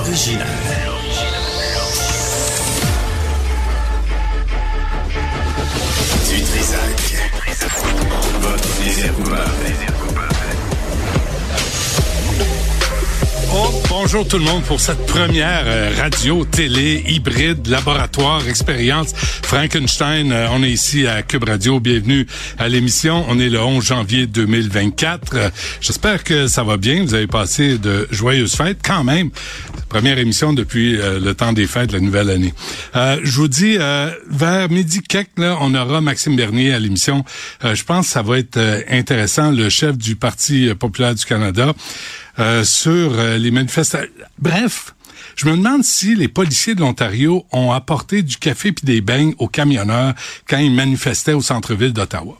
L'original. Du Trisac. Votre coupable. Oh, bonjour tout le monde pour cette première euh, radio, télé, hybride, laboratoire, expérience Frankenstein. Euh, on est ici à Cube Radio. Bienvenue à l'émission. On est le 11 janvier 2024. Euh, J'espère que ça va bien. Vous avez passé de joyeuses fêtes quand même. Première émission depuis le temps des fêtes, la nouvelle année. je vous dis, vers midi quelques, là, on aura Maxime Bernier à l'émission. je pense que ça va être intéressant. Le chef du Parti populaire du Canada. Euh, sur euh, les manifestations. Bref, je me demande si les policiers de l'Ontario ont apporté du café puis des beignes aux camionneurs quand ils manifestaient au centre-ville d'Ottawa.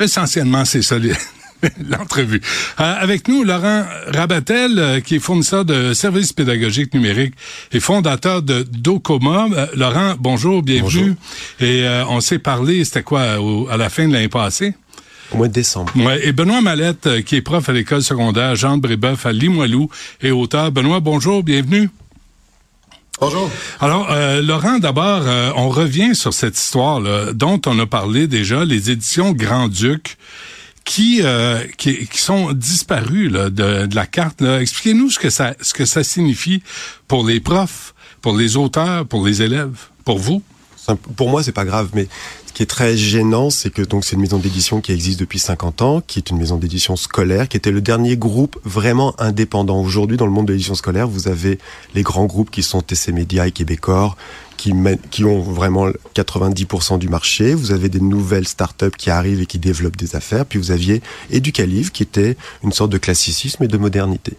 Essentiellement, c'est ça l'entrevue. Euh, avec nous, Laurent Rabatel, qui est fournisseur de services pédagogiques numériques et fondateur de Docoma. Laurent, bonjour, bienvenue. Et on s'est parlé, c'était quoi, à la fin de l'année passée? Au mois de décembre. Ouais. Et Benoît Mallette, euh, qui est prof à l'école secondaire Jean de Brébeuf à Limoilou et auteur. Benoît, bonjour, bienvenue. Bonjour. Alors, euh, Laurent, d'abord, euh, on revient sur cette histoire là, dont on a parlé déjà, les éditions Grand-Duc. Qui, qui, qui sont disparus là, de, de la carte. Expliquez-nous ce que ça ce que ça signifie pour les profs, pour les auteurs, pour les élèves, pour vous. Pour moi, c'est pas grave, mais qui est très gênant, c'est que donc c'est une maison d'édition qui existe depuis 50 ans, qui est une maison d'édition scolaire, qui était le dernier groupe vraiment indépendant. Aujourd'hui, dans le monde de l'édition scolaire, vous avez les grands groupes qui sont TC Media et Québecor, qui, qui ont vraiment 90% du marché. Vous avez des nouvelles startups qui arrivent et qui développent des affaires. Puis vous aviez Educalive, qui était une sorte de classicisme et de modernité.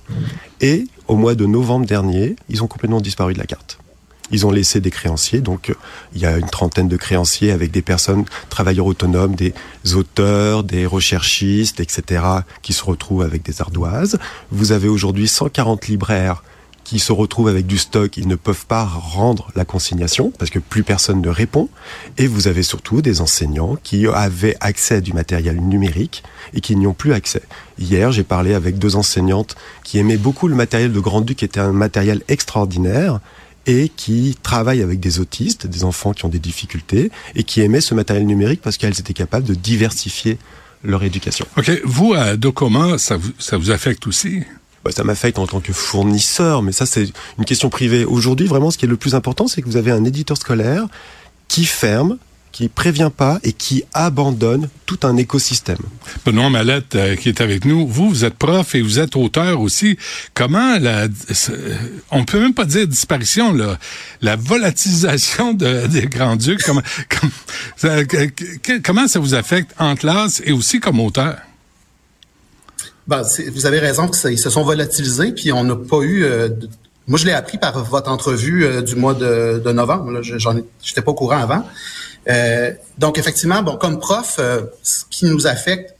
Et au mois de novembre dernier, ils ont complètement disparu de la carte. Ils ont laissé des créanciers, donc euh, il y a une trentaine de créanciers avec des personnes, travailleurs autonomes, des auteurs, des recherchistes, etc., qui se retrouvent avec des ardoises. Vous avez aujourd'hui 140 libraires qui se retrouvent avec du stock, ils ne peuvent pas rendre la consignation parce que plus personne ne répond. Et vous avez surtout des enseignants qui avaient accès à du matériel numérique et qui n'y ont plus accès. Hier, j'ai parlé avec deux enseignantes qui aimaient beaucoup le matériel de Grand-Duc, qui était un matériel extraordinaire et qui travaillent avec des autistes, des enfants qui ont des difficultés, et qui aimaient ce matériel numérique parce qu'elles étaient capables de diversifier leur éducation. OK. Vous, à Docoma, ça vous, ça vous affecte aussi? Bah, ça m'affecte en tant que fournisseur, mais ça, c'est une question privée. Aujourd'hui, vraiment, ce qui est le plus important, c'est que vous avez un éditeur scolaire qui ferme qui prévient pas et qui abandonne tout un écosystème. Benoît Mallette, euh, qui est avec nous, vous, vous êtes prof et vous êtes auteur aussi. Comment la, on peut même pas dire disparition, là, la volatilisation de, des Grands-Ducs, comment, ça, comment ça vous affecte en classe et aussi comme auteur? Ben, vous avez raison que ils se sont volatilisés, puis on n'a pas eu euh, moi, je l'ai appris par votre entrevue euh, du mois de, de novembre. J'en j'étais pas au courant avant. Euh, donc, effectivement, bon, comme prof, euh, ce qui nous affecte,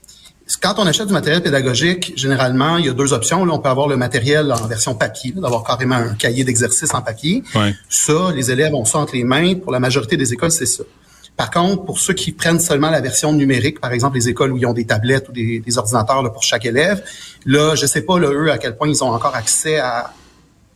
quand on achète du matériel pédagogique, généralement, il y a deux options. Là, on peut avoir le matériel en version papier, d'avoir carrément un cahier d'exercice en papier. Ça, les élèves ont ça entre les mains. Pour la majorité des écoles, c'est ça. Par contre, pour ceux qui prennent seulement la version numérique, par exemple les écoles où ils ont des tablettes ou des, ordinateurs là, pour chaque élève, là, je sais pas là, eux à quel point ils ont encore accès à,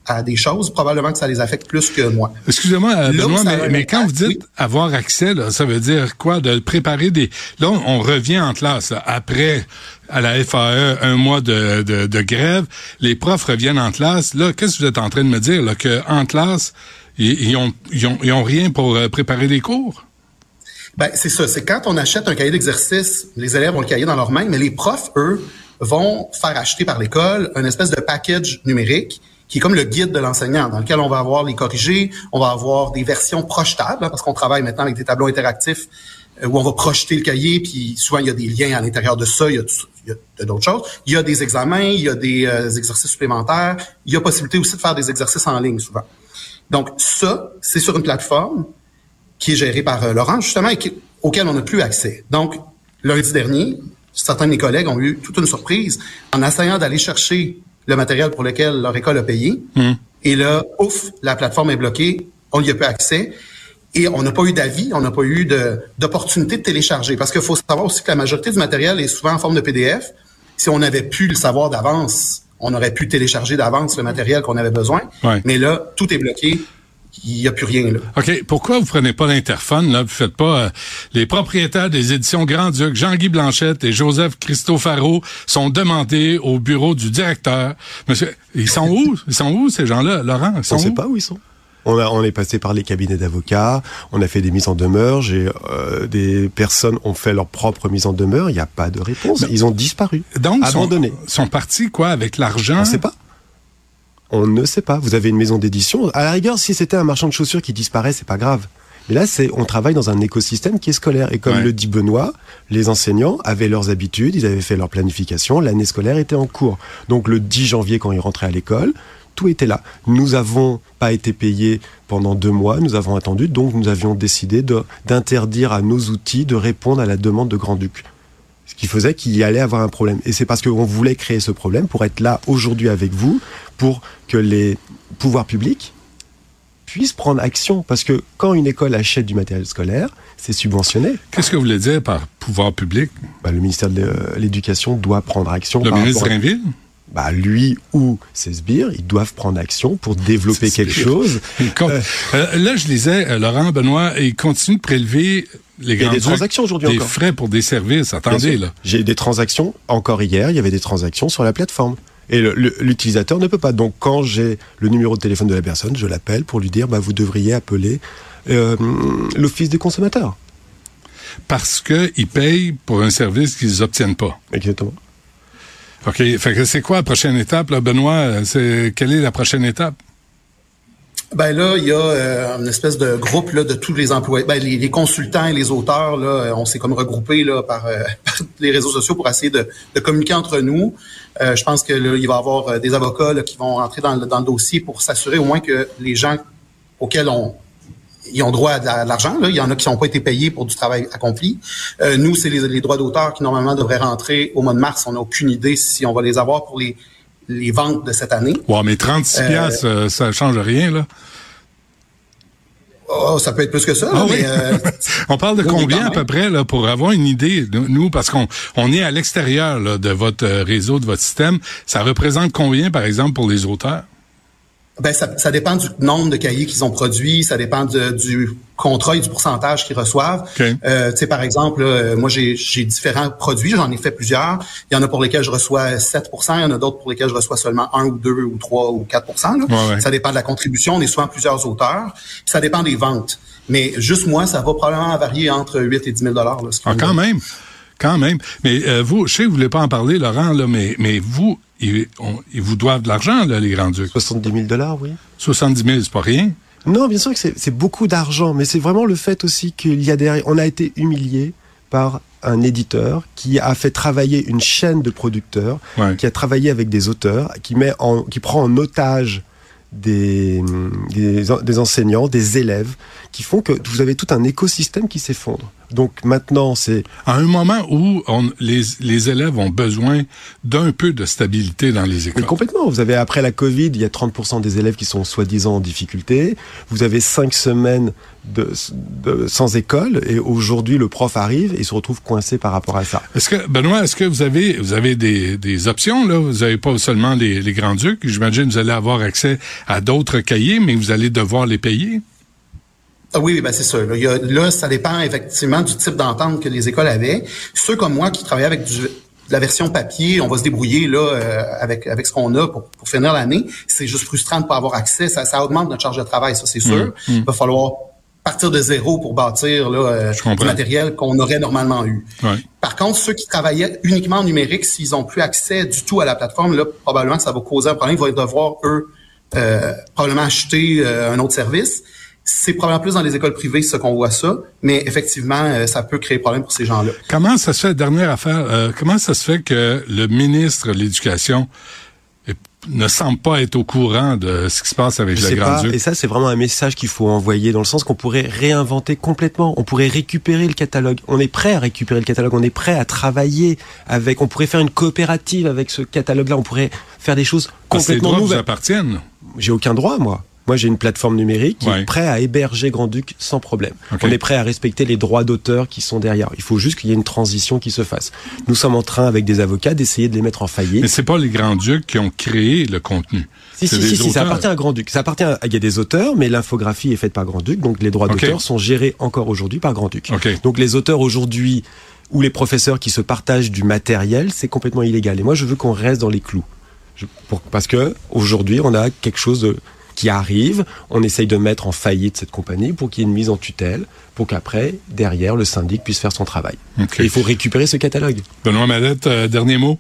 à des choses, probablement que ça les affecte plus que moi. Excusez-moi, euh, Benoît, mais, quand vous dites avoir accès, là, ça veut dire quoi? De préparer des... Là, on revient en classe. Après, à la FAE, un mois de, de, grève, les profs reviennent en classe. Là, qu'est-ce que vous êtes en train de me dire? Là, que en classe, ils, ont, ils, ont, ils ont rien pour euh, préparer des cours? Ben, c'est ça. C'est quand on achète un cahier d'exercice, les élèves ont le cahier dans leurs mains, mais les profs, eux, vont faire acheter par l'école un espèce de package numérique qui est comme le guide de l'enseignant, dans lequel on va avoir les corrigés, on va avoir des versions projetables, hein, parce qu'on travaille maintenant avec des tableaux interactifs euh, où on va projeter le cahier, puis souvent il y a des liens à l'intérieur de ça, il y a, d'autres choses. Il y a des examens, il y a des euh, exercices supplémentaires, il y a possibilité aussi de faire des exercices en ligne souvent. Donc ça, c'est sur une plateforme qui est gérée par euh, Laurent, justement, et auquel on n'a plus accès. Donc, lundi dernier, certains de mes collègues ont eu toute une surprise en essayant d'aller chercher le matériel pour lequel leur école a payé. Hmm. Et là, ouf, la plateforme est bloquée, on n'y a pas accès. Et on n'a pas eu d'avis, on n'a pas eu d'opportunité de, télécharger. Parce qu'il faut savoir aussi que la majorité du matériel est souvent en forme de PDF. Si on avait pu le savoir d'avance, on aurait pu télécharger d'avance le matériel qu'on avait besoin. Ouais. Mais là, tout est bloqué. Il n'y a plus rien. Là. OK. Pourquoi vous prenez pas l'interphone, là? Vous faites pas, euh, les propriétaires des éditions Grand-Duc, Jean-Guy Blanchette et Joseph Cristofaro sont demandés au bureau du directeur. Monsieur, ils sont où? Ils sont où, ces gens-là, Laurent? Ils sont On ne sait pas où ils sont. On, a, on est passé par les cabinets d'avocats, on a fait des mises en demeure, j'ai euh, des personnes ont fait leur propre mise en demeure, il n'y a pas de réponse, ils ont disparu, Donc, ils sont, abandonnés. sont partis, quoi, avec l'argent? On ne sait pas. On ne sait pas. Vous avez une maison d'édition. À la rigueur, si c'était un marchand de chaussures qui disparaît, c'est pas grave. Mais là, c'est, on travaille dans un écosystème qui est scolaire. Et comme Ouais. le dit Benoît, les enseignants avaient leurs habitudes, ils avaient fait leur planification, l'année scolaire était en cours. Donc le 10 janvier, quand ils rentraient à l'école, tout était là. Nous avons pas été payés pendant deux mois, nous avons attendu, donc nous avions décidé d'interdire à nos outils de répondre à la demande de Grand-Duc. Qui faisait qu'il y allait avoir un problème. Et c'est parce qu'on voulait créer ce problème pour être là aujourd'hui avec vous, pour que les pouvoirs publics puissent prendre action. Parce que quand une école achète du matériel scolaire, c'est subventionné. Qu'est-ce que vous voulez dire par pouvoir public? Bah, le ministère de l'Éducation doit prendre action. Le par ministre à- Rainville? Bah, lui ou ses sbires, ils doivent prendre action pour développer quelque chose. Compte- Euh, là, je lisais, euh, Laurent Benoît, il continue de prélever les Il y a des transactions aujourd'hui des encore. frais pour des services. Attendez, là. J'ai des transactions, encore hier, il y avait des transactions sur la plateforme. Et l'utilisateur ne peut pas. Donc quand j'ai le numéro de téléphone de la personne, je l'appelle pour lui dire, bah, vous devriez appeler euh, l'Office des consommateurs. Parce qu'ils payent pour un service qu'ils obtiennent pas. Exactement. OK. C'est quoi la prochaine étape, Benoît? C'est, quelle est la prochaine étape? Ben là, il y a euh, une espèce de groupe là, de tous les employés, ben, les, consultants et les auteurs. Là, euh, on s'est comme regroupés là, par, euh, les réseaux sociaux pour essayer de, communiquer entre nous. Euh, je pense que il va y avoir euh, des avocats qui vont entrer dans le, dans le dossier pour s'assurer au moins que les gens auxquels on ils ont droit à de l'argent. Là. Il y en a qui n'ont pas été payés pour du travail accompli. Euh, nous, c'est les, les droits d'auteur qui normalement devraient rentrer au mois de mars. On n'a aucune idée si on va les avoir pour les, les ventes de cette année. Ouais, mais 36 Euh, piastres, euh, ça change rien, là. Oh, ça peut être plus que ça. Ah oui? euh, on parle de combien à peu près là pour avoir une idée nous- parce qu'on on est à l'extérieur là, de votre réseau de votre système ça représente combien par exemple pour les auteurs? Ben, ça, ça dépend du nombre de cahiers qu'ils ont produits, ça dépend de- du contrat et du pourcentage qu'ils reçoivent. Euh, tu sais, par exemple, là, euh, moi, j'ai différents produits, j'en ai fait plusieurs. Il y en a pour lesquels je reçois 7 il y en a d'autres pour lesquels je reçois seulement 1 ou 2 ou 3 ou 4 là. Ouais, ouais. Ça dépend de la contribution. On est souvent plusieurs auteurs. Puis ça dépend des ventes. Mais juste moi, ça va probablement varier entre 8 et 10 000 là, ce ah, quand même quand même mais euh, vous je sais que vous voulez pas en parler Laurent là mais mais vous ils, on- ils vous doivent de l'argent là les grands ducs 70 000 dollars, oui. 70 000 c'est pas rien Non, bien sûr que c'est beaucoup d'argent, mais c'est vraiment le fait aussi qu'il y a derrière. On a été humilié par un éditeur qui a fait travailler une chaîne de producteurs, Ouais. qui a travaillé avec des auteurs, qui met en, qui prend en otage des, des, en- des enseignants, des élèves, qui font que vous avez tout un écosystème qui s'effondre. Donc maintenant, c'est à un moment où on, les, les élèves ont besoin d'un peu de stabilité dans les Mais écoles complètement. Vous avez après la Covid, il y a 30% des élèves qui sont soi-disant en difficulté. Vous avez cinq semaines de, de- sans école et aujourd'hui le prof arrive et se retrouve coincé par rapport à ça. Est-ce que Benoît, est-ce que vous avez vous avez des, des options là? Vous avez pas seulement les, les grands ducs. J'imagine que vous allez avoir accès à d'autres cahiers, mais vous allez devoir les payer. Ah oui, ben c'est ça. Là, Il y a- là, ça dépend effectivement du type d'entente que les écoles avaient. Ceux comme moi qui travaillaient avec du, de la version papier, on va se débrouiller là euh, avec avec ce qu'on a pour, pour finir l'année. C'est juste frustrant de pas avoir accès. Ça, ça augmente notre charge de travail, ça c'est sûr. Il va falloir partir de zéro pour bâtir là, euh, du matériel qu'on aurait normalement eu. Ouais. Par contre, ceux qui travaillaient uniquement en numérique, s'ils ont plus accès du tout à la plateforme, là, probablement que ça va causer un problème. Ils vont devoir, eux, euh, probablement acheter euh, un autre service. C'est probablement plus dans les écoles privées, ce qu'on voit ça, mais effectivement, euh, ça peut créer problème pour ces gens-là. Comment ça se fait dernière affaire euh, Comment ça se fait que le ministre de l'Éducation ne semble pas être au courant de ce qui se passe avec Je le grand Et ça, c'est vraiment un message qu'il faut envoyer dans le sens qu'on pourrait réinventer complètement. On pourrait récupérer le catalogue. On est prêt à récupérer le catalogue. On est prêt à travailler avec. On pourrait faire une coopérative avec ce catalogue-là. On pourrait faire des choses Parce que les complètement droits vous appartiennent. J'ai aucun droit, moi. Moi, j'ai une plateforme numérique qui Ouais. est prête à héberger Grand-Duc sans problème. On est prêt à respecter les droits d'auteur qui sont derrière. Il faut juste qu'il y ait une transition qui se fasse. Nous sommes en train, avec des avocats, d'essayer de les mettre en faillite. Mais c'est pas les Grands-Ducs qui ont créé le contenu. Si, si, si, si, ça appartient à Grand-Duc. Ça appartient à, il y a des auteurs, mais l'infographie est faite par Grand-Duc, donc les droits d'auteur sont gérés encore aujourd'hui par Grand-Duc. Ok. Donc les auteurs aujourd'hui, ou les professeurs qui se partagent du matériel, c'est complètement illégal. Et moi, je veux qu'on reste dans les clous. Je- pour- parce que aujourd'hui, on a quelque chose de- qui arrive, on essaye de mettre en faillite cette compagnie pour qu'il y ait une mise en tutelle, pour qu'après, derrière, le syndic puisse faire son travail. Ok. Et il faut récupérer ce catalogue. Benoît Mallette, euh, dernier mot?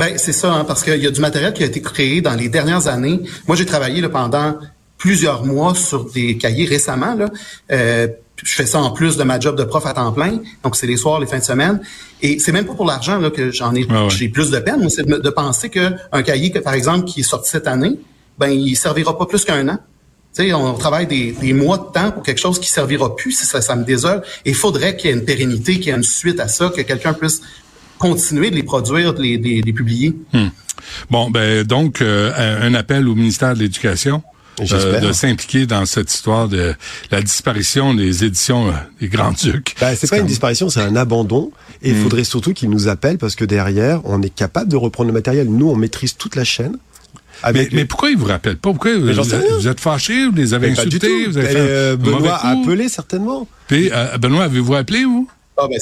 Ben c'est ça, hein, parce qu'il y a du matériel qui a été créé dans les dernières années. Moi, j'ai travaillé là, pendant plusieurs mois sur des cahiers récemment. Là. Euh, je fais ça en plus de ma job de prof à temps plein, donc c'est les soirs, les fins de semaine. Et c'est même pas pour l'argent là que j'en ai, Ah ouais. j'ai plus de peine. Moi, c'est de, penser que un cahier, que, par exemple, qui est sorti cette année, ben il servira pas plus qu'un an. Tu sais, on travaille des, des mois de temps pour quelque chose qui servira plus. Ça, ça me désole. Et il faudrait qu'il y ait une pérennité, qu'il y ait une suite à ça, que quelqu'un puisse continuer de les produire, de les, de les- de les publier. Bon, ben donc euh, un appel au ministère de l'Éducation euh, J'espère. de s'impliquer dans cette histoire de la disparition des éditions euh, des Grands-Ducs. Bah, c'est pas une disparition, c'est un abandon. Et il Mm. faudrait surtout qu'ils nous appellent parce que derrière, on est capable de reprendre le matériel. Nous, on maîtrise toute la chaîne. Mais, pourquoi ils vous rappellent pas? Pourquoi vous, êtes fâchés? Vous les avez Mais pas du insultés? tout. Vous avez Mais, fait euh, Benoît a appelé certainement. Puis, euh, Benoît, avez-vous appelé, vous? Ah ben,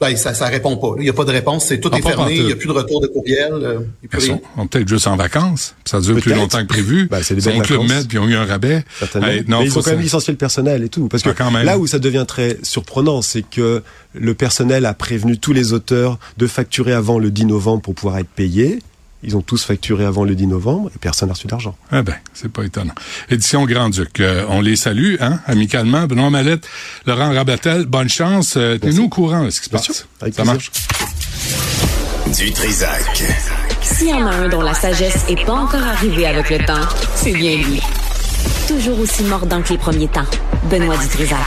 c'est- ben, ça, ça répond pas. là. Il n'y a pas de réponse. C'est tout Ah, est fermé. Il n'y a plus de retour de courriel. euh, Ils sont, sont peut-être juste en vacances. Ça dure plus longtemps que prévu. Bah, c'est des ils au Club. Med, puis ils ont eu un rabais. Certainement. Hey, non, mais ils faut ont quand même licencié le personnel et tout. Parce que Ah, quand même. là où ça devient très surprenant, c'est que le personnel a prévenu tous les auteurs de facturer avant le 10 novembre pour pouvoir être payés. Ils ont tous facturé avant le 10 novembre et personne n'a reçu d'argent. Ah ben, c'est pas étonnant. Édition Grand-Duc, euh, on les salue, hein, amicalement. Benoît Mallette, Laurent Rabatel, bonne chance. Euh, Tenez-nous au courant de ce qui se Bien passe. sûr, avec Ça plaisir. marche. Du Trisac. S'il y en a un dont la sagesse est pas encore arrivée avec le temps, c'est bien lui. Toujours aussi mordant que les premiers temps. Benoît Dutrisac.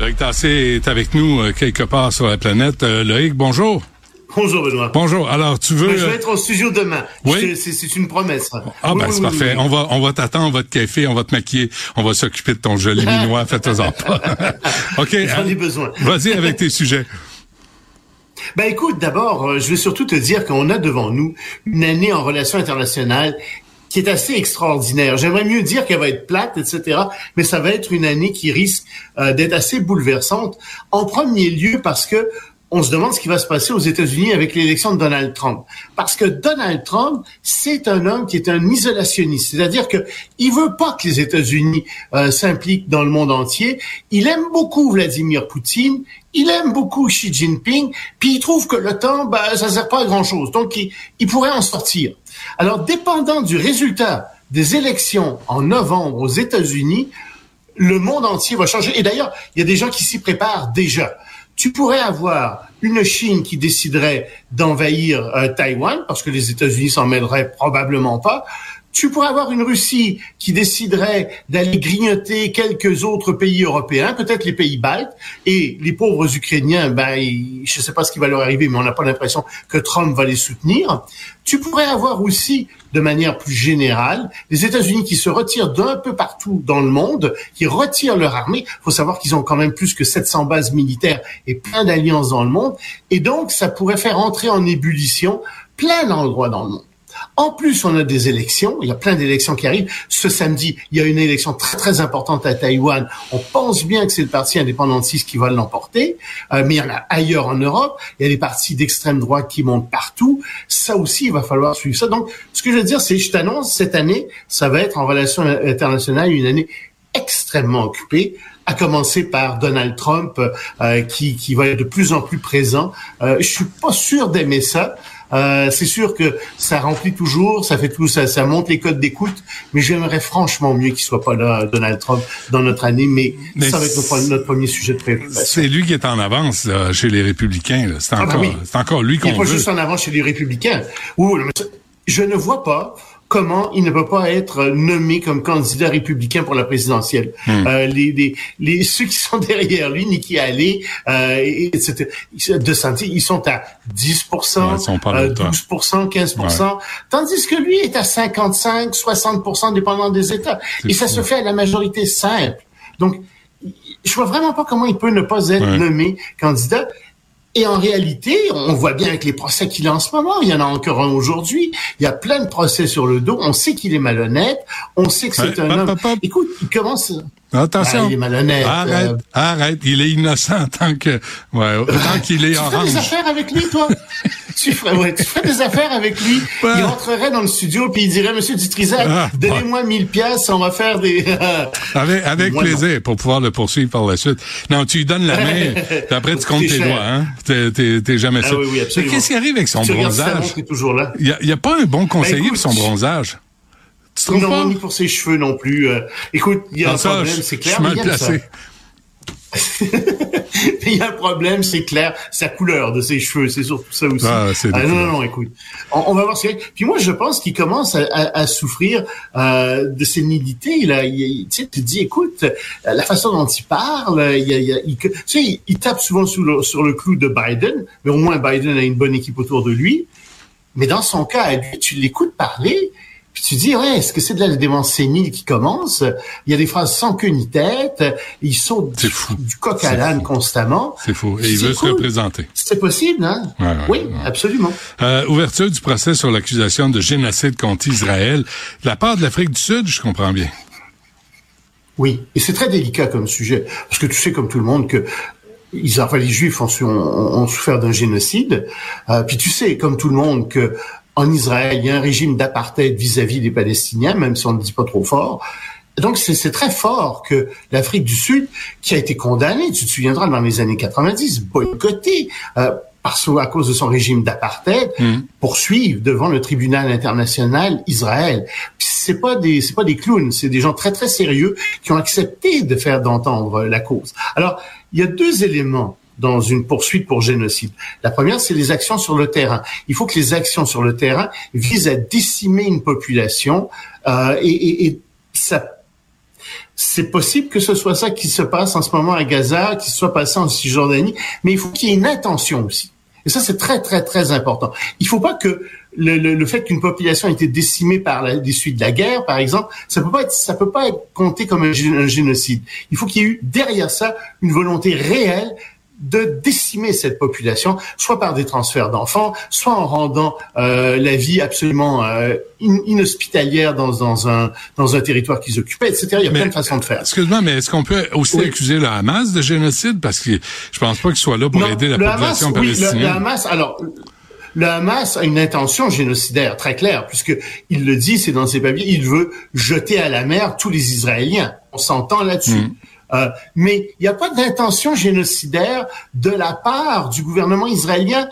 Loïc Tassé est avec nous euh, quelque part sur la planète. Euh, Loïc, bonjour. Bonjour Benoît. Bonjour. Alors, tu veux... Je euh, vais être au studio demain. Oui? C'est une promesse. Ah Oui, ben oui, c'est oui, parfait. On va on va t'attendre, on va te café, on va te maquiller, on va s'occuper de ton joli minois, faites-en pas. OK. J'en ai besoin. Vas-y avec tes sujets. Ben écoute, d'abord, euh, je vais surtout te dire qu'on a devant nous une année en relations internationales qui est assez extraordinaire. J'aimerais mieux dire qu'elle va être plate, etc., mais ça va être une année qui risque euh, d'être assez bouleversante. En premier lieu parce que on se demande ce qui va se passer aux États-Unis avec l'élection de Donald Trump. Parce que Donald Trump, c'est un homme qui est un isolationniste. C'est-à-dire que il veut pas que les États-Unis euh, s'impliquent dans le monde entier. Il aime beaucoup Vladimir Poutine. Il aime beaucoup Xi Jinping. Puis il trouve que temps, ben, ça sert pas à grand-chose. Donc, il pourrait en sortir. Alors, dépendant du résultat des élections en novembre aux États-Unis, le monde entier va changer. Et d'ailleurs, il y a des gens qui s'y préparent déjà. Tu pourrais avoir une Chine qui déciderait d'envahir euh, Taïwan, parce que les États-Unis s'en mêleraient probablement pas. Tu pourrais avoir une Russie qui déciderait d'aller grignoter quelques autres pays européens, peut-être les pays baltes, et les pauvres Ukrainiens, ben, je ne sais pas ce qui va leur arriver, mais on n'a pas l'impression que Trump va les soutenir. Tu pourrais avoir aussi, de manière plus générale, les États-Unis qui se retirent d'un peu partout dans le monde, qui retirent leur armée. Il faut savoir qu'ils ont quand même plus que 700 bases militaires et plein d'alliances dans le monde, et donc ça pourrait faire entrer en ébullition plein d'endroits dans le monde. En plus, on a des élections. Il y a plein d'élections qui arrivent. Ce samedi, il y a une élection très très importante à Taïwan. On pense bien que c'est le parti indépendantiste qui va l'emporter, euh, mais il y en a ailleurs en Europe. Il y a des partis d'extrême droite qui montent partout. Ça aussi, il va falloir suivre ça. Donc, ce que je veux dire, c'est, je t'annonce, cette année, ça va être en relations internationales une année extrêmement occupée à commencer par Donald Trump, euh, qui, qui va être de plus en plus présent. Euh, je suis pas sûr d'aimer ça. Euh, c'est sûr que ça remplit toujours, ça fait tout, ça, ça monte les codes d'écoute, mais j'aimerais franchement mieux qu'il soit pas là, Donald Trump, dans notre année, mais, Mais ça va être notre, notre premier sujet de préoccupation. C'est lui qui est en avance là, chez les républicains. Ah, encore, ben oui. c'est encore lui Il n'est qu'on pas veut. juste en avant chez les républicains. Ça- je ne vois pas comment il ne peut pas être nommé comme candidat républicain pour la présidentielle. Hmm. Euh, les, les, les, ceux qui sont derrière lui, Nikki Haley, euh, etc., de santé, ils sont à 10% euh, 12% 15% tandis que lui est à 55, 60% dépendant des États. Et ça se fait à la majorité simple. Donc, je vois vraiment pas comment il peut ne pas être nommé candidat. Et en réalité, on voit bien avec les procès qu'il a en ce moment, il y en a encore un aujourd'hui, il y a plein de procès sur le dos, on sait qu'il est malhonnête, on sait que c'est un homme... Écoute, il commence... Attention. Ah, il est malhonnête. Arrête, euh. arrête. Il est innocent tant que, ouais, tant qu'il est orange. Tu fais des affaires avec lui, toi? tu ferais, ouais, tu ferais des affaires avec lui. Il rentrerait dans le studio puis il dirait, Monsieur Dutrisac, ah, donnez-moi 1000 pièces, on va faire des. avec avec plaisir pour pouvoir le poursuivre par la suite. Non, tu lui donnes la main, puis après tu comptes tes doigts, hein. T'es jamais ah, sûr. Oui, oui, Mais qu'est-ce qui arrive avec son bronzage? Il y a, y a pas un bon ben, conseiller pour son bronzage. Non, ni pour ses cheveux non plus. Euh, écoute, il y a un problème, c'est clair. Je placé. il y a un problème, c'est clair, sa couleur de ses cheveux, c'est surtout ça aussi. Ah, ah non, non, non, écoute, on, va voir ce qu'il Puis moi, je pense qu'il commence à, à, à souffrir euh, de sénilité. Il a, il, tu sais, tu te dis, écoute, la façon dont il parle, il, il, il tu sais, il, tape souvent sur le, sur le clou de Biden, mais au moins Biden a une bonne équipe autour de lui. Mais dans son cas, lui, tu l'écoutes parler, tu dis, ouais, est-ce que c'est de la démence sénile qui commence? Il y a des phrases sans queue ni tête. Ils sautent du, du coq à l'âne constamment. C'est fou. Et il veut se représenter. C'est possible, hein? oui, absolument. Euh, ouverture du procès sur l'accusation de génocide contre Israël. De la part de l'Afrique du Sud, je comprends bien. Oui, et c'est très délicat comme sujet, parce que tu sais comme tout le monde que ils, enfin, les Juifs ont, ont, souffert d'un génocide. Euh, puis tu sais, comme tout le monde, que en Israël, il y a un régime d'apartheid vis-à-vis des Palestiniens, même si on ne dit pas trop fort. Donc c'est très fort que l'Afrique du Sud, qui a été condamnée, tu te souviendras dans les années 90, boycottée euh, parce à cause de son régime d'apartheid, mmh. poursuive devant le tribunal international Israël. C'est pas des c'est pas des clowns, c'est des gens très très sérieux qui ont accepté de faire d'entendre la cause. Alors il y a deux éléments dans une poursuite pour génocide. La première, c'est les actions sur le terrain. Il faut que les actions sur le terrain visent à décimer une population euh, et, et, et ça c'est possible que ce soit ça qui se passe en ce moment à Gaza, qui soit passé en Cisjordanie, mais il faut qu'il y ait une intention aussi. Et ça, c'est très, très, très important. Il ne faut pas que le, le, le fait qu'une population ait été décimée par la, des suites de la guerre, par exemple, ça peut pas être, ça peut pas être compté comme un, un génocide. Il faut qu'il y ait eu derrière ça une volonté réelle de décimer cette population, soit par des transferts d'enfants, soit en rendant euh, la vie absolument euh, inhospitalière dans, dans, un, dans un territoire qu'ils occupaient, etc. Il y a plein de façons de faire. Excuse-moi, mais est-ce qu'on peut aussi accuser le Hamas de génocide? Parce que je pense pas qu'il soit là pour aider la population palestinienne. Oui, le, Hamas, alors... Le Hamas a une intention génocidaire très claire, puisque il le dit, c'est dans ses papiers, il veut jeter à la mer tous les Israéliens. On s'entend là-dessus. Hmm. Euh, mais il n'y a pas d'intention génocidaire de la part du gouvernement israélien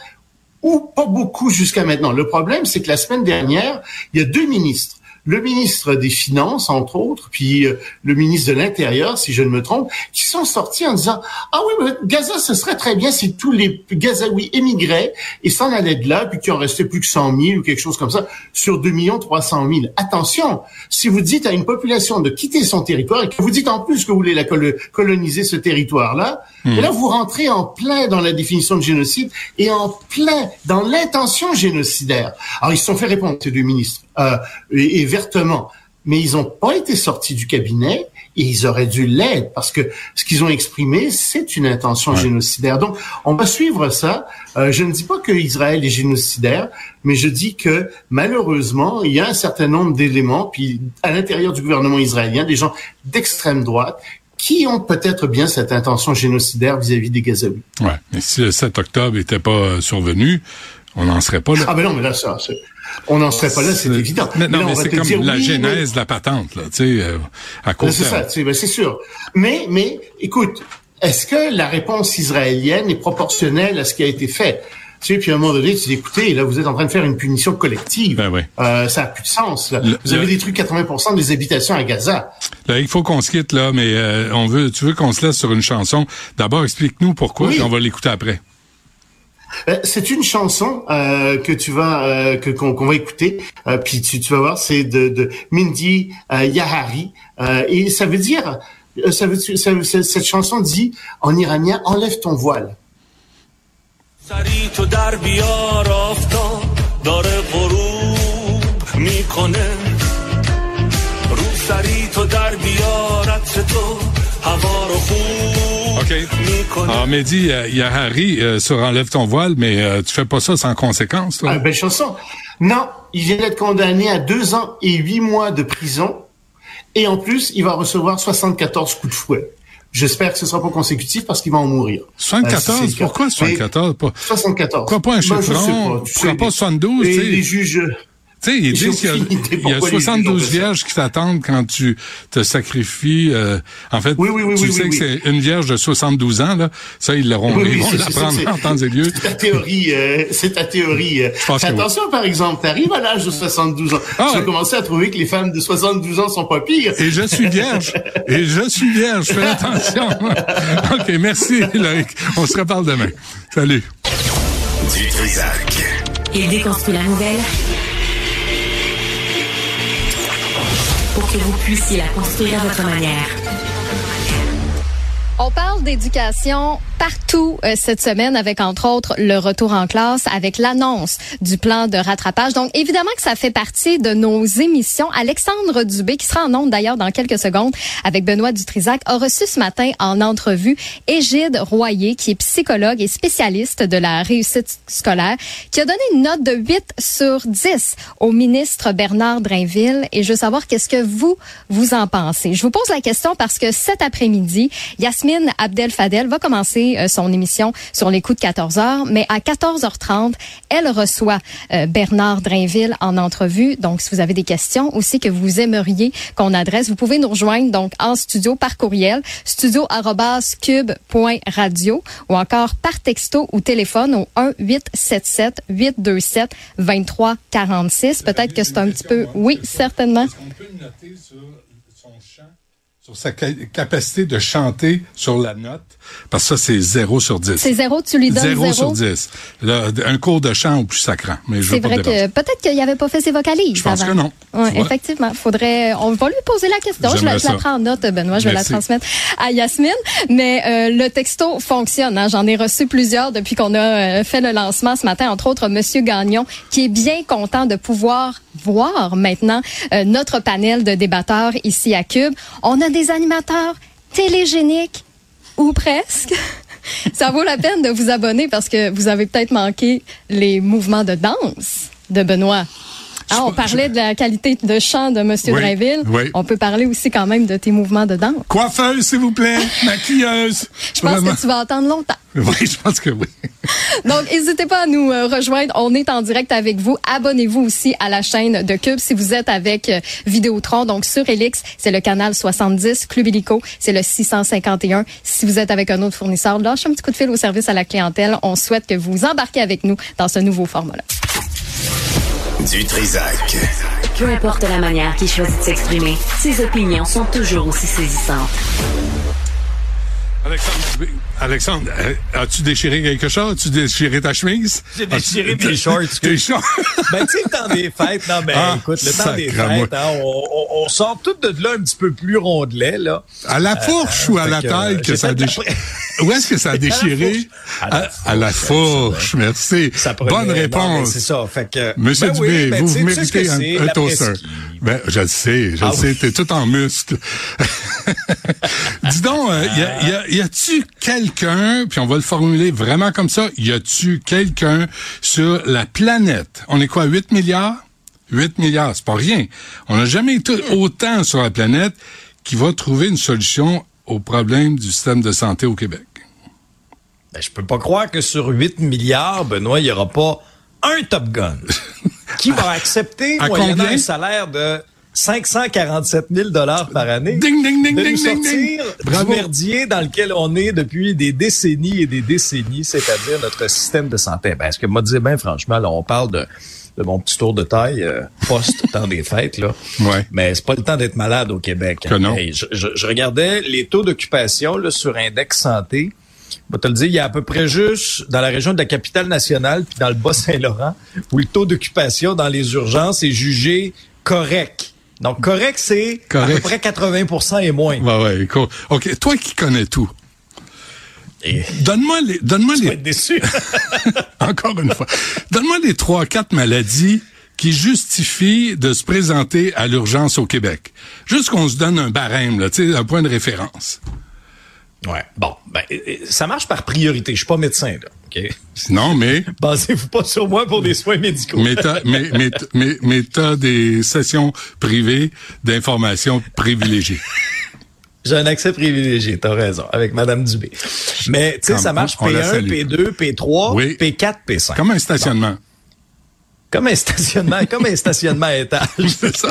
ou pas beaucoup jusqu'à maintenant. Le problème, c'est que la semaine dernière, il y a deux ministres le ministre des Finances, entre autres, puis euh, le ministre de l'Intérieur, si je ne me trompe, qui sont sortis en disant « Ah oui, mais Gaza, ce serait très bien si tous les Gazaouis émigraient et s'en allaient de là, puis qu'il en restait plus que 100 000 ou quelque chose comme ça, sur 2 300 000. Attention, si vous dites à une population de quitter son territoire et que vous dites en plus que vous voulez la coloniser ce territoire-là, hmm. là, vous rentrez en plein dans la définition de génocide et en plein dans l'intention génocidaire. Alors, ils se sont fait répondre, ces deux ministres euh, et, vertement. Mais ils n'ont pas été sortis du cabinet et ils auraient dû l'être parce que ce qu'ils ont exprimé, c'est une intention génocidaire. Donc, on va suivre ça. Euh, je ne dis pas que Israël est génocidaire, mais je dis que malheureusement, il y a un certain nombre d'éléments, puis à l'intérieur du gouvernement israélien, des gens d'extrême droite qui ont peut-être bien cette intention génocidaire vis-à-vis des Gazaouis. Ouais. Et si le 7 octobre n'était pas survenu, on n'en serait pas là. Ah ben non, mais là, ça, on n'en serait pas là, c'est évident. Mais, non, mais, c'est comme la genèse de la patente, là, tu sais, euh, à cause C'est ça, ben, c'est sûr. Mais, mais, écoute, est-ce que la réponse israélienne est proportionnelle à ce qui a été fait? Tu sais, puis à un moment donné, tu dis, écoutez, là, vous êtes en train de faire une punition collective. Ben oui. euh, ça n'a plus de sens. Là. vous avez détruit 80% des habitations à Gaza. Là, il faut qu'on se quitte, là, mais euh, on veut, tu veux qu'on se laisse sur une chanson? D'abord, explique-nous pourquoi, et on va l'écouter après. Euh, c'est une chanson euh, que tu vas euh, que qu'on va écouter, puis tu, tu vas voir, c'est de, de Mindy Yahari. Et ça veut dire ça veut, ça veut, cette chanson dit en iranien enlève ton voile. OK. Alors, Mehdi, il y a Harry euh, sur Enlève ton voile, mais euh, tu fais pas ça sans conséquence, toi? Ah, belle chanson. Non, il vient d'être condamné à deux ans et huit mois de prison. Et en plus, il va recevoir 74 coups de fouet. J'espère que ce sera pas consécutif parce qu'il va en mourir. 74? Euh, Pourquoi 74? 74. Pourquoi pas un chiffron? Ben, Pourquoi pas 72? Et les juges... Tu sais, ils disent qu'il y a, 72 vierges qui t'attendent quand tu te sacrifies. Euh, en fait, oui, oui, oui, tu sais que c'est une vierge de 72 ans, là. Ça, ils l'auront, ils vont l'apprendre en temps et lieu. C'est ta théorie, euh, c'est ta théorie. Euh. attention, par exemple, t'arrives à l'âge de 72 ans. Ah, tu vas commencer à trouver que les femmes de 72 ans sont pas pires. Et je suis vierge. et je suis vierge. Fais attention. OK, merci, Loïc. On se reparle demain. Salut. Du Trisac. Il déconstruit la nouvelle pour que vous puissiez la construire à votre manière. On parle d'éducation partout euh, cette semaine avec entre autres le retour en classe, avec l'annonce du plan de rattrapage. Donc évidemment que ça fait partie de nos émissions. Alexandre Dubé, qui sera en ondes d'ailleurs dans quelques secondes avec Benoît Dutrisac, a reçu ce matin en entrevue Égide Royer, qui est psychologue et spécialiste de la réussite scolaire, qui a donné une note de 8 sur 10 au ministre Bernard Drainville. Et je veux savoir qu'est-ce que vous, vous en pensez. Je vous pose la question parce que cet après-midi, Yasmine Abdel Fadel va commencer euh, son émission sur les coups de 14 heures, mais à 14h30, elle reçoit euh, Bernard Drainville en entrevue. Donc, si vous avez des questions aussi que vous aimeriez qu'on adresse, vous pouvez nous rejoindre donc en studio par courriel studio@cube.radio ou encore par texto ou téléphone au 1 877 827 2346. Peut-être que c'est un petit peu oui, certainement. On peut noter sur son chant sur sa capacité de chanter sur la note, parce que ça, c'est 0 sur 10. C'est 0, tu lui donnes 0? 0 sur 10. Là, un cours de chant au plus sacrant. Mais c'est vrai que peut-être qu'il n'avait pas fait ses vocalises Je pense avant. que non. Ouais, effectivement. Faudrait, on va lui poser la question. Je la, la, prends en note, Benoît. Je vais la transmettre à Yasmine. Mais euh, le texto fonctionne. Hein. J'en ai reçu plusieurs depuis qu'on a euh, fait le lancement ce matin. Entre autres, Monsieur Gagnon, qui est bien content de pouvoir voir maintenant euh, notre panel de débatteurs ici à Cube. On a des animateurs télégéniques ou presque. Ça vaut la peine de vous abonner parce que vous avez peut-être manqué les mouvements de danse de Benoît. Ah, on parlait de la qualité de chant de M. Oui, On peut parler aussi quand même de tes mouvements de danse. Coiffeuse, s'il vous plaît. Maquilleuse. Je pense que tu vas attendre longtemps. Oui, je pense que oui. Donc, n'hésitez pas à nous euh, rejoindre. On est en direct avec vous. Abonnez-vous aussi à la chaîne de Cube si vous êtes avec euh, Vidéotron. Donc, sur Elix, c'est le canal 70. Club Illico, c'est le 651. Si vous êtes avec un autre fournisseur, lâchez un petit coup de fil au service à la clientèle. On souhaite que vous embarquez avec nous dans ce nouveau format-là. Du Trisac. Peu importe la manière qu'il choisit de s'exprimer, ses opinions sont toujours aussi saisissantes. Alexandre, Alexandre, euh, as-tu déchiré quelque chose? As-tu déchiré ta chemise? J'ai déchiré mes shorts. Tes shorts? ben, tu sais, le temps des fêtes, non, ben, ah, écoute, le temps des fêtes, hein, on, on, on, sort tout de là un petit peu plus rondelet, là. À la fourche euh, ou à la taille que, que ça a déchiré? Où est-ce que ça a déchiré? À la fourche, merci. Bonne réponse. C'est ça, fait que. Monsieur ben Dubé, oui, ben, vous, vous méritez un, un toaster. Ben, je le sais, je ah le sais, t'es tout en muscle. Dis donc, euh, y a, y a, y a-tu quelqu'un, puis on va le formuler vraiment comme ça, y a-tu quelqu'un sur la planète, on est quoi, 8 milliards? 8 milliards, c'est pas rien. On n'a jamais été autant sur la planète qui va trouver une solution au problème du système de santé au Québec. Ben, je peux pas croire que sur 8 milliards, Benoît, il y aura pas un Top Gun qui va accepter à moyennant un salaire de 547 000 dollars par année. Ding, ding, ding, de nous sortir du merdier dans lequel on est depuis des décennies et des décennies, c'est-à-dire notre système de santé. Ben, ce que m'a dit bien franchement, là, on parle de, de mon petit tour de taille euh, post-temps des fêtes, là. Ouais. Mais c'est pas le temps d'être malade au Québec. Que non. Hey, je, je- je regardais les taux d'occupation là, sur Index Santé. Je vais te le dire, il y a à peu près juste dans la région de la capitale nationale, puis dans le Bas-Saint-Laurent, où le taux d'occupation dans les urgences est jugé correct. Donc, correct, c'est à peu près 80% et moins. Ouais, ouais, cool. OK, toi qui connais tout, Donne-moi les, donne-moi les. déçu. Encore une fois. Donne-moi les trois, quatre maladies qui justifient de se présenter à l'urgence au Québec. Juste qu'on se donne un barème, là, tu sais, un point de référence. Ouais. Bon, ben, ça marche par priorité. Je suis pas médecin, là. OK? Non, mais. Basez-vous pas sur moi pour des soins médicaux. mais t'as, mais, mais, mais, mais t'as des sessions privées d'informations privilégiées. J'ai un accès privilégié, t'as raison, avec Madame Dubé. Mais, tu sais, ça marche P1, P2, P3, P4, P5. Comme un stationnement. Comme un stationnement, comme un stationnement à étage. C'est ça.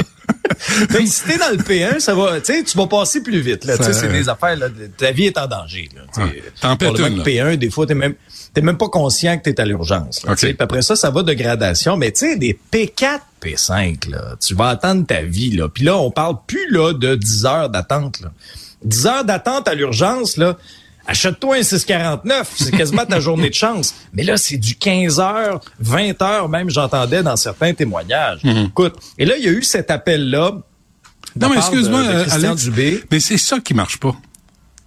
Mais si t'es dans le P1, ça va, tu vas passer plus vite, là. C'est des affaires, là, ta vie est en danger, là. Tempête Pour le P1, des fois, t'es même, t'es même pas conscient que t'es à l'urgence. Okay. Après ça, ça va de gradation. Mais tu sais, des P4, P5, là, tu vas attendre ta vie, là. Puis là, on parle plus, là, de 10 heures d'attente, là. 10 heures d'attente à l'urgence, là. Achète-toi un 649, c'est quasiment ta journée de chance. Mais là, c'est du 15 heures, 20 heures, même j'entendais dans certains témoignages. Écoute, et là, il y a eu cet appel-là. Non, mais excuse-moi, Alex, Dubé. mais c'est ça qui marche pas.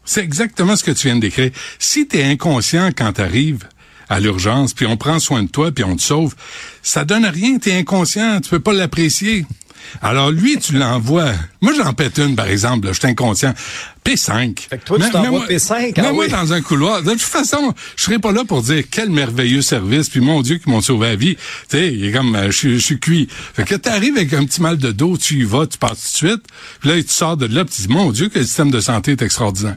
C'est exactement ce que tu viens de décrire. Si tu es inconscient quand tu arrives à l'urgence, puis on prend soin de toi, puis on te sauve, ça donne rien, tu es inconscient, tu peux pas l'apprécier. Alors lui, tu l'envoies. Moi, j'en pète une, par exemple. Je suis inconscient. P5. Fait que toi, tu t'envoies P5. Ah moi dans un couloir. De toute façon, je serais pas là pour dire quel merveilleux service. Puis mon Dieu, qui m'ont sauvé la vie. Tu sais, il est comme, euh, je, suis cuit. Fait que t'arrives avec un petit mal de dos, tu y vas, tu passes tout de suite. Puis là, tu sors de là, puis tu dis, mon Dieu, que le système de santé est extraordinaire.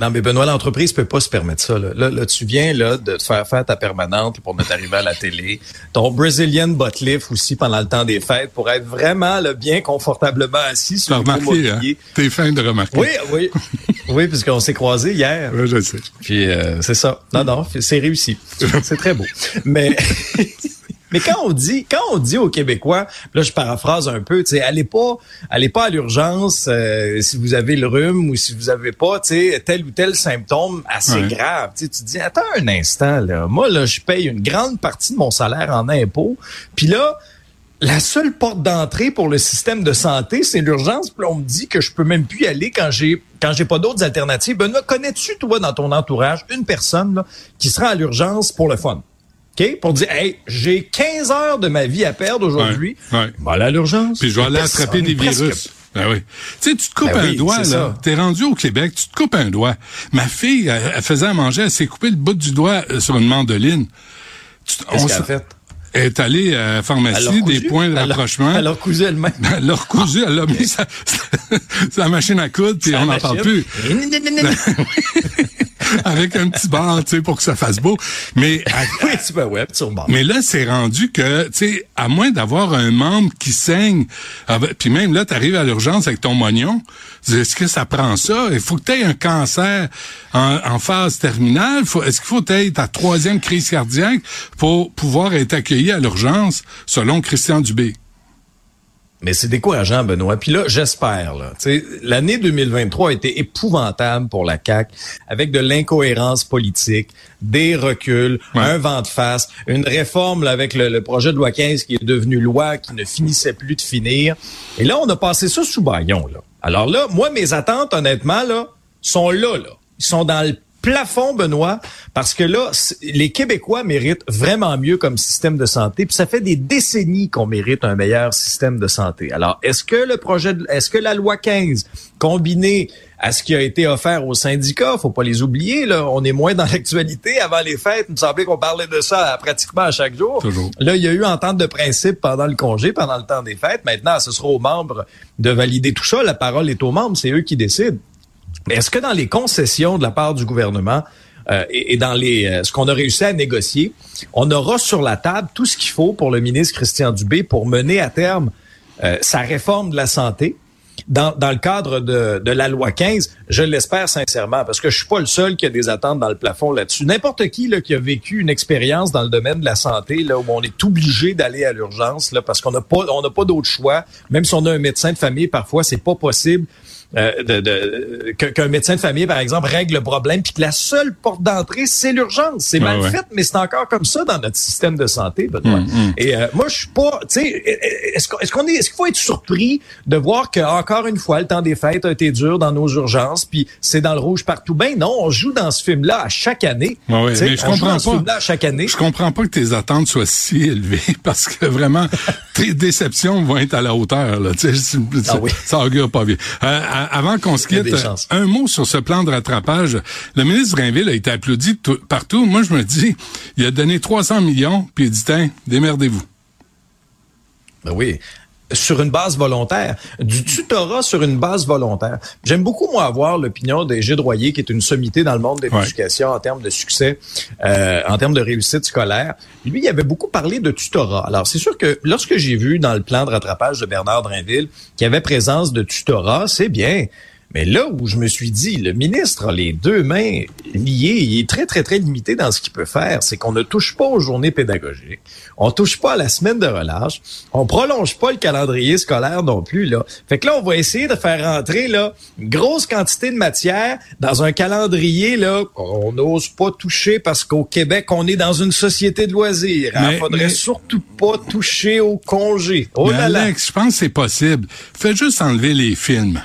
Non, mais Benoît, l'entreprise peut pas se permettre ça. Là, là, tu viens là de te faire faire ta permanente pour notre arrivée à la télé. Ton Brazilian butt lift aussi pendant le temps des fêtes pour être vraiment là, bien confortablement assis sur le remarqué, hein? T'es fin de remarquer. Oui, oui. oui, puisqu'on s'est croisés hier. Oui, je sais. Puis euh, c'est ça. Non, non, c'est réussi. C'est très beau. Mais mais quand on dit, quand on dit aux Québécois, là je paraphrase un peu, tu sais, allez pas, allez pas à l'urgence euh, si vous avez le rhume ou si vous avez pas, tu sais, tel ou tel symptôme assez grave. Tu te dis, attends un instant là, moi là je paye une grande partie de mon salaire en impôts, puis là la seule porte d'entrée pour le système de santé, c'est l'urgence. Puis on me dit que je peux même plus y aller quand j'ai quand j'ai pas d'autres alternatives. Benoît, connais-tu toi dans ton entourage une personne là, qui sera à l'urgence pour le fun? OK? Pour dire, hey, j'ai 15 heures de ma vie à perdre aujourd'hui. Ouais, ouais. à l'urgence. Puis je vais aller attraper des virus. Ben oui. Tu sais, tu te coupes Ben un oui, doigt, là. T'es rendu au Québec, tu te coupes un doigt. Ma fille, elle, elle faisait à manger, elle s'est coupé le bout du doigt euh, sur une mandoline. Tu- on fait? Est allée à la pharmacie, des points de rapprochement. Elle a recousu elle-même. Elle l'a recousu, elle l'a mis sa, sa machine à coudre, puis on n'en parle plus. Avec un petit bar, tu sais, pour que ça fasse beau. Mais à- oui, tu peux, ouais, mais là, c'est rendu que, tu sais, à moins d'avoir un membre qui saigne, ah ben, puis même là, tu arrives à l'urgence avec ton mognon, est-ce que ça prend ça? Il faut que tu aies un cancer en, en phase terminale. Est-ce qu'il faut que tu aies ta troisième crise cardiaque pour pouvoir être accueilli? À l'urgence, selon Christian Dubé? Mais c'est décourageant, Benoît. Puis là, j'espère. L'année 2023 a été épouvantable pour la CAQ, avec de l'incohérence politique, des reculs, Ouais. un vent de face, une réforme là, avec le, le projet de loi 15 qui est devenu loi, qui ne finissait plus de finir. Et là, on a passé ça sous baillon. Là. Alors là, moi, mes attentes, honnêtement, là, sont là. là. Ils sont dans le plafond, Benoît, parce que là, les Québécois méritent vraiment mieux comme système de santé, puis ça fait des décennies qu'on mérite un meilleur système de santé. Alors, est-ce que le projet, de- est-ce que la loi 15, combinée à ce qui a été offert aux syndicats, faut pas les oublier, là, on est moins dans l'actualité. Avant les fêtes, il me semblait qu'on parlait de ça pratiquement à chaque jour. Toujours. Là, il y a eu entente de principe pendant le congé, pendant le temps des fêtes. Maintenant, ce sera aux membres de valider tout ça. La parole est aux membres, c'est eux qui décident. Est-ce que dans les concessions de la part du gouvernement euh, et, et dans les euh, ce qu'on a réussi à négocier, on aura sur la table tout ce qu'il faut pour le ministre Christian Dubé pour mener à terme euh, sa réforme de la santé dans, dans le cadre de, de la loi 15, je l'espère sincèrement, parce que je suis pas le seul qui a des attentes dans le plafond là-dessus. N'importe qui là, qui a vécu une expérience dans le domaine de la santé, là, où on est obligé d'aller à l'urgence, là, parce qu'on n'a pas, on n'a pas d'autre choix. Même si on a un médecin de famille, parfois, c'est pas possible euh, de, de que- qu'un médecin de famille, par exemple, règle le problème, puis que la seule porte d'entrée, c'est l'urgence. C'est mal ouais. fait, mais c'est encore comme ça dans notre système de santé, Benoît. Et euh, moi, je suis pas, tu sais, est-ce qu'on est-ce qu'on est, est-ce qu'il faut être surpris de voir que encore une fois, le temps des fêtes a été dur dans nos urgences, puis c'est dans le rouge partout? Ben non, on joue dans ce film-là à chaque année. Ouais, ouais, mais je on joue comprends ce pas. à chaque année. Je comprends pas que tes attentes soient si élevées parce que vraiment tes déceptions vont être à la hauteur. Là. Tu sais, c'est- Ah oui. Ça augure pas bien. Euh, avant qu'on se quitte, un mot sur ce plan de rattrapage. Le ministre Drainville a été applaudi tout- partout. Moi, je me dis, il a donné 300 millions, puis il dit, tiens, démerdez-vous. Ben oui. Sur une base volontaire, du tutorat sur une base volontaire. J'aime beaucoup moi avoir l'opinion de Gilles Royer, qui est une sommité dans le monde de Ouais. l'éducation en termes de succès, euh, en termes de réussite scolaire. Lui, il avait beaucoup parlé de tutorat. Alors c'est sûr que lorsque j'ai vu dans le plan de rattrapage de Bernard Drinville qu'il y avait présence de tutorat, c'est bien. Mais là où je me suis dit, le ministre a les deux mains liées, il est très, très, très limité dans ce qu'il peut faire. C'est qu'on ne touche pas aux journées pédagogiques. On touche pas à la semaine de relâche. On prolonge pas le calendrier scolaire non plus, là. Fait que là, on va essayer de faire rentrer, là, une grosse quantité de matière dans un calendrier, là, qu'on n'ose pas toucher parce qu'au Québec, on est dans une société de loisirs. Il faudrait mais- surtout pas toucher au congé. Oh là là. Alex, je pense que c'est possible. Fais juste enlever les films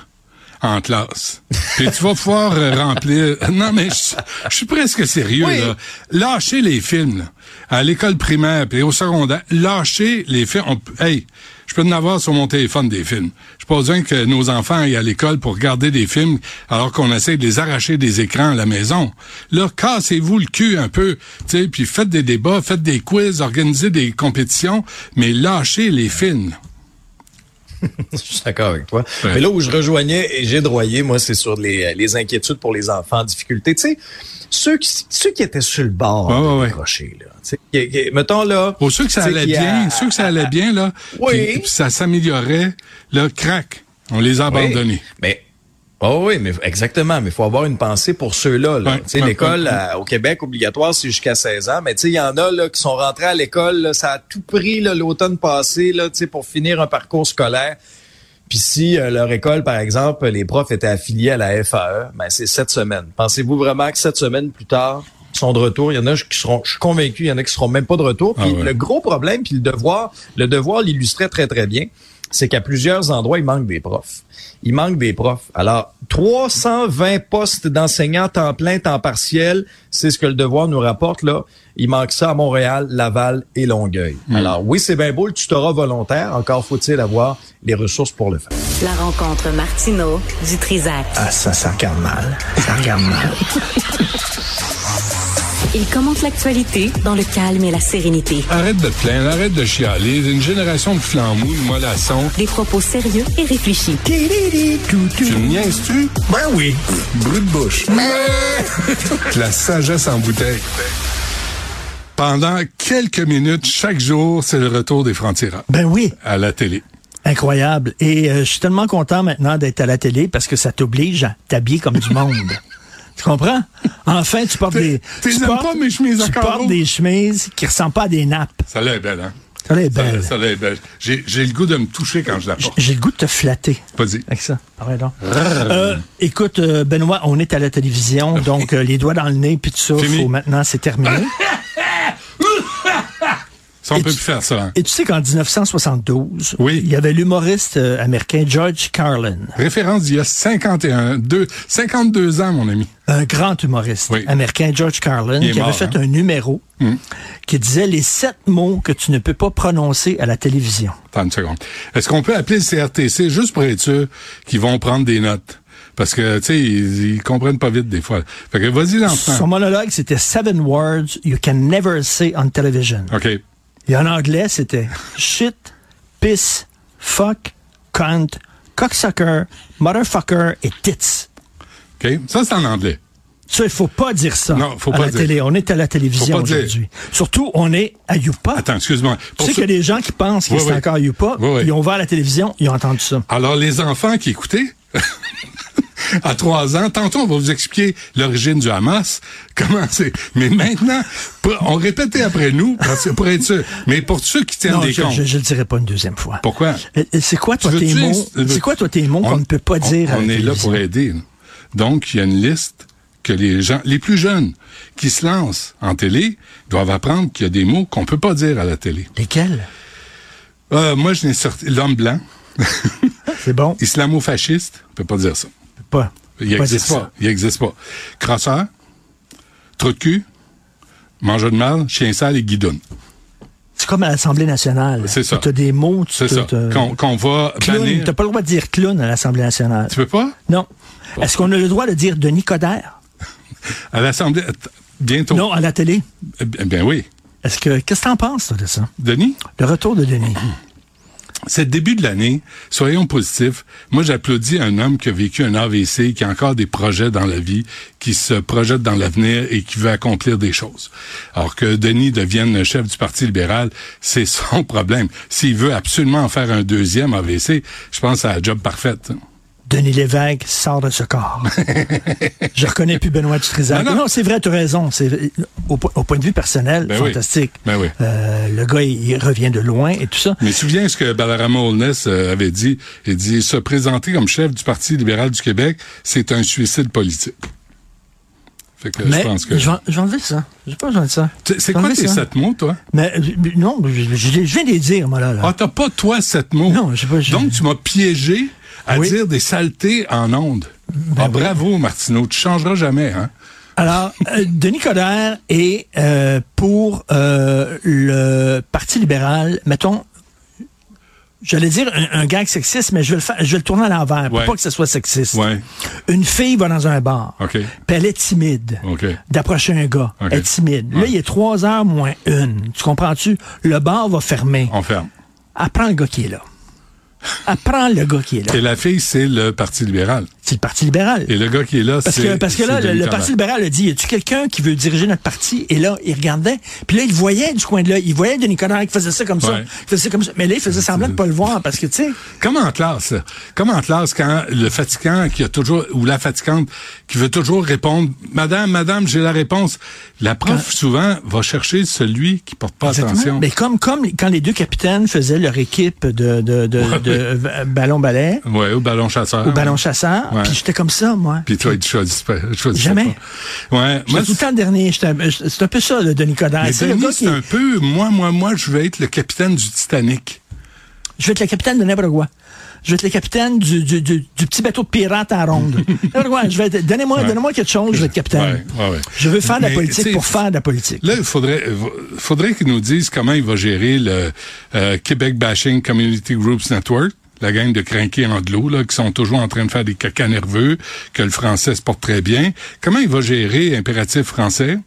en classe. Puis tu vas pouvoir euh, remplir... Non, mais je, je suis presque sérieux, Oui. là. Lâchez les films, là. À l'école primaire puis au secondaire, lâchez les films. On- hey, je peux en avoir sur mon téléphone des films. Je pas besoin que nos enfants aillent à l'école pour regarder des films alors qu'on essaie de les arracher des écrans à la maison. Là, cassez-vous le cul un peu, tu sais, puis faites des débats, faites des quiz, organisez des compétitions, mais lâchez les films. Je suis d'accord avec toi. Ouais. Mais là où je rejoignais Gilles Royer, moi, c'est sur les, les inquiétudes pour les enfants en difficulté. Tu sais, ceux qui, ceux qui étaient sur le bord ouais, de ouais. décrocher, là. Mettons là. Pour ceux que ça allait a- bien, ceux que ça allait bien, là, Oui. puis, puis ça s'améliorait, là, crac, on les a abandonnés. Oui, mais oh oui, mais exactement, mais il faut avoir une pensée pour ceux-là. Là. L'école euh, au Québec obligatoire, c'est jusqu'à 16 ans, mais il y en a là, qui sont rentrés à l'école, là, ça a tout pris là, l'automne passé là, pour finir un parcours scolaire. Puis si euh, leur école, par exemple, les profs étaient affiliés à la FAE, ben c'est sept semaines. Pensez-vous vraiment que sept semaines plus tard, ils sont de retour? Il y en a qui seront, je suis convaincu, il y en a qui seront même pas de retour. Puis Ah ouais. le gros problème, puis le devoir, le devoir l'illustrait très, très bien, c'est qu'à plusieurs endroits, il manque des profs. Il manque des profs. Alors, 320 postes d'enseignants temps plein, temps partiel, c'est ce que le devoir nous rapporte là. Il manque ça à Montréal, Laval et Longueuil. Alors, oui, c'est bien beau le tutorat volontaire. Encore faut-il avoir les ressources pour le faire. La rencontre Martino du Trizac. Ah, ça, ça regarde mal. Ça regarde mal. Il commente l'actualité dans le calme et la sérénité. Arrête de te plaindre, arrête de chialer. Une génération de flambous, de mollassons. Des propos sérieux et réfléchis. Tu me niaises-tu? Ben oui. Brut de bouche. La sagesse en bouteille. Pendant quelques minutes, chaque jour, c'est le retour des francs-tireurs Ben oui. à la télé. Incroyable. Et euh, je suis tellement content maintenant d'être à la télé parce que ça t'oblige à t'habiller comme du monde. Tu comprends? Enfin, tu portes des. tu portes- pas mes chemises à Tu portes des chemises qui ressemblent pas à des nappes. Ça l'est belle, hein? Ça l'est Ça, belle. ça l'est belle. J'ai, j'ai le goût de me toucher quand je la porte. J'ai le goût de te flatter. Vas-y. Avec ça. Arrête donc. Euh, écoute, euh, Benoît, on est à la télévision, donc euh, les doigts dans le nez, puis tout ça, faut maintenant, c'est terminé. Ça, on Et peut tu- plus faire ça. hein. Et tu sais qu'en 1972, Oui. il y avait l'humoriste euh, américain George Carlin, Référence d'il y a 51, deux, 52 ans, mon ami. un grand humoriste Oui. américain, George Carlin, qui mort, avait fait hein? un numéro Mm. qui disait les sept mots que tu ne peux pas prononcer à la télévision. Attends une seconde. Est-ce qu'on peut appeler le CRTC juste pour être sûr qu'ils vont prendre des notes? Parce que, tu sais, ils, ils comprennent pas vite des fois. Fait que vas-y, Son l'enfant. monologue, c'était Seven words you can never say on television. OK. Et en anglais, c'était shit, piss, fuck, cunt, cocksucker, motherfucker et tits. OK? Ça, c'est en anglais. Ça, il faut pas dire ça Non, faut à pas la dire. télé. On est à la télévision aujourd'hui. Surtout, on est à Youpa. Attends, excuse-moi. Tu sais y a des gens qui pensent que Oui, c'est oui. encore Youpa. Oui, oui. Ils ont ouvert la télévision, ils ont entendu ça. Alors, les enfants qui écoutaient, à trois ans. Tantôt, on va vous expliquer l'origine du Hamas. Comment c'est? Mais maintenant, on répétait après nous parce que pour être sûr. Mais pour ceux qui tiennent Non, des je, comptes. je, je le dirai pas une deuxième fois. Pourquoi? C'est quoi, toi, tes mots? C'est quoi, toi, tes mots On- qu'on ne peut pas on- dire à On, la est là pour aider. Donc, il y a une liste que les gens, les plus jeunes qui se lancent en télé doivent apprendre qu'il y a des mots qu'on peut pas dire à la télé. Lesquels? Euh, moi, je n'ai sorti l'homme blanc, C'est bon? islamo-fasciste, on peut pas dire ça. Pas. Il n'existe pas. Il n'existe pas. Crosseur, trou de cul, mangeur de mal, chien sale et guidoune. C'est comme à l'Assemblée nationale. C'est ça. Tu as des mots, tu C'est ça. Qu'on va Clown, bannir. t'as pas le droit de dire clown à l'Assemblée nationale. Tu peux pas? Non. Est-ce qu'on a le droit de dire Denis Coderre? À l'Assemblée, bientôt. Non, à la télé. Eh bien, ben oui. Est-ce que, qu'est-ce que t'en penses, toi, de ça? Denis? Le retour de Denis. C'est le début de l'année. Soyons positifs. Moi, j'applaudis un homme qui a vécu un AVC, qui a encore des projets dans la vie, qui se projette dans l'avenir et qui veut accomplir des choses. Alors que Denis devienne chef du Parti libéral, c'est son problème. S'il veut absolument en faire un deuxième AVC, je pense à la job parfaite. Denis Lévesque sort de ce corps. Je reconnais plus Benoît Dutrisac. Non, Non, non. c'est vrai, tu as raison. C'est, au, po- au point de vue personnel, Ben oui. fantastique. Ben oui. Euh, le gars, il, il revient de loin et tout ça. Mais souviens ce que Balarama Holness euh, avait dit. Il dit, se présenter comme chef du Parti libéral du Québec, c'est un suicide politique. Fait que Mais je pense que... je je ça. Je pas enlever ça. C'est Je quoi tes sept mots, toi? Mais euh, non, je, je- je viens de les dire, moi, là. là. Ah, t'as pas, toi, sept mots? Non, j'ai pas- j'ai- Donc, tu m'as piégé à Oui. Ben dire des saletés en ondes. ah, bravo, Martineau. Tu changeras jamais, hein? Alors, euh, Denis Coderre est euh, pour euh, le Parti libéral, mettons, j'allais dire un, un gag sexiste, mais je vais le faire, je vais le tourner à l'envers pour Ouais. pas que ce soit sexiste. Ouais. Une fille va dans un bar, OK. puis elle est timide OK. d'approcher un gars. Ok. Elle est timide. Là, il est trois heures moins une. Tu comprends-tu? Le bar va fermer. On ferme. Apprends le gars qui est là. Apprends le gars qui est là. Et la fille, c'est le Parti libéral. C'est le Parti libéral. Et le gars qui est là, Parce c'est... que, parce que là, le. Parti libéral a dit, y a-tu quelqu'un qui veut diriger notre parti? Et là, il regardait. Puis là, il voyait du coin de là. Il voyait Denis Coderre qui faisait ça comme ça. Il faisait ça comme ça. Mais là, il faisait semblant de pas le voir parce que, tu sais, Comme en classe. Comme en classe, quand le fatigant qui a toujours, ou la fatigante qui veut toujours répondre, Madame, Madame, j'ai la réponse. La prof, souvent, va chercher celui qui porte pas Exactement. attention. Mais comme, comme quand les deux capitaines faisaient leur équipe de, de, de, Ouais. de v- ballon-ballet Ouais, au ballon chasseur. ou ballon-chasseur, Ouais. puis j'étais comme ça, moi. Puis toi, tu choisis pas. choisis Jamais. pas. Ouais. Moi, tout le temps le dernier. C'est un peu ça, le Denis Coderre. mais Denis, c'est un peu, moi, moi, moi, je vais être le capitaine du Titanic. Je vais être le capitaine de n'importe quoi. Je vais être le capitaine du, du, du, du petit bateau de pirate à ronde. Je vais donnez-moi, Ouais. donnez-moi quelque chose, je vais être capitaine. Ouais, ouais, ouais. Je veux faire de la politique pour faire de la politique. Là, il faudrait, faudrait qu'ils nous disent comment il va gérer le euh, Québec Bashing Community Groups Network, la gang de crinqués anglo, là, qui sont toujours en train de faire des cacas nerveux, que le français se porte très bien. Comment il va gérer Impératif français?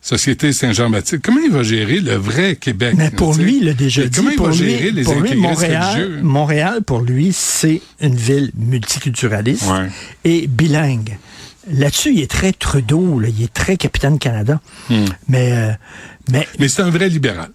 Société Saint-Jean-Baptiste. Comment il va gérer le vrai Québec? Mais pour lui, il l'a déjà dit. Comment il pour va lui, gérer les pour lui, Montréal? Montréal, pour lui, c'est une ville multiculturaliste Ouais. et bilingue. Là-dessus, il est très Trudeau, là, il est très capitaine Canada. Hmm. Mais, euh, mais Mais c'est un vrai libéral.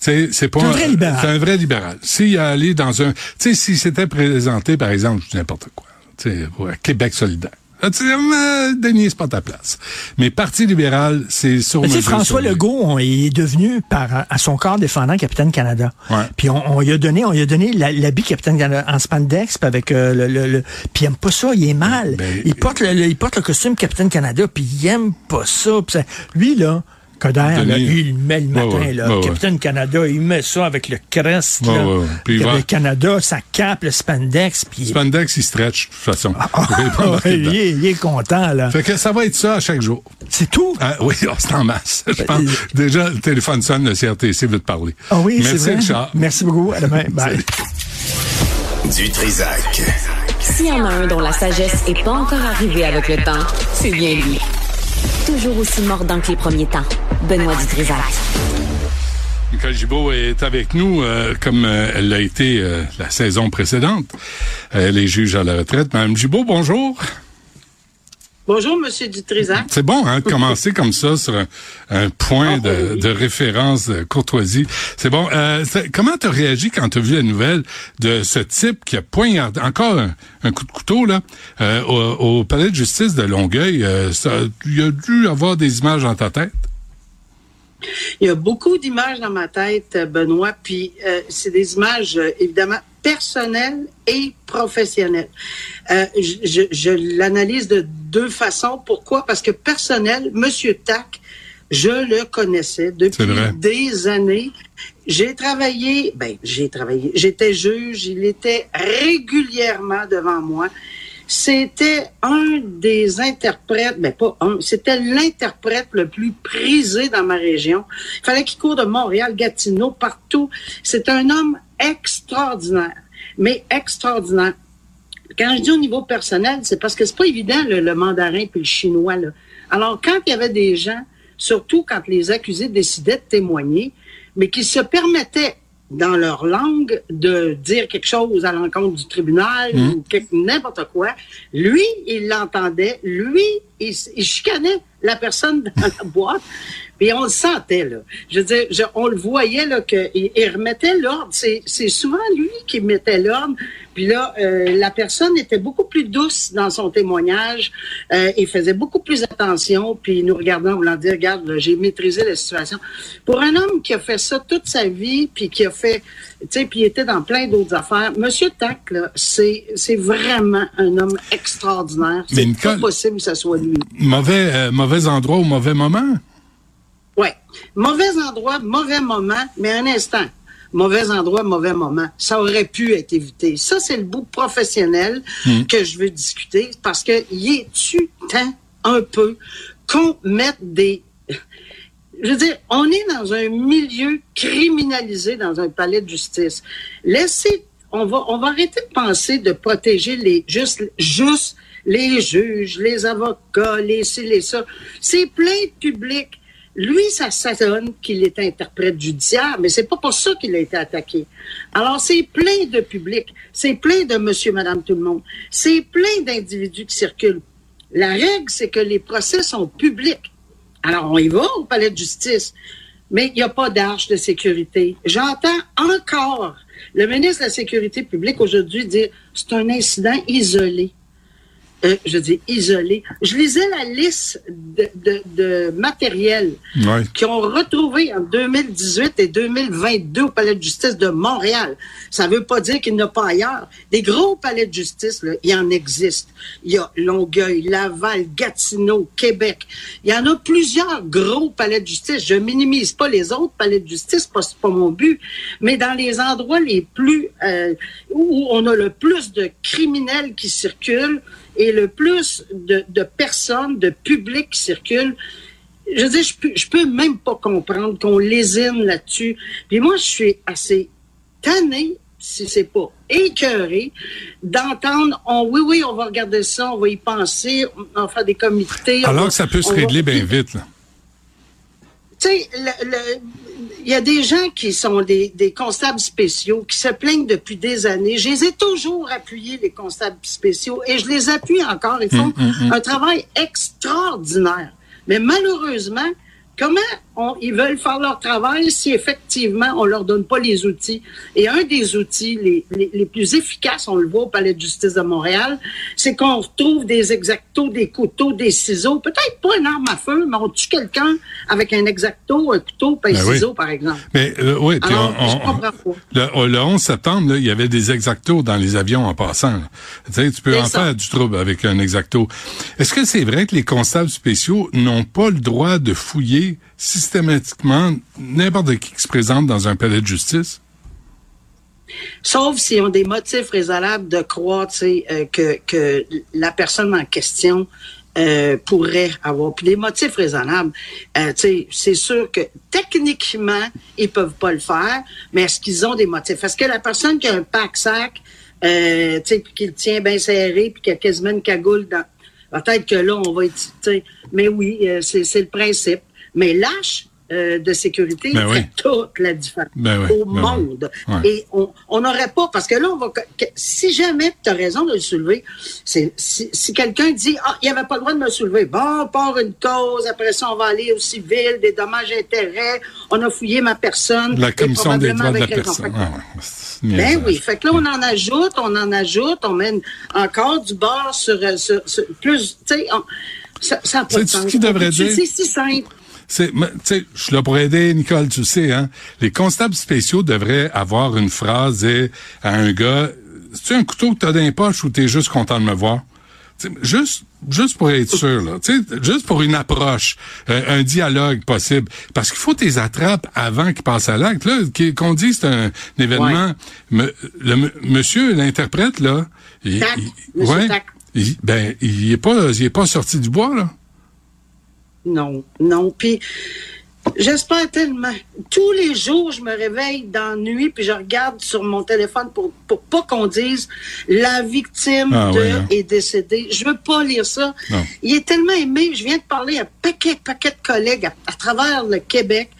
C'est pas un vrai libéral. C'est un vrai libéral. S'il a allé dans un, tu sais, s'il s'était présenté, par exemple, je dis n'importe quoi, tu sais, Québec solidaire. Denis, c'est pas ta place. Mais Parti libéral, c'est sur Mais tu sais, mesure François sur. Legault, on, il est devenu par à son corps défendant capitaine Canada. Ouais. Puis on, on lui a donné, on lui a donné la- l'habit capitaine Canada en spandex, puis avec euh, le, le, le- puis il aime pas ça, il est mal. Ben, il porte le, le- il porte le costume capitaine Canada, puis il aime pas ça. Puis ça- lui là. Coder, là, lui, il le met le matin, Ouais, ouais, là. ouais, ouais. Capitaine Canada, il met ça avec le crest, Ouais, là. ouais, ouais. Puis il Puis va- le Canada, sa cape, le spandex, puis Spandex, il stretch, de toute façon. Il est pas Ah, embarqué il, est, il est content, là. Fait que ça va être ça à chaque jour. C'est tout? Ah, oui, oh, c'est en masse. Je pense. euh, Déjà, le téléphone sonne, le CRTC veut te parler. Ah oui, c'est Merci, vrai. Richard. Merci beaucoup. À demain. Bye. Du Trisac. S'il y en a un dont la sagesse n'est pas encore arrivée avec le temps, c'est bien lui. Toujours aussi mordant que les premiers temps. Benoît Dutrisac. Nicole Gibault est avec nous euh, comme euh, elle l'a été euh, la saison précédente. Elle est juge à la retraite. Madame Gibault, bonjour. Bonjour, Monsieur Dutrisac. C'est bon, hein, de commencer comme ça sur un, point ah, de, de, référence de courtoisie. C'est bon. Euh, comment tu as réagi quand tu as vu la nouvelle de ce type qui a poignardé, encore un, coup de couteau, là, euh, au, palais de justice de Longueuil? Euh, ça, il a dû avoir des images dans ta tête? Il y a beaucoup d'images dans ma tête, Benoît, puis euh, c'est des images, évidemment, personnelles et professionnelles. Euh, je, je l'analyse de deux façons. Pourquoi? Parce que personnel, Monsieur Tac, je le connaissais depuis des années. J'ai travaillé, ben j'ai travaillé, j'étais juge, il était régulièrement devant moi. C'était un des interprètes, mais ben, pas un, c'était l'interprète le plus prisé dans ma région. Il fallait qu'il court de Montréal, Gatineau, partout. C'est un homme extraordinaire, mais extraordinaire. Quand je dis au niveau personnel, c'est parce que c'est pas évident le, mandarin puis le chinois. Là. Alors, quand il y avait des gens, surtout quand les accusés décidaient de témoigner, mais qui se permettaient dans leur langue de dire quelque chose à l'encontre du tribunal mmh. ou n'importe quoi, lui, il l'entendait, lui, il, il chicanait la personne dans la boîte. Puis on le sentait, là. Je veux dire, on le voyait, là, qu'il il remettait l'ordre. C'est, souvent lui qui mettait l'ordre. Puis là, euh, la personne était beaucoup plus douce dans son témoignage. Euh, il faisait beaucoup plus attention. Puis nous regardait en voulant dire, regarde, j'ai maîtrisé la situation. Pour un homme qui a fait ça toute sa vie, puis qui a fait, tu sais, puis il était dans plein d'autres affaires. Monsieur Tac, là, c'est, c'est vraiment un homme extraordinaire. C'est pas possible que ce soit lui. Mauvais, euh, mauvais endroit au mauvais moment? Mauvais endroit, mauvais moment, mais un instant. Mauvais endroit, mauvais moment. Ça aurait pu être évité. Ça, c'est le bout professionnel hmm. que je veux discuter parce que y est-tu temps un peu qu'on mette des... Je veux dire, on est dans un milieu criminalisé dans un palais de justice. Laissez, on va, on va arrêter de penser de protéger les, juste, juste les juges, les avocats, les les ça. C'est plein de public lui, ça s'adonne qu'il est interprète judiciaire, mais c'est pas pour ça qu'il a été attaqué. Alors, c'est plein de public, c'est plein de monsieur, madame, tout le monde, c'est plein d'individus qui circulent. La règle, c'est que les procès sont publics. Alors, on y va au palais de justice, mais il n'y a pas d'arche de sécurité. J'entends encore le ministre de la Sécurité publique aujourd'hui dire c'est un incident isolé. Euh, je dis isolé. Je lisais la liste de, de, de matériel qui ont retrouvé en 2018 et 2022 au Palais de justice de Montréal. Ça veut pas dire qu'il n'y en a pas ailleurs. Des gros palais de justice, là, il y en existe. Il y a Longueuil, Laval, Gatineau, Québec. Il y en a plusieurs gros palais de justice. Je minimise pas les autres palais de justice, c'est pas mon but. Mais dans les endroits les plus euh, où on a le plus de criminels qui circulent, et le plus de, de personnes, de public qui circulent, je veux dire, je peux, je peux même pas comprendre qu'on lésine là-dessus. Puis moi, je suis assez tanné, si c'est pas écœuré, d'entendre, on, oui, oui, on va regarder ça, on va y penser, on va faire des comités. Alors que ça peut se régler bien vite, là. Tu sais, le, il y a des gens qui sont des, des, constables spéciaux qui se plaignent depuis des années. Je les ai toujours appuyés, les constables spéciaux, et je les appuie encore. Ils font hum, hum, hum. un travail extraordinaire. Mais malheureusement, comment ils veulent faire leur travail si effectivement on leur donne pas les outils. Et un des outils les, les, plus efficaces, on le voit au Palais de justice de Montréal, c'est qu'on retrouve des exactos, des couteaux, des ciseaux, peut-être pas une arme à feu, mais on tue quelqu'un avec un exacto, un couteau, pas un ben ciseau, par exemple. Mais euh, oui, puis Le, le, 11 septembre, il y avait des exactos dans les avions en passant. Tu, sais, tu peux en faire du trouble avec un exacto. Est-ce que c'est vrai que les constables spéciaux n'ont pas le droit de fouiller systématiquement n'importe qui qui se présente dans un palais de justice? Sauf s'ils ont des motifs raisonnables de croire euh, que, que la personne en question euh, pourrait avoir. Puis des motifs raisonnables, euh, c'est sûr que techniquement, ils peuvent pas le faire, mais est-ce qu'ils ont des motifs? Est-ce que la personne qui a un pack-sac, euh, qui le tient bien serré, puis qui a quasiment une cagoule dans... Peut-être que là, on va être... Mais oui, c'est le principe. Mais lâche, euh, de sécurité Ben oui. fait toute la différence Ben oui, au ben monde. Et on on n'aurait pas, parce que là, on va, que- si jamais tu as raison de le soulever, c'est si, si quelqu'un dit, ah, il n'y avait pas le droit de me soulever, bon, on part une cause, après ça, on va aller au civil, des dommages et intérêts, on a fouillé ma personne. La commission des droits de la personne. Ah ben oui, fait que là, on en ajoute, on en ajoute, on mène encore du bord sur, euh, sur, sur- plus, tu sais, ça, ça a pas de sens. C'est si simple. C'est, je suis là pour aider, Nicole, tu sais, hein. Les constables spéciaux devraient avoir une phrase et, à un gars, c'est un couteau que t'as dans les poches ou t'es juste content de me voir? Juste, juste pour être sûr, là. Tu sais, juste pour une approche, euh, un dialogue possible. Parce qu'il faut tes attrapes avant qu'ils passent à l'acte. Là, qu'on dit c'est un, événement. Me- le, monsieur, l'interprète, là. il- Tac, il- ouais, il- ben, il est pas, il est pas sorti du bois, là. Non, non. Puis j'espère tellement. Tous les jours, je me réveille dans la nuit puis je regarde sur mon téléphone pour pour pas qu'on dise la victime Ah de hein. est décédée. Je veux pas lire ça. Non. Il est tellement aimé. Je viens de parler à un paquet, paquet de collègues à, à travers le Québec.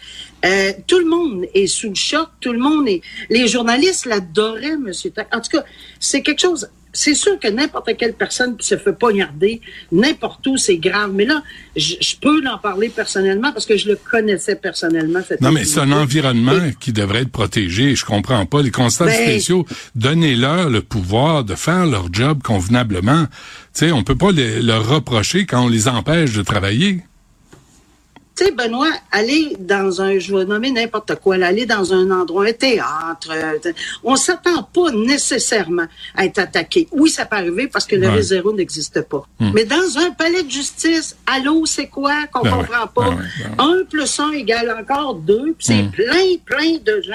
Euh, tout le monde est sous le choc. Tout le monde est. Les journalistes l'adoraient, Monsieur Tac. En tout cas, c'est quelque chose. C'est sûr que n'importe quelle personne qui se fait poignarder, n'importe où, c'est grave. Mais là, je, je peux en parler personnellement parce que je le connaissais personnellement. Cette Non, mais c'est un environnement Et- qui devrait être protégé. Je comprends pas. Les constables Ben- spéciaux, donnez-leur le pouvoir de faire leur job convenablement. Tu sais, on peut pas les- leur reprocher quand on les empêche de travailler. Tu sais, Benoît, aller dans un, je vais nommer n'importe quoi, aller dans un endroit, un théâtre, euh, on s'attend pas nécessairement à être attaqué. Oui, ça peut arriver parce que le Ouais. zéro n'existe pas. Mais dans un palais de justice, allô, c'est quoi qu'on Ben ouais, comprend pas? ben ouais, ben Un plus un égale encore deux, puis c'est plein, plein de gens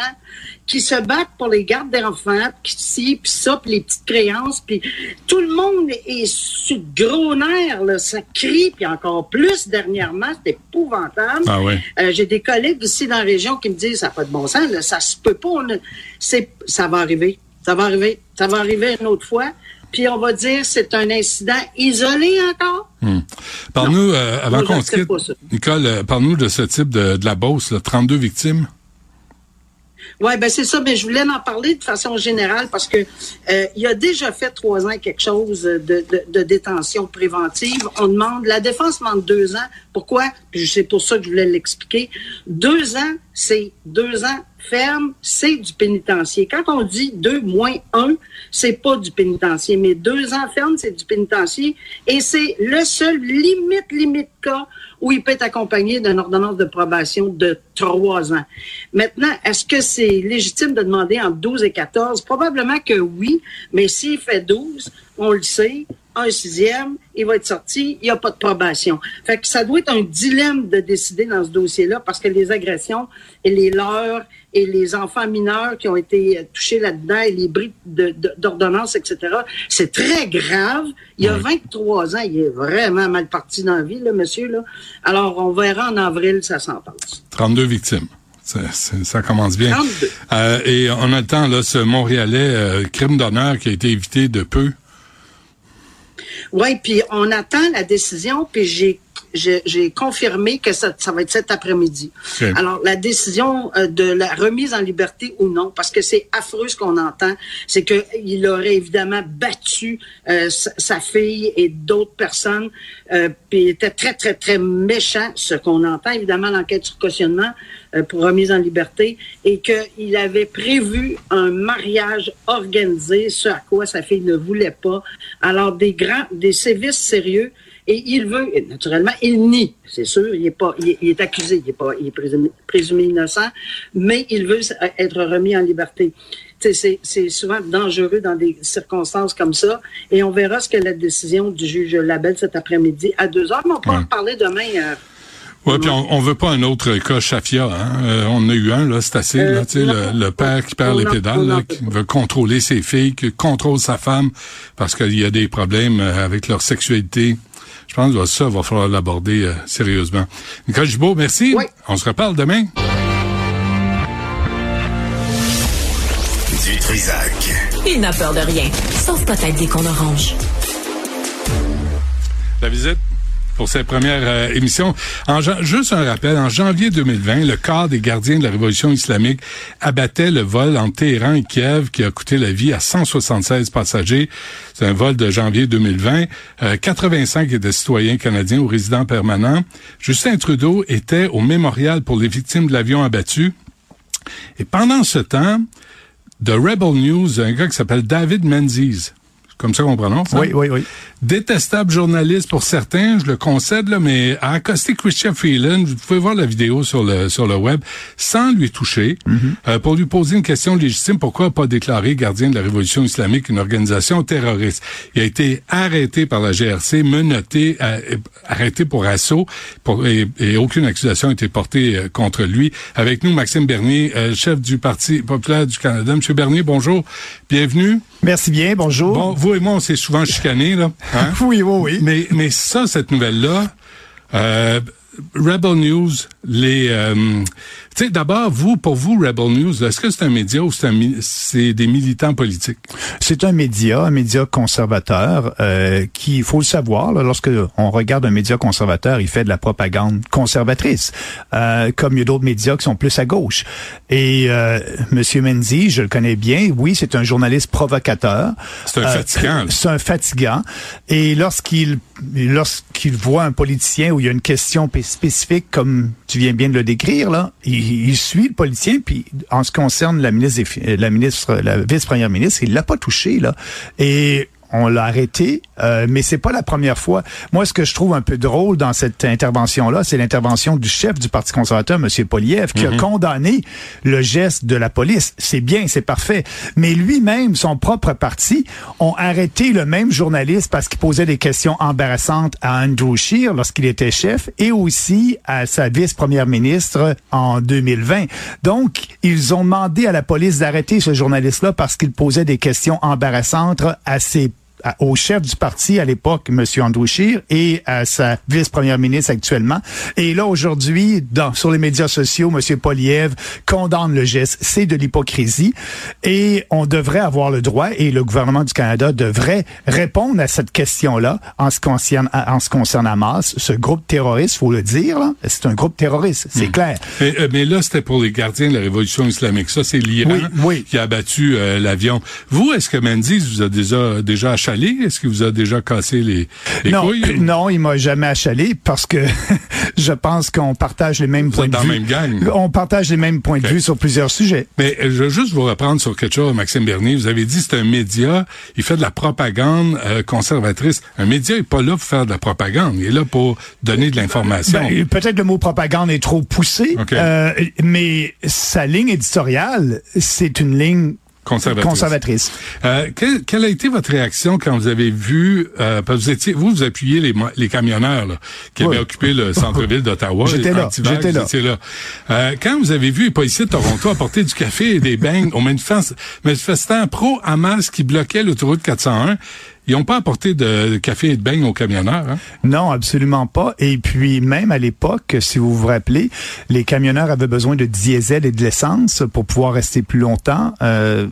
qui se battent pour les gardes d'enfants, puis ci, puis ça, puis les petites créances, puis tout le monde est sur gros nerfs, là, ça crie, puis encore plus dernièrement, c'est épouvantable. Ah ouais. Euh, J'ai des collègues ici dans la région qui me disent ça n'a pas de bon sens, là, ça se peut pas, on a- ça va arriver, ça va arriver, ça va arriver une autre fois, puis on va dire c'est un incident isolé encore. Parle-nous, euh, avant qu'on se quitte. Nicole, euh, parle-nous de ce type de, de la Beauce, là, 32 victimes. Oui, ben c'est ça, mais je voulais en parler de façon générale parce que euh, il a déjà fait trois ans quelque chose de, de, de détention préventive. On demande, la défense demande deux ans. Pourquoi? C'est pour ça que je voulais l'expliquer. Deux ans, c'est deux ans ferme, c'est du pénitencier. Quand on dit deux moins un, c'est pas du pénitencier, mais deux ans ferme, c'est du pénitencier. Et c'est le seul limite, limite cas où il peut être accompagné d'une ordonnance de probation de trois ans. Maintenant, est-ce que c'est légitime de demander entre 12 et 14? Probablement que oui, mais s'il fait 12, on le sait, un sixième, il va être sorti, il n'y a pas de probation. Fait que ça doit être un dilemme de décider dans ce dossier-là parce que les agressions et les leurs et les enfants mineurs qui ont été euh, touchés là-dedans et les bris d'ordonnance, etc., c'est très grave. Il y a 23 ans, il est vraiment mal parti dans la vie, le monsieur. Là. Alors, on verra en avril sa sentence. 32 victimes. Ça, c'est- ça commence bien. 32. Euh, et on a le temps, là, ce Montréalais, euh, crime d'honneur qui a été évité de peu. Oui, puis on attend la décision, puis j'ai j'ai confirmé que ça, ça va être cet après-midi. Alors, la décision euh, de la remise en liberté ou non, parce que c'est affreux ce qu'on entend, c'est qu'il aurait évidemment battu euh, sa, sa fille et d'autres personnes, euh, puis il était très, très, très méchant, ce qu'on entend évidemment l'enquête sur cautionnement euh, pour remise en liberté, et qu'il avait prévu un mariage organisé, ce à quoi sa fille ne voulait pas. Alors, des grands, des sévices sérieux, et il veut, et naturellement, il nie, c'est sûr, il est pas, il est, il est accusé, il est pas, il est présumé, présumé innocent, mais il veut s- être remis en liberté. C'est souvent dangereux dans des circonstances comme ça, et on verra ce que la décision du juge Labelle cet après-midi à deux heures, mais on peut en Ouais. parler demain. euh, Ouais, puis on, on veut pas un autre cas Chafia. Hein? Euh, on en a eu un, là, c'est assez. Euh, là, tu sais, non. le, le père qui perd les en- pédales, là, en qui veut contrôler ses filles, qui contrôle sa femme parce qu'il y a des problèmes euh, avec leur sexualité. Je pense que ça, va falloir l'aborder euh, sérieusement. Nicole Gibault, merci. Oui. On se reparle demain. Du Trisac. Il n'a peur de rien, sauf peut-être des qu'on orange. La visite? Pour cette première euh, émission. Juste un rappel, en janvier 2020, le corps des gardiens de la révolution islamique abattait le vol en Téhéran et Kiev qui a coûté la vie à 176 passagers. C'est un vol de janvier 2020. 85 étaient citoyens canadiens ou résidents permanents. Justin Trudeau était au mémorial pour les victimes de l'avion abattu. Et pendant ce temps, The Rebel News, un gars qui s'appelle David Menzies, comme ça qu'on prononce. Hein? Oui, oui, oui détestable journaliste pour certains, je le concède, là, mais à accoster Christian Freeland, vous pouvez voir la vidéo sur le sur le web, sans lui toucher, mhm. euh, pour lui poser une question légitime, pourquoi pas déclarer gardien de la révolution islamique une organisation terroriste? Il a été arrêté par la GRC, menotté, euh, arrêté pour assaut, pour, et, aucune accusation n'a été portée euh, contre lui. Avec nous, Maxime Bernier, chef du Parti populaire du Canada. Monsieur Bernier, bonjour, bienvenue. Merci bien, bonjour. Bon, vous et moi, on s'est souvent chicanés, là. Hein? oui, oui, oui. Mais, mais ça, cette nouvelle-là, euh, Rebel News, les, euh, tu sais, d'abord, vous, pour vous, Rebel News, est-ce que c'est un média ou c'est des militants politiques? C'est un média, un média conservateur, euh, qui, il faut le savoir, là, lorsque on regarde un média conservateur, il fait de la propagande conservatrice, euh, comme il y a d'autres médias qui sont plus à gauche. Et euh, Monsieur Menzi, je le connais bien, oui, c'est un journaliste provocateur. C'est un euh, fatigant. C'est un fatigant. Et lorsqu'il lorsqu'il voit un politicien où il y a une question spécifique, comme tu viens bien de le décrire, là, il, suit le politicien, puis en ce qui concerne la ministre, la ministre, la vice-première ministre, il l'a pas touché, là. Et on l'a arrêté, euh, mais c'est pas la première fois. Moi, ce que je trouve un peu drôle dans cette intervention-là, c'est l'intervention du chef du Parti conservateur, M. Poliev, qui a mhm. condamné le geste de la police. C'est bien, c'est parfait. Mais lui-même, son propre parti, ont arrêté le même journaliste parce qu'il posait des questions embarrassantes à Andrew Scheer lorsqu'il était chef et aussi à sa vice-première ministre en 2020. Donc, ils ont demandé à la police d'arrêter ce journaliste-là parce qu'il posait des questions embarrassantes à ses au chef du parti à l'époque, M. Andrew Scheer, et à sa vice-première ministre actuellement. Et là, aujourd'hui, dans, sur les médias sociaux, M. Poliev condamne le geste. C'est de l'hypocrisie. Et on devrait avoir le droit, et le gouvernement du Canada devrait répondre à cette question-là en ce concerne, en ce concerne Hamas, ce groupe terroriste, faut le dire, c'est un groupe terroriste, c'est hmm. clair. Mais, euh, mais là, c'était pour les gardiens de la révolution islamique. Ça, c'est l'Iran qui a abattu euh, l'avion. Vous, est-ce que Mendy vous a déjà, déjà est-ce qu'il vous a déjà cassé les, non, couilles? Non, il m'a jamais achalé parce que je pense qu'on partage les mêmes points de vue. Même gang. On partage les mêmes points de vue sur plusieurs sujets. Mais je veux juste vous reprendre sur quelque chose, Maxime Bernier. Vous avez dit c'est un média, il fait de la propagande euh, conservatrice. Un média est pas là pour faire de la propagande, il est là pour donner de l'information. Ben, peut-être le mot propagande est trop poussé, euh, mais sa ligne éditoriale, c'est une ligne conservatrice. Euh, quelle, a été votre réaction quand vous avez vu, euh, vous étiez, vous, vous appuyez les, les camionneurs là, qui avaient occupé le centre-ville d'Ottawa. J'étais là, j'étais là. là. Euh, quand vous avez vu les policiers de Toronto apporter du café et des beignes aux manifestants pro-Hamas qui bloquaient l'autoroute 401, ils n'ont pas apporté de café et de beignes aux camionneurs. Hein? Non, absolument pas. Et puis même à l'époque, si vous vous rappelez, les camionneurs avaient besoin de diesel et de l'essence pour pouvoir rester plus longtemps. Euh,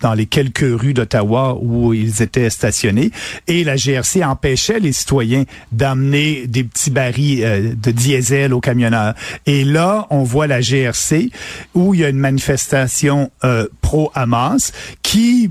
dans les quelques rues d'Ottawa où ils étaient stationnés. Et la GRC empêchait les citoyens d'amener des petits barils euh, de diesel aux camionneurs. Et là, on voit la GRC où il y a une manifestation euh, pro-Hamas qui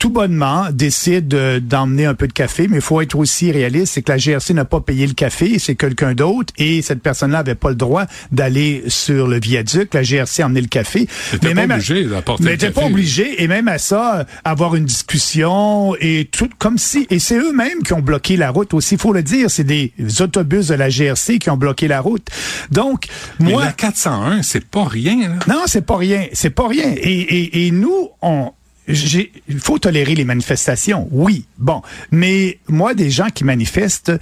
tout bonnement décide d'emmener un peu de café, mais il faut être aussi réaliste, c'est que la GRC n'a pas payé le café, c'est quelqu'un d'autre, et cette personne-là avait pas le droit d'aller sur le viaduc. La GRC a emmené le café. Mais même obligé d'apporter Mais n'était pas obligé, et même à ça, avoir une discussion, et tout comme si, et c'est eux-mêmes qui ont bloqué la route aussi, il faut le dire, c'est des autobus de la GRC qui ont bloqué la route. Donc, mais moi... la 401, c'est pas rien, là. Non, c'est pas rien, c'est pas rien. Et, et, et nous, on, il faut tolérer les manifestations, oui, bon, mais moi, des gens qui manifestent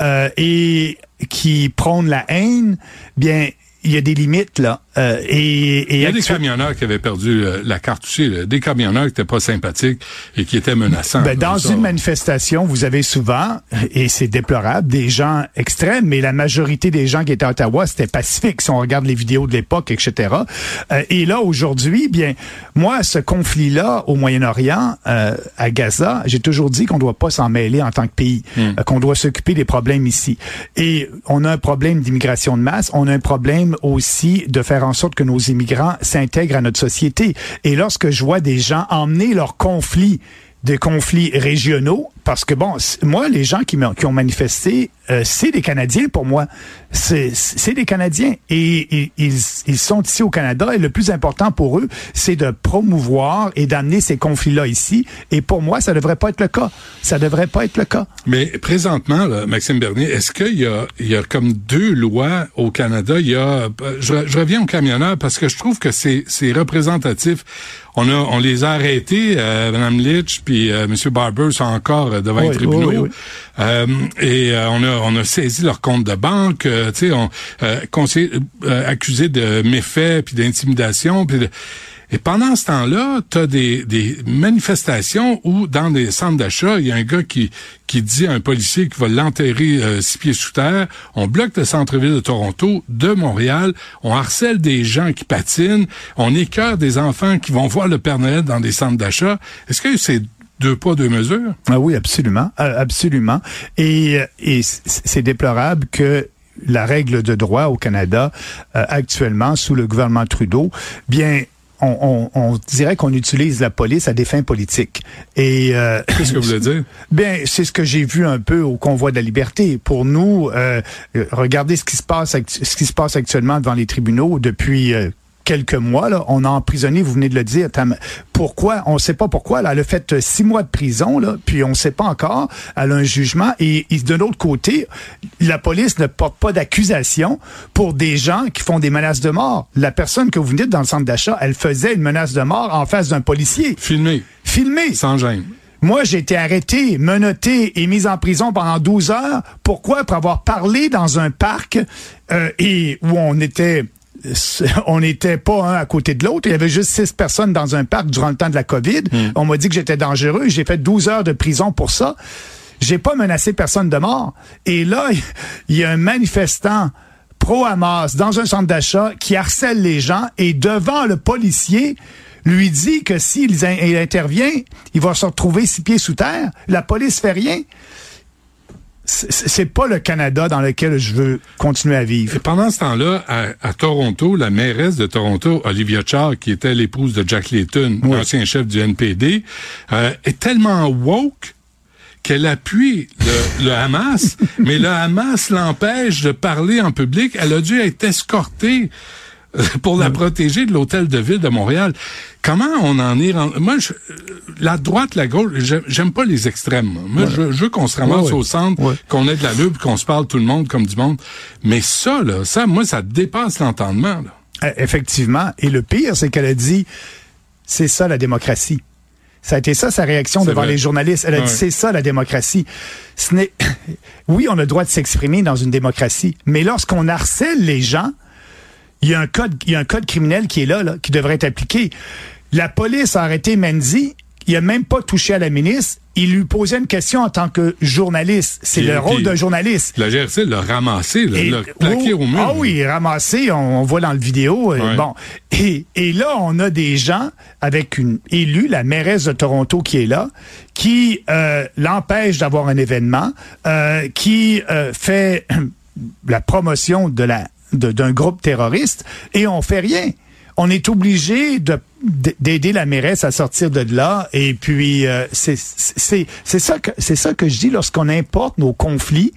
euh, et qui prônent la haine, bien, il y a des limites là. Euh, et, Il y a des camionneurs qui avaient perdu euh, la carte aussi, là. des camionneurs qui n'étaient pas sympathiques et qui étaient menaçants. Ben, dans une manifestation, vous avez souvent, et c'est déplorable, des gens extrêmes, mais la majorité des gens qui étaient à Ottawa, c'était pacifique, si on regarde les vidéos de l'époque, etc. Euh, et là, aujourd'hui, bien, moi, ce conflit-là au Moyen-Orient, euh, à Gaza, j'ai toujours dit qu'on doit pas s'en mêler en tant que pays, euh, qu'on doit s'occuper des problèmes ici. Et on a un problème d'immigration de masse, on a un problème aussi de faire en sorte que nos immigrants s'intègrent à notre société. Et lorsque je vois des gens emmener leurs conflits des conflits régionaux, parce que bon, moi, les gens qui, qui ont manifesté, euh, c'est des Canadiens pour moi. C'est des Canadiens. Et, ils, ils sont ici au Canada et le plus important pour eux, c'est de promouvoir et d'amener ces conflits-là ici. Et pour moi, ça devrait pas être le cas. Ça devrait pas être le cas. Mais présentement, là, Maxime Bernier, est-ce qu'il y a, y a comme deux lois au Canada? Il y a, je, reviens aux camionneurs parce que je trouve que c'est, représentatif. On a, on les a arrêtés, euh, Mme Litch puis euh, M. Barber sont encore devant Oui, les tribunaux. oui. Euh, et euh, on a, on a saisi leur compte de banque, euh, tu sais, on euh, euh, accusé de méfaits puis d'intimidation puis de- et pendant ce temps-là, tu as des, des manifestations où, dans des centres d'achat, il y a un gars qui, qui dit à un policier qu'il va l'enterrer euh, six pieds sous terre. On bloque le centre-ville de Toronto, de Montréal. On harcèle des gens qui patinent. On écœure des enfants qui vont voir le Père Noël dans des centres d'achat. Est-ce que c'est deux pas, deux mesures? Ah oui, absolument, euh, absolument. Et, euh, et c'est déplorable que la règle de droit au Canada euh, actuellement sous le gouvernement Trudeau, bien on, on, on dirait qu'on utilise la police à des fins politiques. Et euh, Qu'est-ce que vous voulez dire? Bien, c'est ce que j'ai vu un peu au convoi de la liberté. Pour nous, euh, euh, regardez ce qui se passe, ce qui se passe actuellement devant les tribunaux depuis. Quelques mois, là, on a emprisonné, vous venez de le dire, Tam. Pourquoi? On ne sait pas pourquoi. Là, elle a fait euh, six mois de prison, là, puis on ne sait pas encore. Elle a un jugement. Et, et de l'autre côté, la police ne porte pas d'accusation pour des gens qui font des menaces de mort. La personne que vous venez dans le centre d'achat, elle faisait une menace de mort en face d'un policier. Filmé. Filmé. Sans gêne. Moi, j'ai été arrêté, menotté et mis en prison pendant 12 heures. Pourquoi? Pour avoir parlé dans un parc euh, et où on était on n'était pas un à côté de l'autre. Il y avait juste six personnes dans un parc durant le temps de la COVID. On m'a dit que j'étais dangereux. J'ai fait 12 heures de prison pour ça. J'ai pas menacé personne de mort. Et là, il y a un manifestant pro-Hamas dans un centre d'achat qui harcèle les gens et devant le policier lui dit que s'il il intervient, il va se retrouver six pieds sous terre. La police fait rien. C'est pas le Canada dans lequel je veux continuer à vivre. Et pendant ce temps-là, à, à Toronto, la mairesse de Toronto, Olivia Chow, qui était l'épouse de Jack Layton, ancien chef du NPD, euh, est tellement woke qu'elle appuie le, le Hamas, mais le Hamas l'empêche de parler en public. Elle a dû être escortée pour la protéger de l'hôtel de ville de Montréal. Comment on en est rendu? Moi, je- la droite, la gauche, j'ai- j'aime pas les extrêmes. Moi, je, je veux qu'on se ramasse Ouais, au centre, Ouais. qu'on ait de la lutte, qu'on se parle tout le monde comme du monde. Mais ça, là, ça, moi, ça dépasse l'entendement. là. Euh, Effectivement. Et le pire, c'est qu'elle a dit, c'est ça la démocratie. Ça a été ça sa réaction devant vrai. les journalistes. Elle a Ouais. dit, c'est ça la démocratie. Ce n'est, oui, on a le droit de s'exprimer dans une démocratie, mais lorsqu'on harcèle les gens, il y a un code, il y a un code criminel qui est là, là, qui devrait être appliqué. La police a arrêté Menzi. Il a même pas touché à la ministre. Il lui posait une question en tant que journaliste. C'est le rôle d'un journaliste. La GRC l'a ramassé, l'a plaqué oh, au mur. Ah oui, ramassé, on, on voit dans le vidéo. euh, Ouais. Bon, et, et là, on a des gens avec une élue, la mairesse de Toronto qui est là, qui euh, l'empêche d'avoir un événement, euh, qui euh, fait la promotion de la d'un groupe terroriste, et on fait rien. On est obligé de d'aider la mairesse à sortir de là et puis euh, c'est c'est c'est ça que c'est ça que je dis lorsqu'on importe nos conflits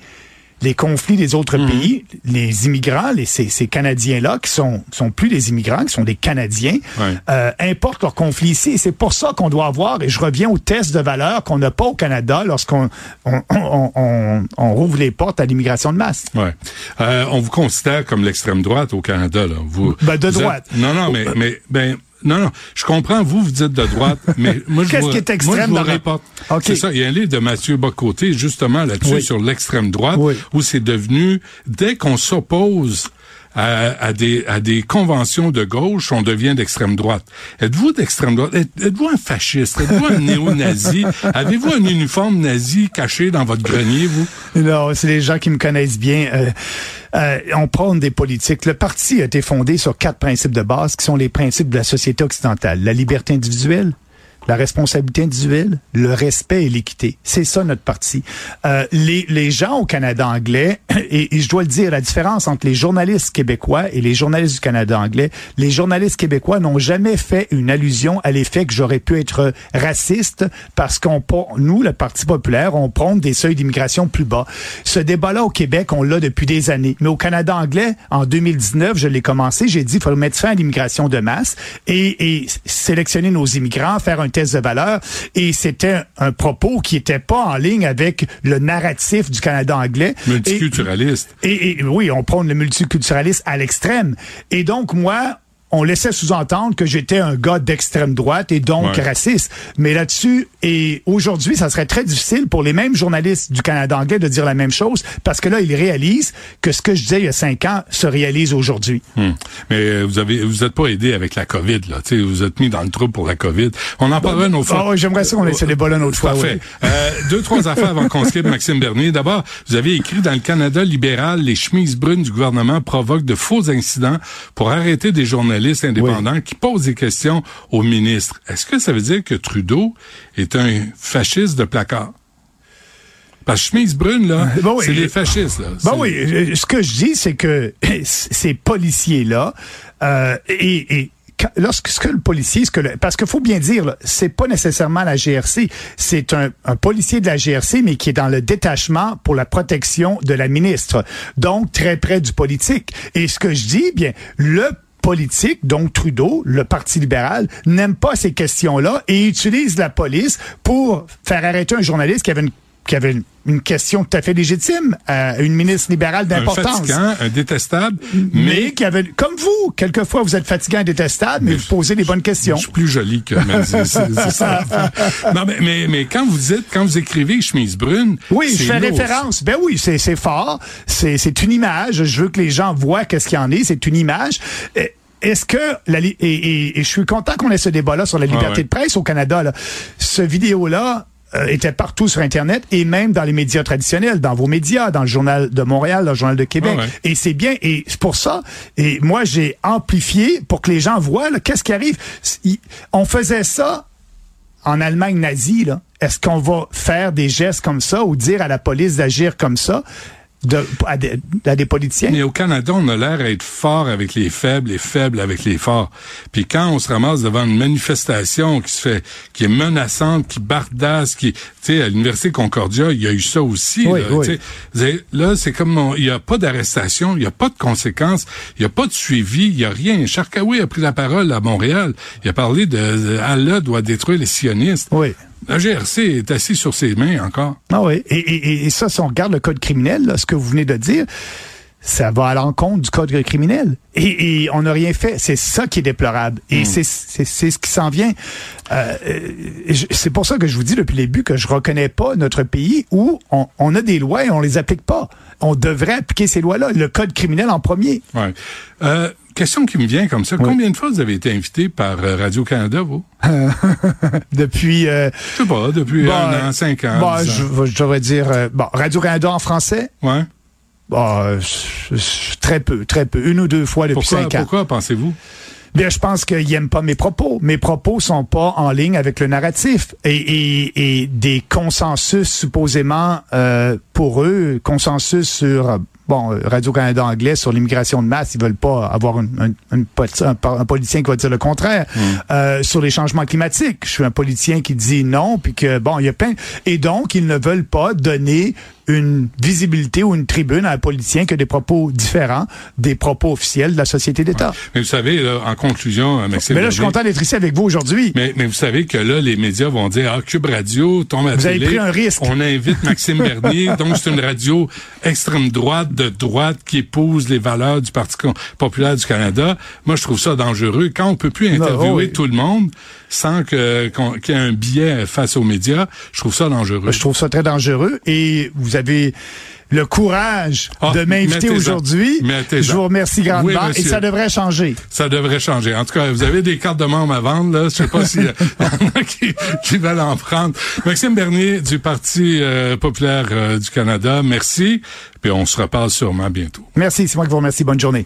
les conflits des autres Mhm. pays, les immigrants, les, ces, ces Canadiens-là, qui sont, sont plus des immigrants, qui sont des Canadiens, Ouais. euh, importent leurs conflits ici. Et c'est pour ça qu'on doit avoir, et je reviens au test de valeur qu'on n'a pas au Canada lorsqu'on on, on, on, on rouvre les portes à l'immigration de masse. Ouais. Euh, on vous considère comme l'extrême droite au Canada, là. Vous, Ben, de vous êtes- droite. Non, non, mais, mais, ben, non, non. Je comprends, vous, vous dites de droite, mais moi, je Qu'est-ce qui est moi, extrême je vous dans la- répète. OK. C'est ça. Il y a un livre de Mathieu Bocoté, justement, là-dessus, Oui. sur l'extrême droite, Oui. où c'est devenu, dès qu'on s'oppose à, des, à des conventions de gauche, on devient d'extrême droite. Êtes-vous d'extrême droite? Êtes-vous un fasciste? Êtes-vous un néo-nazi? Avez-vous un uniforme nazi caché dans votre grenier, vous? Non, c'est les gens qui me connaissent bien. Euh, euh, on prend des politiques. Le parti a été fondé sur quatre principes de base qui sont les principes de la société occidentale. La liberté individuelle, la responsabilité individuelle, le respect et l'équité. C'est ça notre parti. Euh, les, les gens au Canada anglais, et, je dois le dire, la différence entre les journalistes québécois et les journalistes du Canada anglais, les journalistes québécois n'ont jamais fait une allusion à l'effet que j'aurais pu être raciste parce qu'on, nous, le Parti populaire, on prend des seuils d'immigration plus bas. Ce débat-là au Québec, on l'a depuis des années. Mais au Canada anglais, en 2019, je l'ai commencé, j'ai dit, il faut mettre fin à l'immigration de masse et, et sélectionner nos immigrants, faire un test de valeur. Et c'était un propos qui était pas en ligne avec le narratif du Canada anglais. Multiculturaliste. Et, et, oui, on prend le multiculturalisme à l'extrême. Et donc, moi, on laissait sous-entendre que j'étais un gars d'extrême droite et donc raciste. Mais là-dessus, et aujourd'hui, ça serait très difficile pour les mêmes journalistes du Canada anglais de dire la même chose parce que là, ils réalisent que ce que je disais il y a cinq ans se réalise aujourd'hui. Hmm. Mais euh, vous avez, vous êtes pas aidé avec la COVID, là. sais, vous êtes mis dans le trouble pour la COVID. On en parlera une autre fois. Oh, J'aimerais ça qu'on ait ce débat-là une autre fois. Parfait. Euh, deux, trois affaires avant qu'on se quitte, Maxime Bernier. D'abord, vous avez écrit dans le Canada libéral, les chemises brunes du gouvernement provoquent de faux incidents pour arrêter des journalistes indépendant qui pose des questions au ministre. Est-ce que ça veut dire que Trudeau est un fasciste de placard? Parce que chemise brune, là, ben c'est les fascistes. Là. Ben oui, ce que je dis, c'est que ces policiers-là, euh, et, et lorsque ce que le policier, ce que le, parce qu'il faut bien dire, c'est pas nécessairement la GRC, c'est un, un, policier de la GRC, mais qui est dans le détachement pour la protection de la ministre, donc très près du politique. Et ce que je dis, bien, le politique, donc Trudeau, le Parti libéral, n'aime pas ces questions-là et utilise la police pour faire arrêter un journaliste qui avait une qui avait une, question tout à fait légitime à une ministre libérale d'importance. Un un détestable, mais... qui avait, comme vous, quelquefois vous êtes fatigant et détestable, mais, vous posez les bonnes questions. Je suis plus joli que c'est ça. non, mais, mais, mais, quand vous dites, quand vous écrivez chemise brune, oui, je fais référence. Ben oui, c'est c'est fort, c'est c'est une image. Je veux que les gens voient qu'est-ce qu'il y en est. C'est une image. Est-ce que la et, et, et, je suis content qu'on ait ce débat-là sur la ah liberté de presse au Canada. Là. Ce vidéo-là euh, était partout sur Internet et même dans les médias traditionnels, dans vos médias, dans le journal de Montréal, le journal de Québec. Et c'est bien, et c'est pour ça, et moi j'ai amplifié pour que les gens voient qu'est-ce qui arrive. On faisait ça en Allemagne nazie, là. Est-ce qu'on va faire des gestes comme ça ou dire à la police d'agir comme ça? De, à, des, politiciens. Mais au Canada, on a l'air d'être fort avec les faibles et faible avec les forts. Puis quand on se ramasse devant une manifestation qui se fait, qui est menaçante, qui bardasse, qui, tu sais, à l'université Concordia, il y a eu ça aussi. là, là c'est comme, il n'y a pas d'arrestation, il n'y a pas de conséquences, il n'y a pas de suivi, il n'y a rien. Charkaoui a pris la parole à Montréal. Il a parlé de, Allah doit détruire les sionistes. Oui. La GRC est assis sur ses mains encore. Ah oui. Et, ça, si on regarde le code criminel, ce que vous venez de dire, ça va à l'encontre du code criminel. Et, on n'a rien fait. C'est ça qui est déplorable. Et hmm. c'est ce qui s'en vient. Euh, c'est pour ça que je vous dis depuis le début que je reconnais pas notre pays où on, on a des lois et on les applique pas. On devrait appliquer ces lois-là. Le code criminel en premier. Ouais. Euh, question qui me vient comme ça. Combien de fois vous avez été invité par euh, Radio-Canada, vous? depuis... Euh, je sais pas, depuis un an, cinq ans. Bon, je, je devrais dire... Euh, bon, Radio-Canada en français? Ouais. Bon, très peu, très peu. Une ou deux fois depuis cinq ans. Pourquoi, pensez-vous? Bien, je pense qu'ils n'aiment pas mes propos. Mes propos sont pas en ligne avec le narratif et, et, et des consensus supposément euh, pour eux, consensus sur bon, Radio-Canada anglais sur l'immigration de masse, ils veulent pas avoir un, un, un, politicien qui va dire le contraire. Hmm. Euh, sur les changements climatiques, je suis un politicien qui dit non, puis que bon, il y a plein... Et donc, ils ne veulent pas donner une visibilité ou une tribune à un politicien qui a des propos différents des propos officiels de la société d'État. Mais vous savez, en conclusion, euh, Maxime... Mais là, je suis content d'être ici avec vous aujourd'hui. Mais, mais vous savez que là, les médias vont dire, ah, Cube Radio tombe à Vous avez pris un risque. On invite Maxime Bernier, donc c'est une radio extrême droite, de droite, qui épouse les valeurs du Parti populaire du Canada. Moi, je trouve ça dangereux. Quand on peut plus interviewer tout le monde sans que qu'il y ait un biais face aux médias, je trouve ça dangereux. Je trouve ça très dangereux. Et vous avez le courage Ah, de m'inviter aujourd'hui. Je vous remercie grandement Oui, et ça devrait changer. Ça devrait changer. En tout cas, vous avez des cartes de membre à vendre, là. Je sais pas s'il y en a qui, qui veulent en prendre. Maxime Bernier du Parti euh, populaire euh, du Canada, merci. Puis on se reparle sûrement bientôt. Merci, c'est moi qui vous remercie. Bonne journée.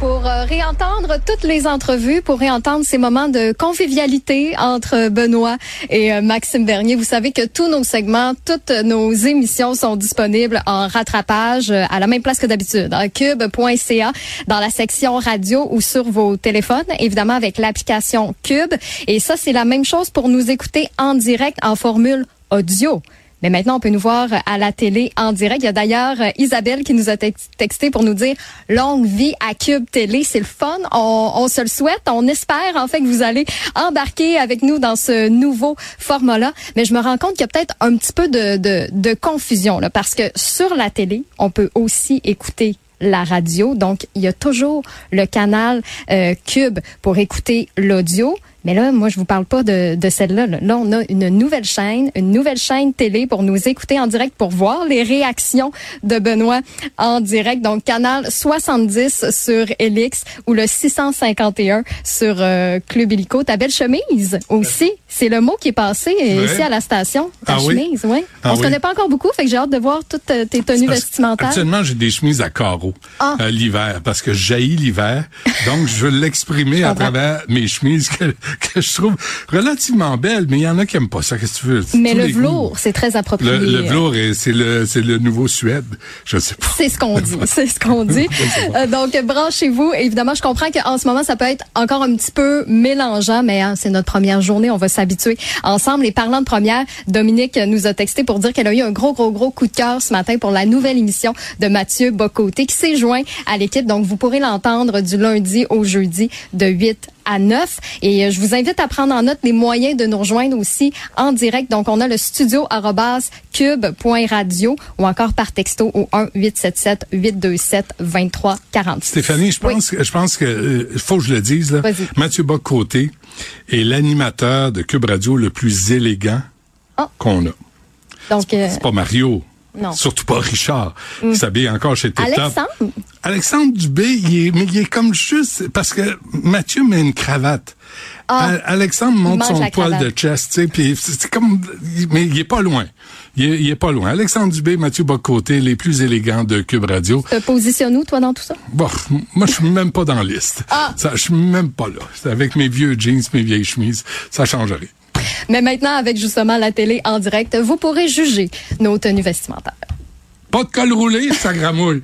Pour euh, réentendre toutes les entrevues, pour réentendre ces moments de convivialité entre Benoît et euh, Maxime Bernier, vous savez que tous nos segments, toutes nos émissions sont disponibles en rattrapage euh, à la même place que d'habitude, à cube.ca, dans la section radio ou sur vos téléphones, évidemment avec l'application Cube. Et ça, c'est la même chose pour nous écouter en direct en formule audio. Mais maintenant, on peut nous voir à la télé en direct. Il y a d'ailleurs euh, Isabelle qui nous a tex- texté pour nous dire longue vie à Cube Télé. C'est le fun. On, on se le souhaite. On espère en fait que vous allez embarquer avec nous dans ce nouveau format-là. Mais je me rends compte qu'il y a peut-être un petit peu de, de, de confusion là, parce que sur la télé, on peut aussi écouter la radio. Donc, il y a toujours le canal euh, Cube pour écouter l'audio. Mais là, moi, je vous parle pas de, de celle-là. Là. On a une nouvelle chaîne, une nouvelle chaîne télé pour nous écouter en direct, pour voir les réactions de Benoît en direct. Donc, canal 70 sur Elix ou le 651 sur euh, Club Illico. Ta belle chemise aussi. C'est le mot qui est passé euh, Ouais. ici à la station. Ta Ah chemise, oui. Ah on se connaît pas encore beaucoup, fait que j'ai hâte de voir toutes euh, tes tenues vestimentaires. Actuellement, j'ai des chemises à carreaux Ah. euh, l'hiver parce que jaillit l'hiver. Donc, je veux l'exprimer à travers mes chemises que, que je trouve relativement belles, mais il y en a qui aiment pas ça. Qu'est-ce que tu veux? Mais Tous le velours, c'est très approprié. Le, le velours, est- c'est le, c'est le nouveau Suède. Je sais pas. C'est ce qu'on dit. C'est ce qu'on dit. Euh, donc, branchez-vous. Évidemment, je comprends qu'en ce moment, ça peut être encore un petit peu mélangeant, mais hein, c'est notre première journée. On va s'habituer ensemble. Et parlant de première, Dominique nous a texté pour dire qu'elle a eu un gros, gros, gros coup de cœur ce matin pour la nouvelle émission de Mathieu Bocoté qui s'est joint à l'équipe. Donc, vous pourrez l'entendre du lundi au jeudi de 8 à 9. Et euh, je vous invite à prendre en note les moyens de nous rejoindre aussi en direct. Donc, on a le studio cube.radio ou encore par texto au 1-877-827-2346. Stéphanie, je pense, que je pense que euh, faut que je le dise là. Mathieu Bock-Côté est l'animateur de Cube Radio le plus élégant Ah. qu'on a. Donc, euh, C'est pas Mario. Non. Surtout pas Richard, Mm. qui s'habille encore chez Tip Top. Alexandre, Alexandre Dubé, il est, mais il est comme juste parce que Mathieu met une cravate. Ah. Al- Alexandre monte son poil cravate. de chest, tu sais, puis c'est comme, mais il est pas loin. Il est, il est pas loin. Alexandre Dubé, Mathieu Bocoté, les plus élégants de Cube Radio. te positionnes où, toi, dans tout ça? Bon, moi, je suis même pas dans la liste. Ah. Ça, je suis même pas là. C'est avec mes vieux jeans, mes vieilles chemises, ça changerait. Mais maintenant, avec justement la télé en direct, vous pourrez juger nos tenues vestimentaires. Pas de col roulé, ça gramouille.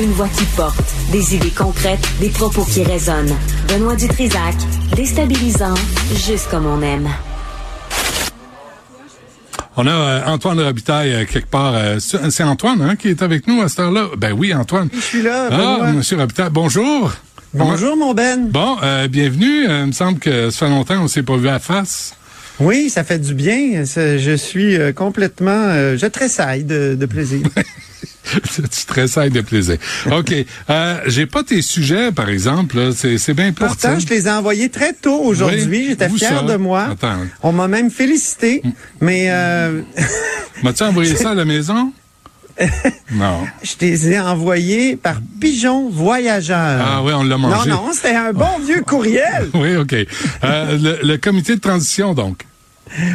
Une voix qui porte, des idées concrètes, des propos qui résonnent. Benoît Dutrisac, déstabilisant, juste comme on aime. On a euh, Antoine Robitaille euh, quelque part. euh, c'est Antoine hein, qui est avec nous à cette heure-là? Ben oui, Antoine. Je suis là, Ah, Benoît. Monsieur Robitaille, bonjour. Bonjour, mon Ben. Bon, euh, bienvenue. Euh, il me semble que ça fait longtemps qu'on s'est pas vu à face. Oui, ça fait du bien. Je suis euh, complètement... je tressaille de, de plaisir. tu tressailles de plaisir. OK. Euh, J'ai pas tes sujets, par exemple. C'est bien plate, Pourtant, ça. je les ai envoyés très tôt aujourd'hui. Oui, J'étais fier de moi. Attends. Mm. On m'a même félicité. Mais euh, M'as-tu envoyé ça à la maison? non. je les ai envoyés par pigeon voyageur. Ah oui, on l'a mangé. Non, non, c'était un bon vieux courriel. Oui, OK. Euh, le, le comité de transition, donc.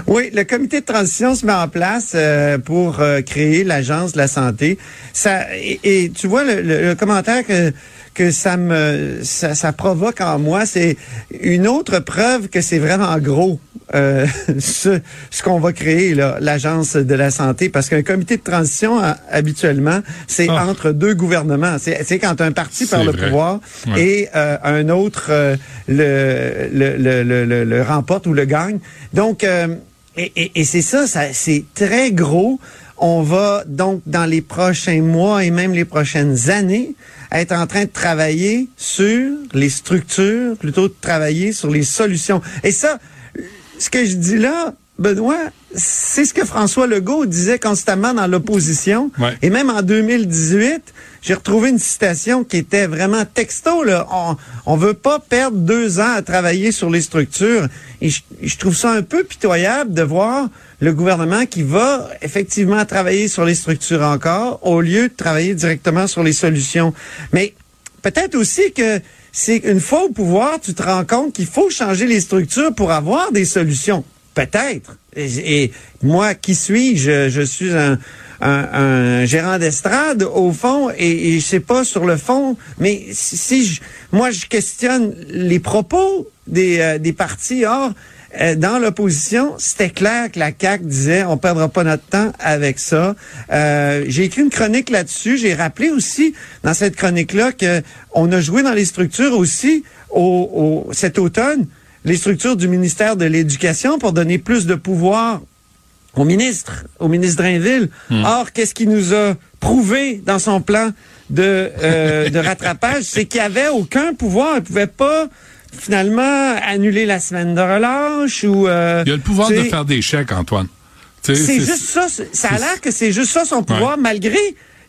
Oui, le comité de transition se met en place euh, pour euh, créer l'agence de la santé. Ça et, et tu vois le, le- le commentaire que que ça me ça, ça provoque en moi, c'est une autre preuve que c'est vraiment gros euh, ce, ce qu'on va créer l'agence de la santé, parce qu'un comité de transition ha- habituellement c'est Ah. entre deux gouvernements. C'est quand un parti par le vrai. pouvoir Ouais. et euh, un autre euh, le, le, le, le, le- le remporte ou le gagne. Donc, euh, et, et, et c'est ça, ça c'est très gros. On va donc dans les prochains mois et même les prochaines années être en train de travailler sur les structures plutôt que de travailler sur les solutions. Et ça, ce que je dis là, Benoît, c'est ce que François Legault disait constamment dans l'opposition. Ouais. Et même en 2018, j'ai retrouvé une citation qui était vraiment texto. Là. On, on veut pas perdre deux ans à travailler sur les structures. Et je, je trouve ça un peu pitoyable de voir le gouvernement qui va effectivement travailler sur les structures encore, au lieu de travailler directement sur les solutions. Mais peut-être aussi que c'est une fois au pouvoir, tu te rends compte qu'il faut changer les structures pour avoir des solutions. Peut-être. Et, moi, qui suis-je? Je suis un, un, un gérant d'estrade, au fond, et, et je sais pas sur le fond, mais si, si je, moi, je questionne les propos des, euh, des partis. Or, euh, dans l'opposition, c'était clair que la CAQ disait on perdra pas notre temps avec ça. Euh, j'ai écrit une chronique là-dessus. J'ai rappelé aussi dans cette chronique-là que on a joué dans les structures aussi au, au- cet automne les structures du ministère de l'Éducation pour donner plus de pouvoir au ministre, au ministre Drainville. Or, qu'est-ce qu'il nous a prouvé dans son plan de, euh, de rattrapage? C'est qu'il n'y avait aucun pouvoir. Il ne pouvait pas finalement annuler la semaine de relâche ou... euh, Il a le pouvoir de faire des chèques, Antoine. C'est juste ça. Ça a l'air que c'est juste ça son pouvoir, malgré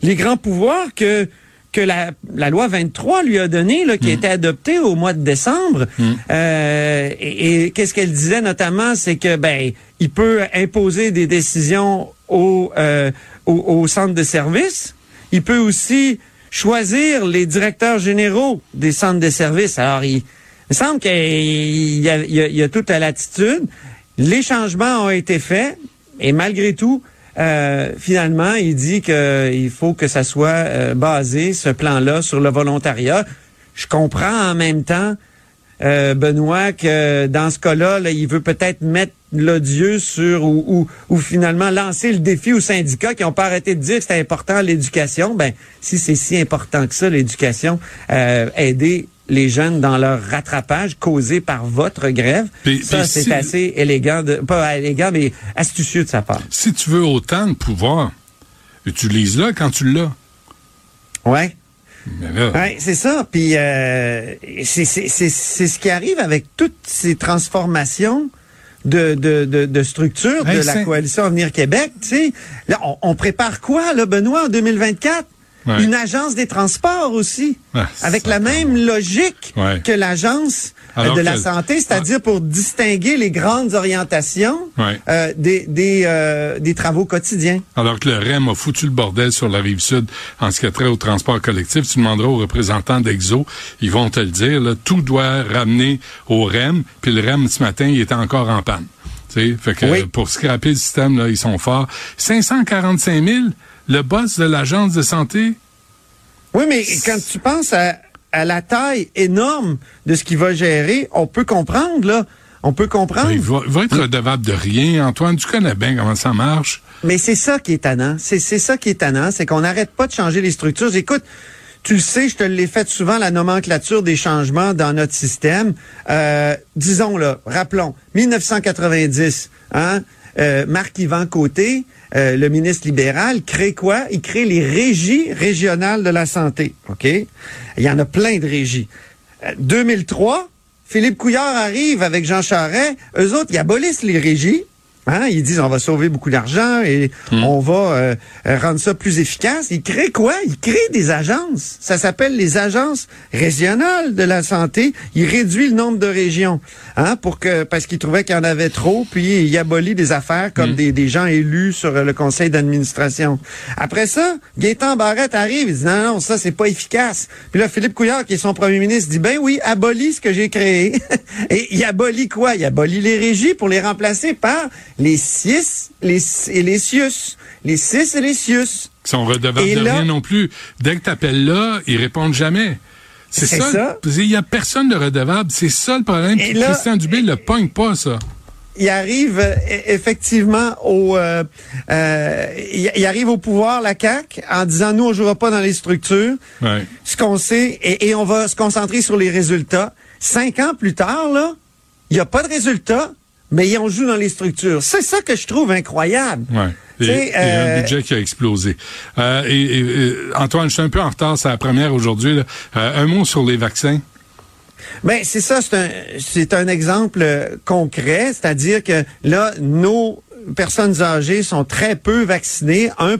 les grands pouvoirs que que la, la loi 23 lui a donné, là, qui a été adoptée au mois de décembre. Euh, et et qu'est-ce qu'elle disait notamment, c'est que ben il peut imposer des décisions au, euh, au, au centre de service. Il peut aussi choisir les directeurs généraux des centres de services. Alors, il, il me semble qu'il y a, il y a- il y a toute la latitude. Les changements ont été faits et malgré tout, euh, finalement, il dit qu'il faut que ça soit euh, basé, ce plan-là, sur le volontariat. Je comprends en même temps, euh, Benoît, que dans ce cas-là, là, il veut peut-être mettre l'odieux sur ou, ou, ou finalement lancer le défi aux syndicats qui ont pas arrêté de dire que c'était important l'éducation. Ben, si c'est si important que ça, l'éducation, euh, aider les jeunes dans leur rattrapage causé par votre grève, Puis- ça, c'est si- assez élégant, de, pas élégant, mais astucieux de sa part. Si tu veux autant de pouvoir, utilise-le quand tu l'as. Ouais. Ouais, c'est ça. Puis euh, c'est ce qui arrive avec toutes ces transformations de, de, de, de structure Hey, de la coalition Avenir Québec. Tu sais, là, on, on prépare quoi, là, Benoît, en 2024 Ouais. Une agence des transports aussi, Ah, avec la même logique Ouais. que l'agence euh, Alors de la santé, c'est-à-dire pour distinguer les grandes orientations Ouais. euh, des, des, euh, des travaux quotidiens. alors que le REM a foutu le bordel sur la rive sud en ce qui a trait au transport collectif, tu demanderas aux représentants d'Exo, ils vont te le dire, là, tout doit ramener au REM, puis le REM ce matin, il était encore en panne. Tu sais, fait que Oui. pour scraper le système, là, ils sont forts. 545 000, le boss de l'agence de santé, Oui, mais quand tu penses à, à la taille énorme de ce qu'il va gérer, on peut comprendre, là. On peut comprendre. il va, il va être redevable de rien. Antoine, tu connais bien comment ça marche. Mais c'est ça qui est tannant. C'est, c'est ça qui est tannant, c'est qu'on n'arrête pas de changer les structures. Écoute, tu le sais, je te l'ai fait souvent, la nomenclature des changements dans notre système. Euh, disons, là, rappelons, 1990, hein, euh, Marc-Yvan Côté, euh, le ministre libéral, crée quoi? Il crée les régies régionales de la santé. OK? Il y en a plein de régies. Euh, 2003, Philippe Couillard arrive avec Jean Charest. Eux autres, ils abolissent les régies. Hein, ils disent on va sauver beaucoup d'argent et on va euh, euh, rendre ça plus efficace. Ils créent quoi? Ils créent des agences. Ça s'appelle les agences régionales de la santé. Ils réduisent le nombre de régions hein, pour que parce qu'ils trouvaient qu'il y en avait trop, puis ils abolissent des affaires comme des, des gens élus sur le conseil d'administration. Après ça, Gaétan Barrette arrive, il dit non, non, ça c'est pas efficace. Puis là, Philippe Couillard, qui est son premier ministre, dit ben oui, abolis ce que j'ai créé. et il abolit quoi? Il abolit les régies pour les remplacer par les CIS les, et les CIUS. Les CIS et les CIUS. Ils sont redevables Et de là- rien non plus. Dès que tu appelles là, ils répondent jamais. C'est ça. Il y a personne de redevable. C'est ça le problème. Et là- Christian Dubé le pogne pas, ça. il arrive e- effectivement au euh, euh, il, arrive au pouvoir la CAC en disant nous on jouera pas dans les structures. Ouais. Ce qu'on sait et, et on va se concentrer sur les résultats. Cinq ans plus tard là, il y a pas de résultats, mais ils ont joué dans les structures. C'est ça que je trouve incroyable. Ouais. Et, et un euh, budget qui a explosé. Euh, et, et, euh, Antoine, je suis un peu en retard, c'est la première aujourd'hui. Euh, un mot sur les vaccins. Ben c'est ça, c'est un c'est un exemple euh, concret, c'est-à-dire que là nos personnes âgées sont très peu vaccinées, 1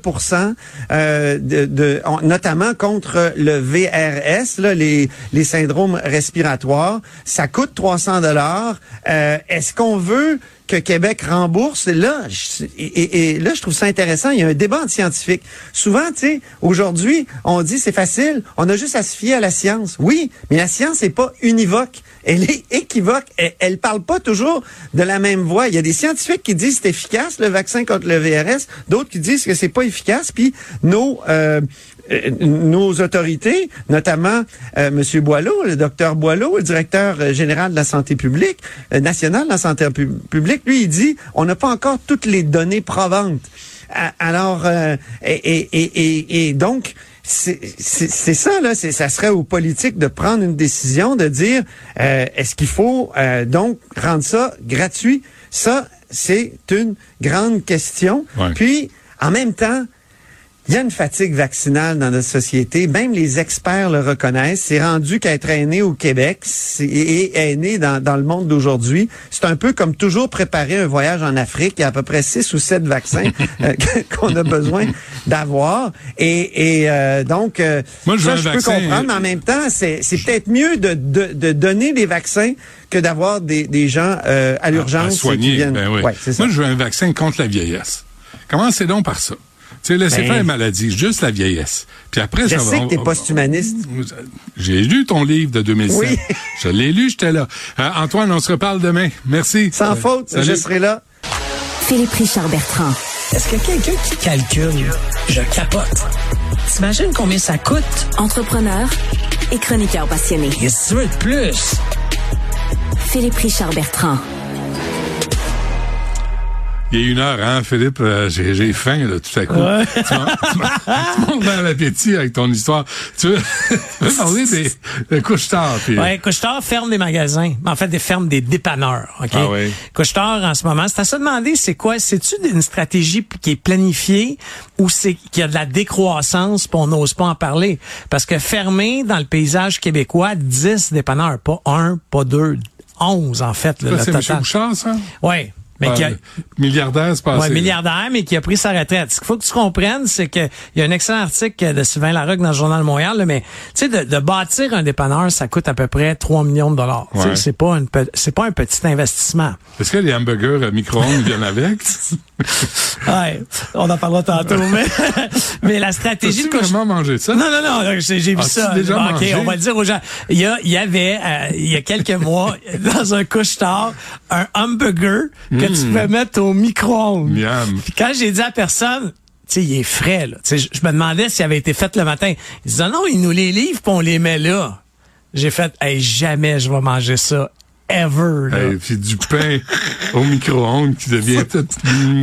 euh, de, de notamment contre le VRS, là, les, les syndromes respiratoires. Ça coûte 300 dollars. Est-ce qu'on veut que Québec rembourse? Là, je- et, et- là, je trouve ça intéressant. Il y a un débat entre scientifiques. Souvent, tu sais, aujourd'hui, on dit c'est facile, on a juste à se fier à la science. Oui, mais la science n'est pas univoque. Elle est équivoque. Elle, elle parle pas toujours de la même voix. Il y a des scientifiques qui disent c'est efficace le vaccin contre le VRS, d'autres qui disent que c'est pas efficace. Puis nos euh, nos autorités, notamment euh, M. Boileau, le docteur Boileau, le directeur général de la santé publique, euh, national de la santé pu- publique, lui, il dit on n'a pas encore toutes les données probantes. Alors, euh, et, et, et, et donc, c'est ça, là, c'est- ça serait aux politiques de prendre une décision, de dire euh, est-ce qu'il faut euh, donc rendre ça gratuit? Ça, c'est une grande question. Ouais. Puis, en même temps, il y a une fatigue vaccinale dans notre société. Même les experts le reconnaissent. C'est rendu qu'être aîné au Québec et aîné dans, dans le monde d'aujourd'hui, c'est un peu comme toujours préparer un voyage en Afrique. Il y a à peu près six ou sept vaccins euh, qu'on a besoin d'avoir. Et, et euh, donc, euh, Moi, je veux ça, un je peux vaccin, comprendre, mais en même temps, c'est peut-être mieux de, de, de donner des vaccins que d'avoir des, des gens euh, à l'urgence qui viennent. Ben oui. Ouais. Moi, je veux un vaccin contre la vieillesse. Commencez donc par ça. Tu sais, laissez Ben- faire les maladies, juste la vieillesse. Puis après, Je ça sais va. que t'es post-humaniste. J'ai lu ton livre de 2007. Oui. Je l'ai lu, j'étais là. Euh, Antoine, on se reparle demain. Merci. Sans Euh, faute, salut. je serai là. Philippe Richard Bertrand. Est-ce que quelqu'un qui calcule, je capote. T'imagines combien ça coûte? Entrepreneur et chroniqueur passionné. Qu'est-ce que tu veux de plus? Philippe Richard Bertrand. Il y a une heure, hein, Philippe? euh, j'ai, faim, là, tout à coup. Ouais. Tu montes dans l'appétit avec ton histoire. Tu veux, tu veux parler des, des couches-tard, puis... Ouais, Couche-Tard ferme des magasins. En fait, des ferme des dépanneurs. OK? Ah oui. Couche-Tard, en ce moment, c'est à se demander, c'est quoi? C'est-tu une stratégie qui est planifiée ou c'est qu'il y a de la décroissance puis on n'ose pas en parler? Parce que fermer dans le paysage québécois 10 dépanneurs, pas un, pas deux, 11 en fait. là, le total. Bouchard, ça? Ouais. Mais qui a- Euh, milliardaire, c'est passé. Ouais, milliardaire, mais qui a pris sa retraite. Ce qu'il faut que tu comprennes, c'est que il y a un excellent article de Sylvain Larocque dans le Journal de Montréal, là, mais tu sais, de, de bâtir un dépanneur, ça coûte à peu près 3 millions de dollars. Tu sais, Ouais. C'est pas une c'est pas un petit investissement. Est-ce que les hamburgers à micro-ondes viennent avec? Ouais, on en parlera tantôt, mais, mais la stratégie de couche- vraiment mangé ça? Non, non, non, j'ai vu ça. déjà OK, mangé? on va le dire aux gens. Il y, a, il y avait, euh, il y a quelques mois, dans un couche-tard, un hamburger que tu Mm. pouvais mettre au micro-ondes. Puis quand j'ai dit à personne, tu sais, il est frais, là. Tu sais, je je me demandais s'il avait été fait le matin. Il disait, non, il nous les livre puis on les met là. J'ai fait, hey, jamais je vais manger ça. Ever, là. Hey, puis du pain au micro-ondes qui devient tout...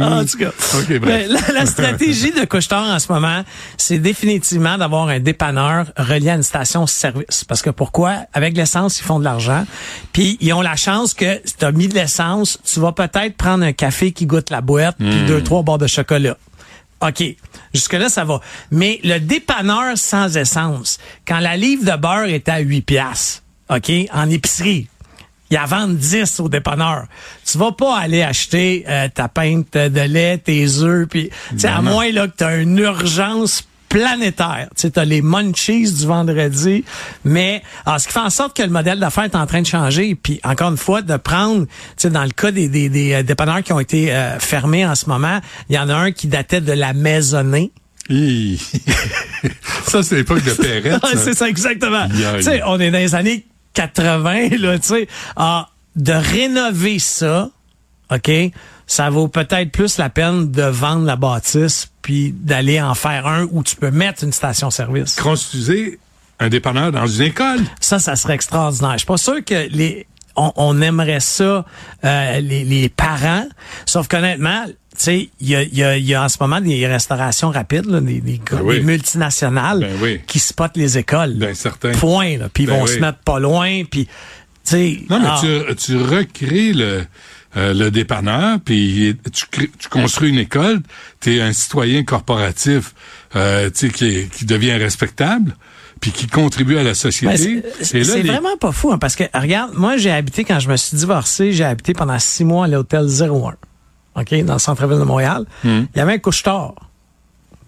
En tout cas. OK, Mais bref. la, la stratégie de Couchetard en ce moment, c'est définitivement d'avoir un dépanneur relié à une station-service. Parce que pourquoi? Avec l'essence, ils font de l'argent. Puis ils ont la chance que si tu as mis de l'essence, tu vas peut-être prendre un café qui goûte la boîte, puis Hmm. deux, trois barres de chocolat. OK. Jusque-là, ça va. Mais le dépanneur sans essence, quand la livre de beurre est à 8 piastres, OK, en épicerie, ils en vendent 10 au dépanneur. Tu vas pas aller acheter euh, ta pinte de lait, tes œufs, puis tu sais, à non. moins là que tu as une urgence planétaire. Tu as les munchies du vendredi, mais alors, ce qui fait en sorte que le modèle d'affaires est en train de changer. Puis encore une fois, de prendre, tu sais, dans le cas des, des, des euh, dépanneurs qui ont été euh, fermés en ce moment, il y en a un qui datait de la maisonnée. Ça, c'est l'époque de Perrette. C'est ça, exactement. Tu sais, on est dans les années 80, là, tu sais. Ah, de rénover ça, OK, ça vaut peut-être plus la peine de vendre la bâtisse puis d'aller en faire un où tu peux mettre une station-service. Construisez un dépanneur dans une école. Ça, ça serait extraordinaire. Je suis pas sûr que les on, on aimerait ça euh, les, les parents, sauf qu'honnêtement, sais, il y a, y, a, y a en ce moment des restaurations rapides, là, des, des, Ben oui. des multinationales Ben oui. qui spotent les écoles. Ben, certain. Point. Là. Puis ils Ben vont oui. se mettre pas loin. Puis, tu sais... Non, mais ah, tu, tu recrées le, euh, le dépanneur, puis tu, crées- tu construis une école, tu es un citoyen corporatif euh, tu sais, qui, qui devient respectable, puis qui contribuent à la Ben, société. c'est les- vraiment pas fou, hein, parce que, regarde, moi, j'ai habité, quand je me suis divorcé, j'ai habité pendant six mois à l'hôtel 01, OK, dans le centre-ville de Montréal. Hmm. Il y avait un couche-tard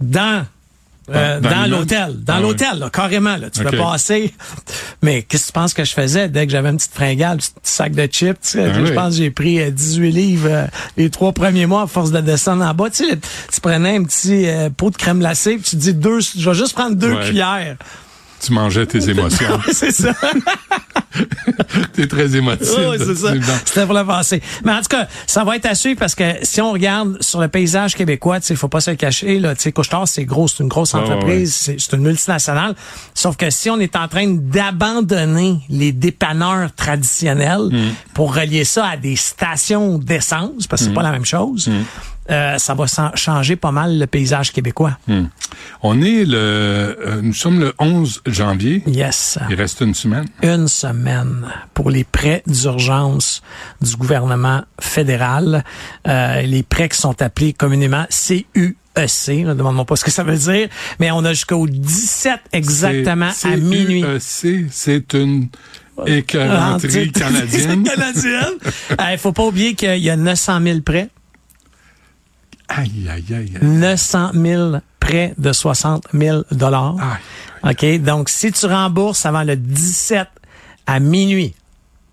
dans, euh, Dans- l'hôtel, dans Ah l'hôtel, là, carrément, là, tu peux passer. Mais qu'est-ce que tu penses que je faisais dès que j'avais une petite fringale, un petit sac de chips? tu sais, Ah je oui. pense que j'ai pris euh, 18 livres euh, les trois premiers mois à force de descendre en bas. Tu sais, tu prenais un petit euh, pot de crème glacée, puis tu te dis deux, je vais juste prendre deux Ouais. cuillères. Tu mangeais tes émotions. c'est ça. T'es très émotif. Oui, c'est ça. C'était pour le passer. Mais en tout cas, ça va être à suivre parce que si on regarde sur le paysage québécois, sais, faut pas se le cacher, là, Couche-Tard, c'est gros, c'est une grosse Ah, ouais, entreprise, c'est- une multinationale. Sauf que si on est en train d'abandonner les dépanneurs traditionnels Mm. pour relier ça à des stations d'essence, parce que c'est Mm. pas la même chose, euh, ça va changer pas mal le paysage québécois. Hmm. On est le, euh, nous sommes le 11 janvier. Yes. Il reste une semaine. une semaine pour les prêts d'urgence du gouvernement fédéral. Euh, les prêts qui sont appelés communément CUEC. Ne demande-moi pas ce que ça veut dire, mais on a jusqu'au 17 exactement à minuit. CUEC, c'est une écœuranterie canadienne. canadienne. Il faut pas oublier qu'il y a 900 000 prêts. Aïe, aïe, aïe. aïe. 900 000 prêts de 60 000 dollars. OK? Donc, si tu rembourses avant le 17 à minuit,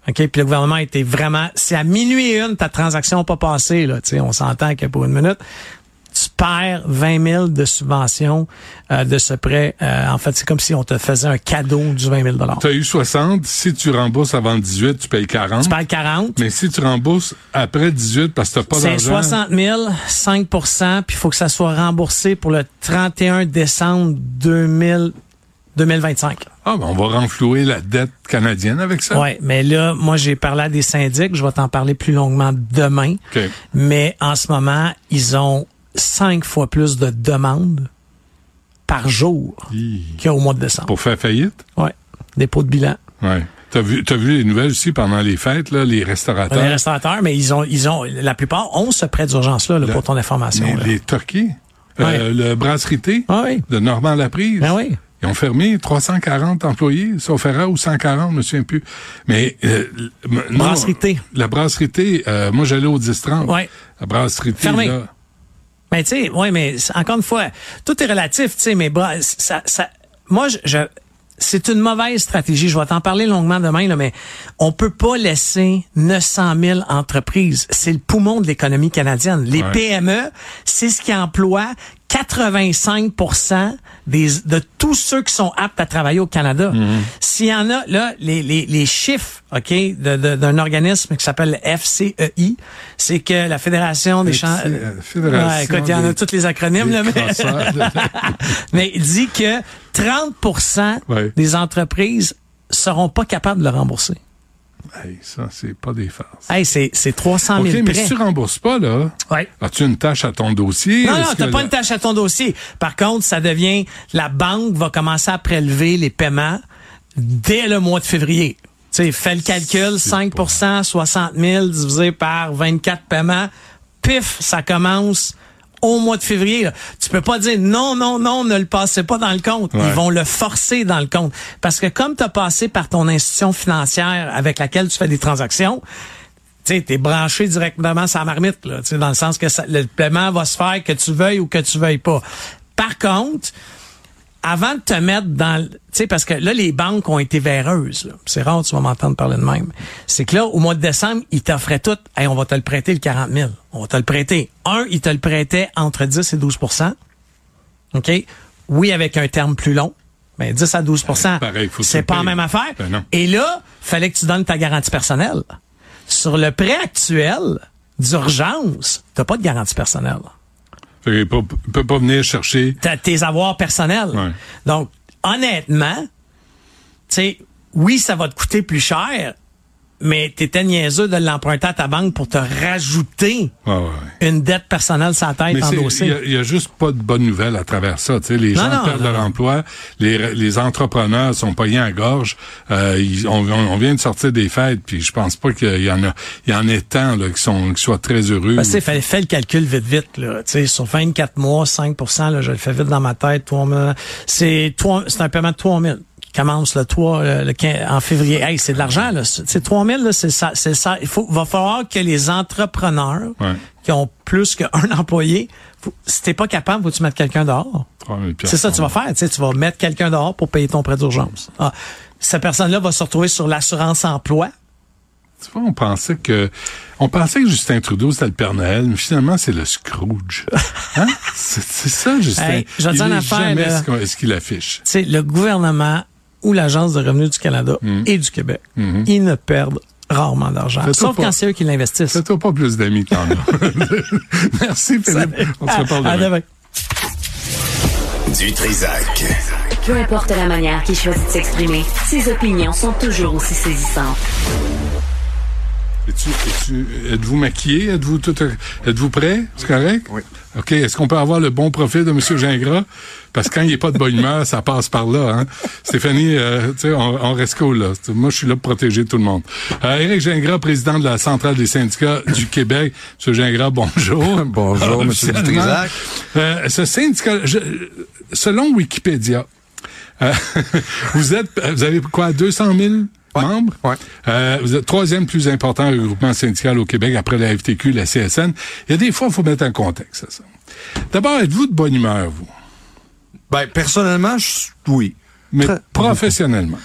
OK? Puis le gouvernement était vraiment... Si à minuit et une, ta transaction n'a pas passé, là, tu sais, on s'entend que pour une minute, tu perds 20 000 de subvention euh, de ce prêt. Euh, en fait, c'est comme si on te faisait un cadeau du 20 000 Tu as eu 60. Si tu rembourses avant le 18, tu payes 40. Tu perds 40. Mais si tu rembourses après 18 parce que t'as pas C'est d'argent. 60 000, 5 puis il faut que ça soit remboursé pour le 31 décembre 2000, 2025. Ah, ben, on va renflouer la dette canadienne avec ça. Ouais, mais là, moi, j'ai parlé à des syndics. Je vais t'en parler plus longuement demain. Mais en ce moment, ils ont cinq fois plus de demandes par jour qu'il y a au mois de décembre. Pour faire faillite? Ouais. Dépôt de bilan. Ouais. T'as vu, t'as vu les nouvelles aussi pendant les fêtes, là, les restaurateurs? Les restaurateurs, mais ils ont, ils ont, la plupart ont ce prêt d'urgence-là, là, pour ton information. Mais là. les Turquais, euh, le brasserie Ah oui. de Normand-Laprise. Ah oui. Ils ont fermé 340 employés, sauf erreur, ou 140, je me souviens plus. Mais euh, Brasserie T. La brasserie T, euh, moi j'allais au 10-30. Ouais. La brasserie Fermé. là. Mais tu sais, ouais, mais encore une fois, tout est relatif, tu sais, mais bras, ça, ça, moi, je, je- c'est une mauvaise stratégie. Je vais t'en parler longuement demain, là, mais on peut pas laisser 900 000 entreprises. C'est le poumon de l'économie canadienne. Les Ouais. PME, c'est ce qui emploie 85 des, de tous ceux qui sont aptes à travailler au Canada. S'il y en a, là, les, les, les chiffres, OK, de- de- d'un organisme qui s'appelle le FCEI, c'est que la Fédération des champs... FC, euh, Fédération Ouais, écoute, il y en a tous les acronymes, là, mais... mais il dit que 30 Ouais. des entreprises seront pas capables de le rembourser. Hey, ça, c'est pas des farces. Hey, c'est, c'est 300 000 OK, mais prêts. si tu rembourses pas, là, Ouais. as-tu une tâche à ton dossier? Non, non, t'as pas une tâche à ton dossier. Par contre, ça devient, la banque va commencer à prélever les paiements dès le mois de février. Tu sais, fais le calcul, 5% 60 000 divisé par 24 paiements. Pif, ça commence au mois de février. là. Tu peux pas dire non, non, non, ne le passez pas dans le compte. Ouais. Ils vont le forcer dans le compte. Parce que comme tu as passé par ton institution financière avec laquelle tu fais des transactions, tu sais, t'es branché directement la marmite, là, dans le sens que ça- le paiement va se faire que tu veuilles ou que tu veuilles pas. Par contre, avant de te mettre dans, le- tu sais, parce que là, les banques ont été véreuses. C'est rare, tu vas m'entendre parler de même. C'est que là, au mois de décembre, ils t'offraient tout. Hey, on va te le prêter le 40 000. On va te le prêter. Un, ils te le prêtaient entre 10 et 12% OK? Oui, avec un terme plus long. Mais 10 à 12% pareil, faut que tu c'est pas la même affaire. Ben non. Et là, fallait que tu donnes ta garantie personnelle. Sur le prêt actuel d'urgence, t'as pas de garantie personnelle. Qu'il peut, peut pas venir chercher. T'as tes avoirs personnels. Ouais. Donc, honnêtement, tu sais, oui, ça va te coûter plus cher, mais t'étais niaiseux de l'emprunter à ta banque pour te rajouter Ouais, ouais, une dette personnelle sans tête Mais en c'est- il dossier. y, a- il y a juste pas de bonnes nouvelles à travers ça. Tu sais, les Non, gens non, perdent non, leur emploi, les, les entrepreneurs sont pognés à gorge. Euh, ils- on, on vient de sortir des fêtes, puis je pense pas qu'il y en a, il y en ait tant là, qui sont, qui soient très heureux. Ben, fallait faire le calcul vite, vite. Là. Tu sais, sur 24 mois, 5 là, je le fais vite dans ma tête. 3 000, C'est trois- c'est un paiement de 3 000. Commence le 3 le, le 15 en février. Hey, c'est de l'argent là, c'est 3000 là, c'est ça c'est ça. Il faut va falloir que les entrepreneurs Ouais. qui ont plus qu'un employé, faut, si t'es pas capable, faut tu mettre quelqu'un dehors? 3000 C'est ça que tu vas faire, tu sais, tu vas mettre quelqu'un dehors pour payer ton prêt d'urgence. Ah, cette personne-là va se retrouver sur l'assurance emploi. Tu vois, on pensait que, on pensait que Justin Trudeau c'était le Père Noël, mais finalement c'est le Scrooge. Hein? c'est, ça, Justin. Hey, je Il est affaire, jamais là. ce qu'il affiche. Tu sais, le gouvernement ou l'Agence de revenus du Canada et du Québec, ils ne perdent rarement d'argent. Sauf pas- quand c'est eux qui l'investissent. Fais-toi pas plus d'amis que. Merci Philippe. On se reparle À demain. demain. Du Trisac. Peu importe la manière qu'il choisit de s'exprimer, ses opinions sont toujours aussi saisissantes. Es-tu- es-tu- Êtes-vous maquillé? Êtes-vous tout, êtes-vous prêt? C'est correct? Oui. OK. Est-ce qu'on peut avoir le bon profil de M. Gingras? Parce que quand il n'est pas de bonne humeur, ça passe par là, hein? Stéphanie, euh, tu sais, on, on reste cool, là. Moi, je suis là pour protéger tout le monde. Euh, Éric Gingras, président de la Centrale des syndicats du Québec. M. Gingras, bonjour. Bonjour, M. Dutrisac. Euh, ce syndicat, je- selon Wikipédia, euh, vous êtes, vous avez quoi, 200 000 membres? Ouais. Euh, vous êtes troisième plus important regroupement syndical au Québec après la FTQ, la CSN. Il y a des fois, il faut mettre en contexte ça. D'abord, êtes-vous de bonne humeur, vous? Ben, personnellement, je- oui. Mais Très- professionnellement?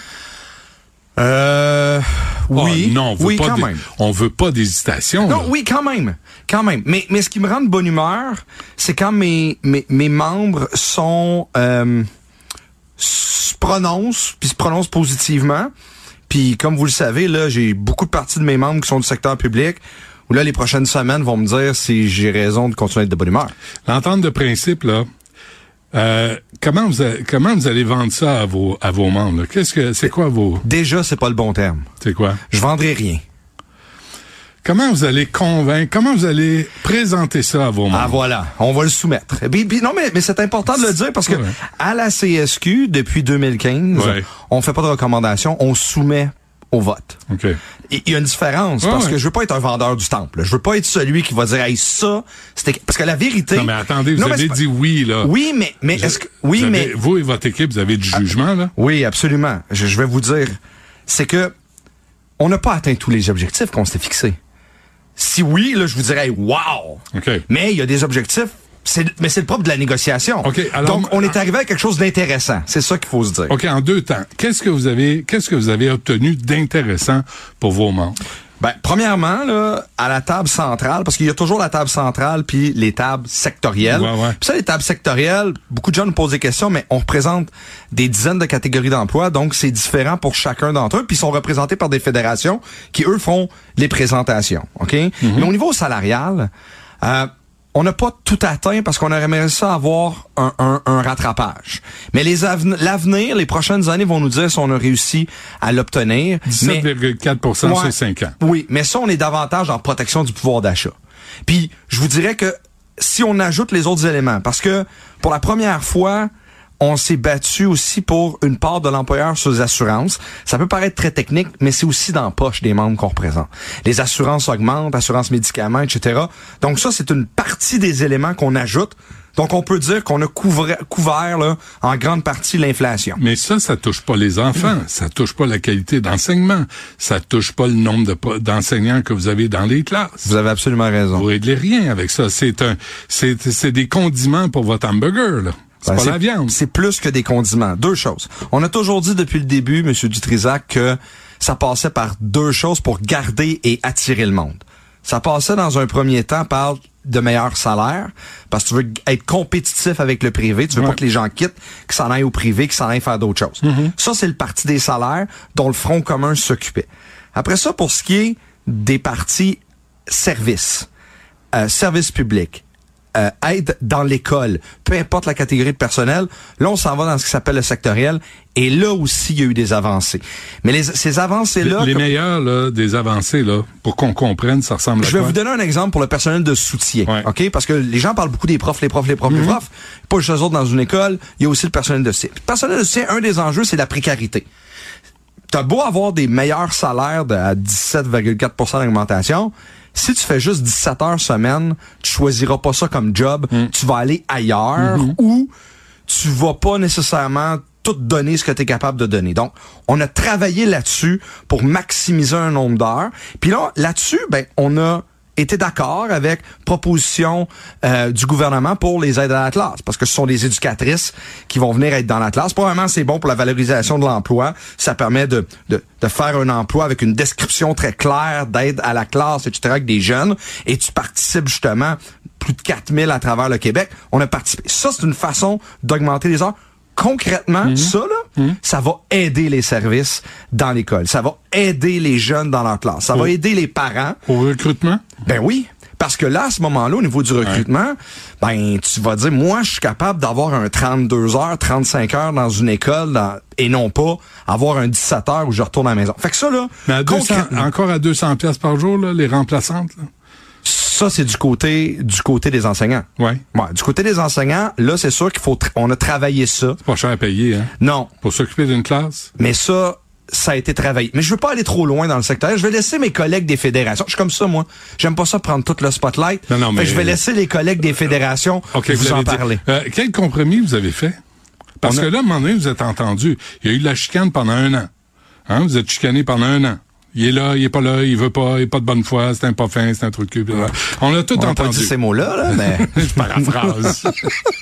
Euh, oui. Ah, non, on veut oui, pas quand même. On veut pas d'hésitation. Non, là. oui, quand même. Quand même. Mais, mais ce qui me rend de bonne humeur, c'est quand mes, mes, mes membres sont, euh, se prononcent, puis se prononcent positivement. Puis, comme vous le savez, là, j'ai beaucoup de parties de mes membres qui sont du secteur public, où là, les prochaines semaines vont me dire si j'ai raison de continuer à être de bonne humeur. L'entente de principe, là, euh, comment, vous a- comment vous allez vendre ça à vos, à vos membres? Qu'est-ce que, c'est quoi vos, Déjà, c'est pas le bon terme. c'est quoi? Je vendrai rien. Comment vous allez convaincre, comment vous allez présenter ça à vos membres? Ah voilà, on va le soumettre. Et puis, puis non mais, mais c'est important de le dire parce que Ouais. à la CSQ depuis 2015, Ouais. on fait pas de recommandations, on soumet au vote. OK. Et Il y a une différence Ouais, parce que je veux pas être un vendeur du temple. Je veux pas être celui qui va dire hey ça c'était parce que la vérité Non, mais attendez, vous Non, avez dit oui, là. Oui, mais mais est-ce que oui Vous mais avez- Vous et votre équipe, vous avez du jugement, là? oui, absolument. Je, je vais vous dire c'est que on n'a pas atteint tous les objectifs qu'on s'était fixés. Si oui, là je vous dirais wow. Mais il y a des objectifs, mais c'est le propre de la négociation. Alors- Donc, on est arrivé à quelque chose d'intéressant. C'est ça qu'il faut se dire. OK, en deux temps. Qu'est-ce que vous avez, qu'est-ce que vous avez obtenu d'intéressant pour vos membres? Ben, premièrement, là, à la table centrale, parce qu'il y a toujours la table centrale puis les tables sectorielles. Ouais, ouais. Puis ça, les tables sectorielles, beaucoup de gens nous posent des questions, mais on représente des dizaines de catégories d'emplois, donc c'est différent pour chacun d'entre eux, puis ils sont représentés par des fédérations qui, eux, font les présentations. OK? Mhm. Mais au niveau salarial, euh, on n'a pas tout atteint parce qu'on aurait aimé ça avoir un, un- un rattrapage. Mais les l'avenir, les prochaines années vont nous dire si on a réussi à l'obtenir. Mais- 17,4 Ouais. sur 5 ans. oui, mais ça, on est davantage en protection du pouvoir d'achat. Puis, je vous dirais que si on ajoute les autres éléments, parce que pour la première fois, on s'est battu aussi pour une part de l'employeur sur les assurances. Ça peut paraître très technique, mais c'est aussi dans la poche des membres qu'on représente. Les assurances augmentent, assurances médicaments, etc. Donc ça, c'est une partie des éléments qu'on ajoute. Donc on peut dire qu'on a couvert, couvert là, en grande partie l'inflation. Mais ça, ça touche pas les enfants. Ça touche pas la qualité d'enseignement. Ça touche pas le nombre de d'enseignants que vous avez dans les classes. Vous avez absolument raison. Vous réglez rien avec ça. C'est un, c'est, c'est des condiments pour votre hamburger, là. C'est Ben, pas la viande. C'est plus que des condiments. Deux choses. On a toujours dit depuis le début, Monsieur Dutrisac, que ça passait par deux choses pour garder et attirer le monde. Ça passait dans un premier temps par de meilleurs salaires, parce que tu veux être compétitif avec le privé, tu veux Ouais. pas que les gens quittent, qu'ils s'en aillent au privé, qu'ils s'en aillent faire d'autres choses. Ça, c'est le parti des salaires dont le Front commun s'occupait. Après ça, pour ce qui est des partis services, euh, services publics, euh, aide dans l'école, peu importe la catégorie de personnel, là on s'en va dans ce qui s'appelle le sectoriel et là aussi il y a eu des avancées. Mais les, ces avancées là les meilleurs, là, des avancées, là, pour qu'on comprenne, ça ressemble à je vais quoi? vous donner un exemple pour le personnel de soutien, OK? Parce que les gens parlent beaucoup des profs, les profs, les profs, les Mhm. profs. Pas juste eux autres dans une école, il y a aussi le personnel de soutien. Le personnel de soutien, un des enjeux, c'est la précarité. T'as beau avoir des meilleurs salaires de, à 17,4% d'augmentation, si tu fais juste 17 heures semaine, tu choisiras pas ça comme job, Mm. tu vas aller ailleurs ou tu vas pas nécessairement tout donner ce que tu es capable de donner. Donc, on a travaillé là-dessus pour maximiser un nombre d'heures. Puis là, là-dessus, ben, on a été d'accord avec proposition euh, du gouvernement pour les aides à la classe, parce que ce sont des éducatrices qui vont venir être dans la classe. Probablement, c'est bon pour la valorisation de l'emploi. Ça permet de, de, de, faire un emploi avec une description très claire d'aide à la classe, etc., avec des jeunes. Et tu participes justement plus de 4000 à travers le Québec. On a participé. Ça, c'est une façon d'augmenter les heures concrètement, ça, là, ça va aider les services dans l'école. Ça va aider les jeunes dans leur classe. Ça va aider les parents. Au recrutement? Ben oui. Parce que là, à ce moment-là, au niveau du recrutement, ben tu vas dire, moi, je suis capable d'avoir un 32 heures, 35 heures dans une école dans, et non pas avoir un 17 heures où je retourne à la maison. Fait que ça, là... Mais à 200, encore à 200 pièces par jour, là, les remplaçantes, là? Ça c'est du côté du côté des enseignants. Ouais. ouais du côté des enseignants, là c'est sûr qu'il faut on a travaillé ça. C'est pas cher à payer hein? Non. Pour s'occuper d'une classe? Mais ça ça a été travaillé. Mais je veux pas aller trop loin dans le secteur. Je vais laisser mes collègues des fédérations. Je suis comme ça, moi. J'aime pas ça prendre tout le spotlight. Non, non, mais... je vais laisser les collègues des fédérations okay, vous, vous en parler. Euh, quel compromis vous avez fait? Parce a- que là, à un moment donné, vous êtes entendu. Il y a eu de la chicane pendant un an. Hein? Vous êtes chicané pendant un an. Il est là, il est pas là, il veut pas, il est pas de bonne foi, c'est un pas fin, c'est un truc cul. blablabla. On a tout On a pas entendu. dit ces mots-là, là, mais... je paraphrase.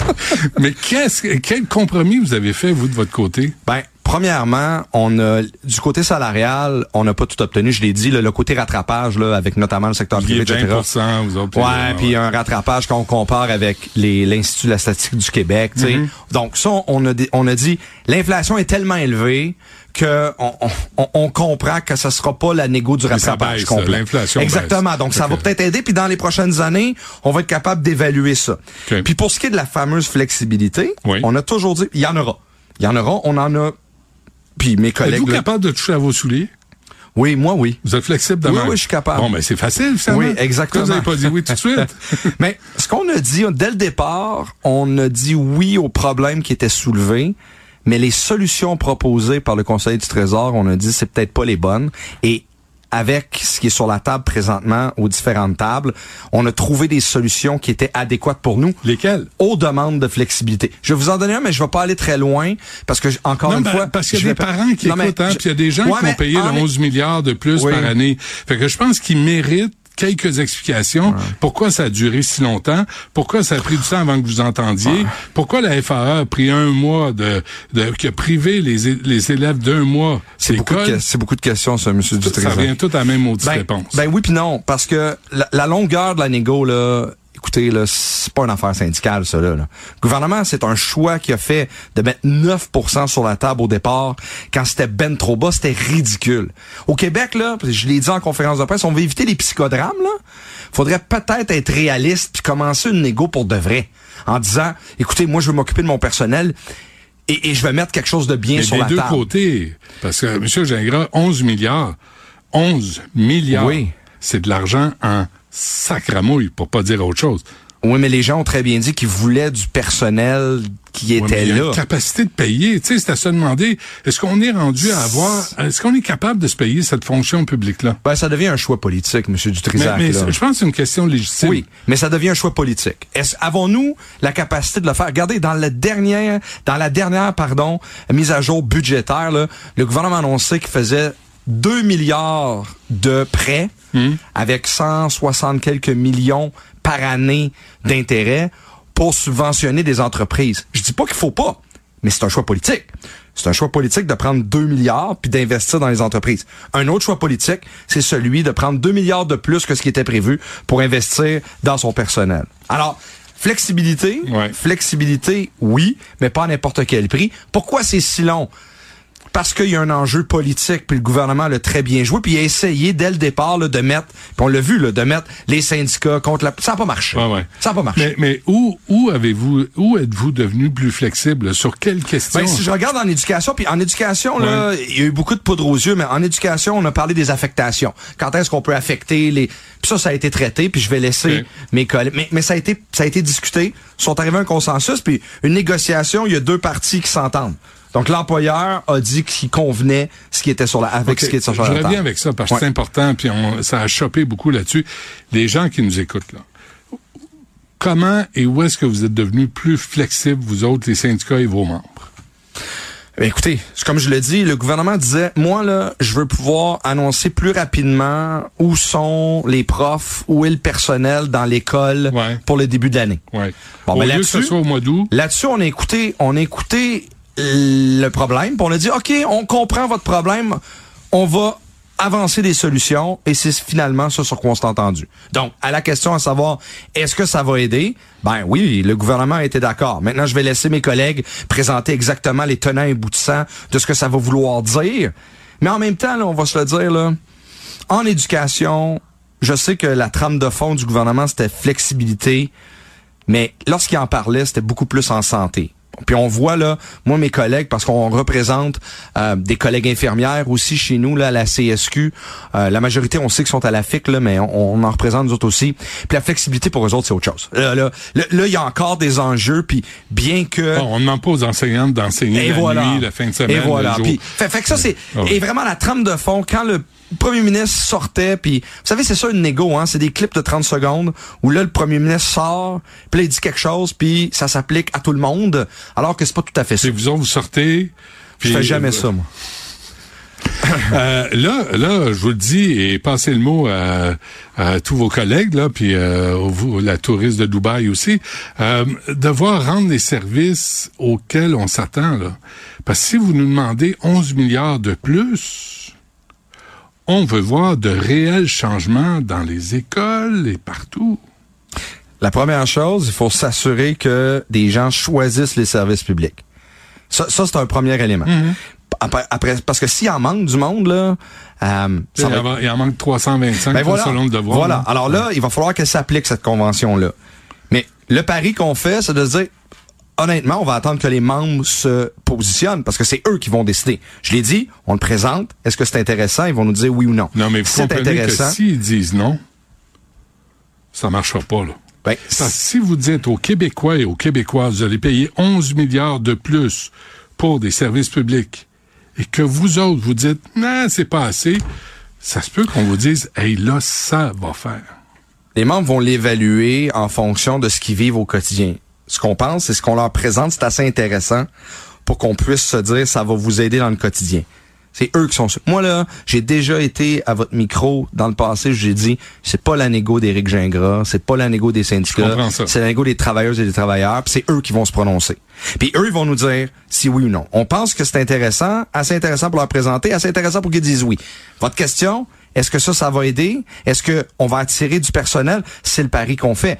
mais qu'est-ce, que- quel compromis vous avez fait, vous, de votre côté? Ben, premièrement, on a du côté salarial, on n'a pas tout obtenu. Je l'ai dit, là, le côté rattrapage, là, avec notamment le secteur privé, etc. 20 vous. Ouais, puis un rattrapage qu'on compare avec les l'Institut de la statistique du Québec. Mhm. Donc ça, on a, on a dit, l'inflation est tellement élevée que on, on- on, comprend que ça sera pas la négo du Mais ça rattrapage complet. l'inflation Exactement. baisse. Donc ça va peut-être aider. Puis dans les prochaines années, on va être capable d'évaluer ça. Puis pour ce qui est de la fameuse flexibilité, Oui. on a toujours dit, il y en aura. Il y en aura. On en a. Puis mes collègues. Êtes-vous capable de toucher à vos souliers? oui, moi oui. Vous êtes flexible de Oui, oui, je suis capable. Bon, ben, c'est facile, finalement. Oui, exactement. Pourquoi Vous n'avez pas dit oui tout de suite. Mais ce qu'on a dit dès le départ, on a dit oui aux problèmes qui étaient soulevés, mais les solutions proposées par le Conseil du Trésor, on a dit c'est peut-être pas les bonnes. Et avec ce qui est sur la table présentement aux différentes tables, on a trouvé des solutions qui étaient adéquates pour nous. Lesquelles? Aux demandes de flexibilité. Je vais vous en donner un, mais je vais pas aller très loin parce que encore Non, une ben, fois, parce qu'il y a des parents qui Non, écoutent, hein, je- puis il y a des gens Ouais, qui payer en- le 11 milliards de plus Oui. par année. Fait que je pense qu'ils méritent quelques explications. Pourquoi ça a duré si longtemps? Pourquoi ça a pris du temps avant que vous entendiez? Pourquoi la FAA a pris un mois de, de qui a privé les, élèves d'un mois C'est beaucoup, de, d'école? que- c'est beaucoup de questions, ça, Monsieur Ça Dutrésor. revient tout à la même maudite Ben, réponse. ben oui puis non, parce que la, la longueur de la négo, là, écoutez, là, c'est pas une affaire syndicale, ça, là. là. Le gouvernement, c'est un choix qui a fait de mettre 9% sur la table au départ. Quand c'était ben trop bas, c'était ridicule. Au Québec, là, je l'ai dit en conférence de presse, on veut éviter les psychodrames, là. Faudrait peut-être être réaliste puis commencer une négo pour de vrai. En disant, écoutez, moi, je veux m'occuper de mon personnel et, et je vais mettre quelque chose de bien Mais sur des la deux table. côtés. Parce que, M. Gingras, 11 milliards. 11 milliards. Oui. C'est de l'argent en sacramouille, pour pas dire autre chose. Oui, mais les gens ont très bien dit qu'ils voulaient du personnel qui Ouais, mais était il y a là. une capacité de payer. Tu sais, c'est à se demander, est-ce qu'on est rendu à avoir, est-ce qu'on est capable de se payer cette fonction publique-là? Ben, ça devient un choix politique, M. Mais, Dutrisac. mais là. je pense que c'est une question légitime. Oui, mais ça devient un choix politique. Est-ce avons-nous la capacité de le faire? Regardez dans la dernière dans la dernière pardon, mise à jour budgétaire là, le gouvernement a annoncé qu'il faisait 2 milliards de prêts Hmm? avec 160 quelques millions par année d'intérêts pour subventionner des entreprises. Je dis pas qu'il faut pas, mais c'est un choix politique. C'est un choix politique de prendre 2 milliards puis d'investir dans les entreprises. Un autre choix politique, c'est celui de prendre 2 milliards de plus que ce qui était prévu pour investir dans son personnel. Alors, flexibilité, flexibilité, oui, mais pas à n'importe quel prix. Pourquoi c'est si long? Parce qu'il y a un enjeu politique, puis le gouvernement l'a très bien joué, puis il a essayé dès le départ là, de mettre, puis on l'a vu, là, de mettre les syndicats contre la... Ça n'a pas marché. Ça n'a pas marché. Mais, mais où, où avez-vous, où êtes-vous devenu plus flexible? Sur quelle question? Ben, si je regarde en éducation, puis en éducation, là, il y a eu beaucoup de poudre aux yeux, mais en éducation, on a parlé des affectations. Quand est-ce qu'on peut affecter les... Puis ça, ça a été traité, puis je vais laisser mes collègues... Mais, mais ça, a été, ça a été discuté, ils sont arrivés à un consensus, puis une négociation, il y a deux parties qui s'entendent. Donc l'employeur a dit qu'il convenait ce qui était sur la avec ce qui était sur Je la table. reviens avec ça parce que Ouais. c'est important, puis on, ça a chopé beaucoup là-dessus. Les gens qui nous écoutent, là. Comment et où est-ce que vous êtes devenus plus flexibles, vous autres, les syndicats et vos membres? Ben, écoutez, comme je l'ai dit, le gouvernement disait, moi là, je veux pouvoir annoncer plus rapidement où sont les profs, où est le personnel dans l'école pour le début de l'année. Ouais. Bon, Au ben, lieu que ce soit au mois d'août. Là-dessus, on a écouté, on a écouté le problème, puis on a dit, OK, on comprend votre problème, on va avancer des solutions, et c'est finalement ce sur quoi on s'est entendu. Donc, à la question à savoir, est-ce que ça va aider? Ben oui, le gouvernement été d'accord. Maintenant, je vais laisser mes collègues présenter exactement les tenants et aboutissants de ce que ça va vouloir dire. Mais en même temps, là, on va se le dire, là, en éducation, je sais que la trame de fond du gouvernement, c'était flexibilité, mais lorsqu'il en parlait, c'était beaucoup plus en santé. Puis on voit là, moi mes collègues, parce qu'on représente euh, des collègues infirmières aussi chez nous là à la CSQ. euh, la majorité, on sait qu'ils sont à la FIC là, mais on, on en représente nous autres aussi. Puis la flexibilité pour eux autres, c'est autre chose. Là, là, là, là, il y a encore des enjeux. Puis bien que Bon, on demande pas aux enseignantes d'enseigner la voilà. nuit, la fin de semaine, Et voilà. le jour. Puis, fait, fait que ça, c'est Ah ouais. et vraiment la trame de fond. Quand le premier ministre sortait, puis vous savez, c'est ça une négo, hein, c'est des clips de 30 secondes où là, le premier ministre sort, puis là, il dit quelque chose, puis ça s'applique à tout le monde, alors que c'est pas tout à fait ça. Vous vous sortez. Je fais jamais ça, moi. Euh, là, là, je vous le dis, et passez le mot à, à tous vos collègues, là, puis euh, vous, la touriste de Dubaï aussi, euh, devoir rendre les services auxquels on s'attend. Là. Parce que si vous nous demandez 11 milliards de plus, on veut voir de réels changements dans les écoles et partout. La première chose, il faut s'assurer que des gens choisissent les services publics. Ça, ça c'est un premier élément. Après, après- parce que s'il en manque du monde, là, euh, Il, ça va en, il en manque 325 Ben voilà. selon le devoir. Voilà. là. Alors là, il va falloir qu'elle s'applique cette convention-là. Mais le pari qu'on fait, c'est de se dire, honnêtement, on va attendre que les membres se positionnent parce que c'est eux qui vont décider. Je l'ai dit, on le présente. Est-ce que c'est intéressant? Ils vont nous dire oui ou non. Non, mais vous Si comprenez que intéressant. s'ils disent non, ça marchera pas, là. Ben, Parce que si vous dites aux Québécois et aux Québécoises, vous allez payer 11 milliards de plus pour des services publics, et que vous autres, vous dites, non, c'est pas assez, ça se peut qu'on vous dise, hey, là, ça va faire. les membres vont l'évaluer en fonction de ce qu'ils vivent au quotidien. Ce qu'on pense, c'est ce qu'on leur présente, c'est assez intéressant pour qu'on puisse se dire ça va vous aider dans le quotidien. C'est eux qui sont sûrs. Moi là, j'ai déjà été à votre micro dans le passé, j'ai dit c'est pas la négo d'Éric Gingras, c'est pas la négo des syndicats, c'est la négo des travailleuses et des travailleurs, puis c'est eux qui vont se prononcer. Puis eux ils vont nous dire si oui ou non. On pense que c'est intéressant, assez intéressant pour leur présenter, assez intéressant pour qu'ils disent oui. Votre question, est-ce que ça ça va aider? Est-ce que on va attirer du personnel? C'est le pari qu'on fait.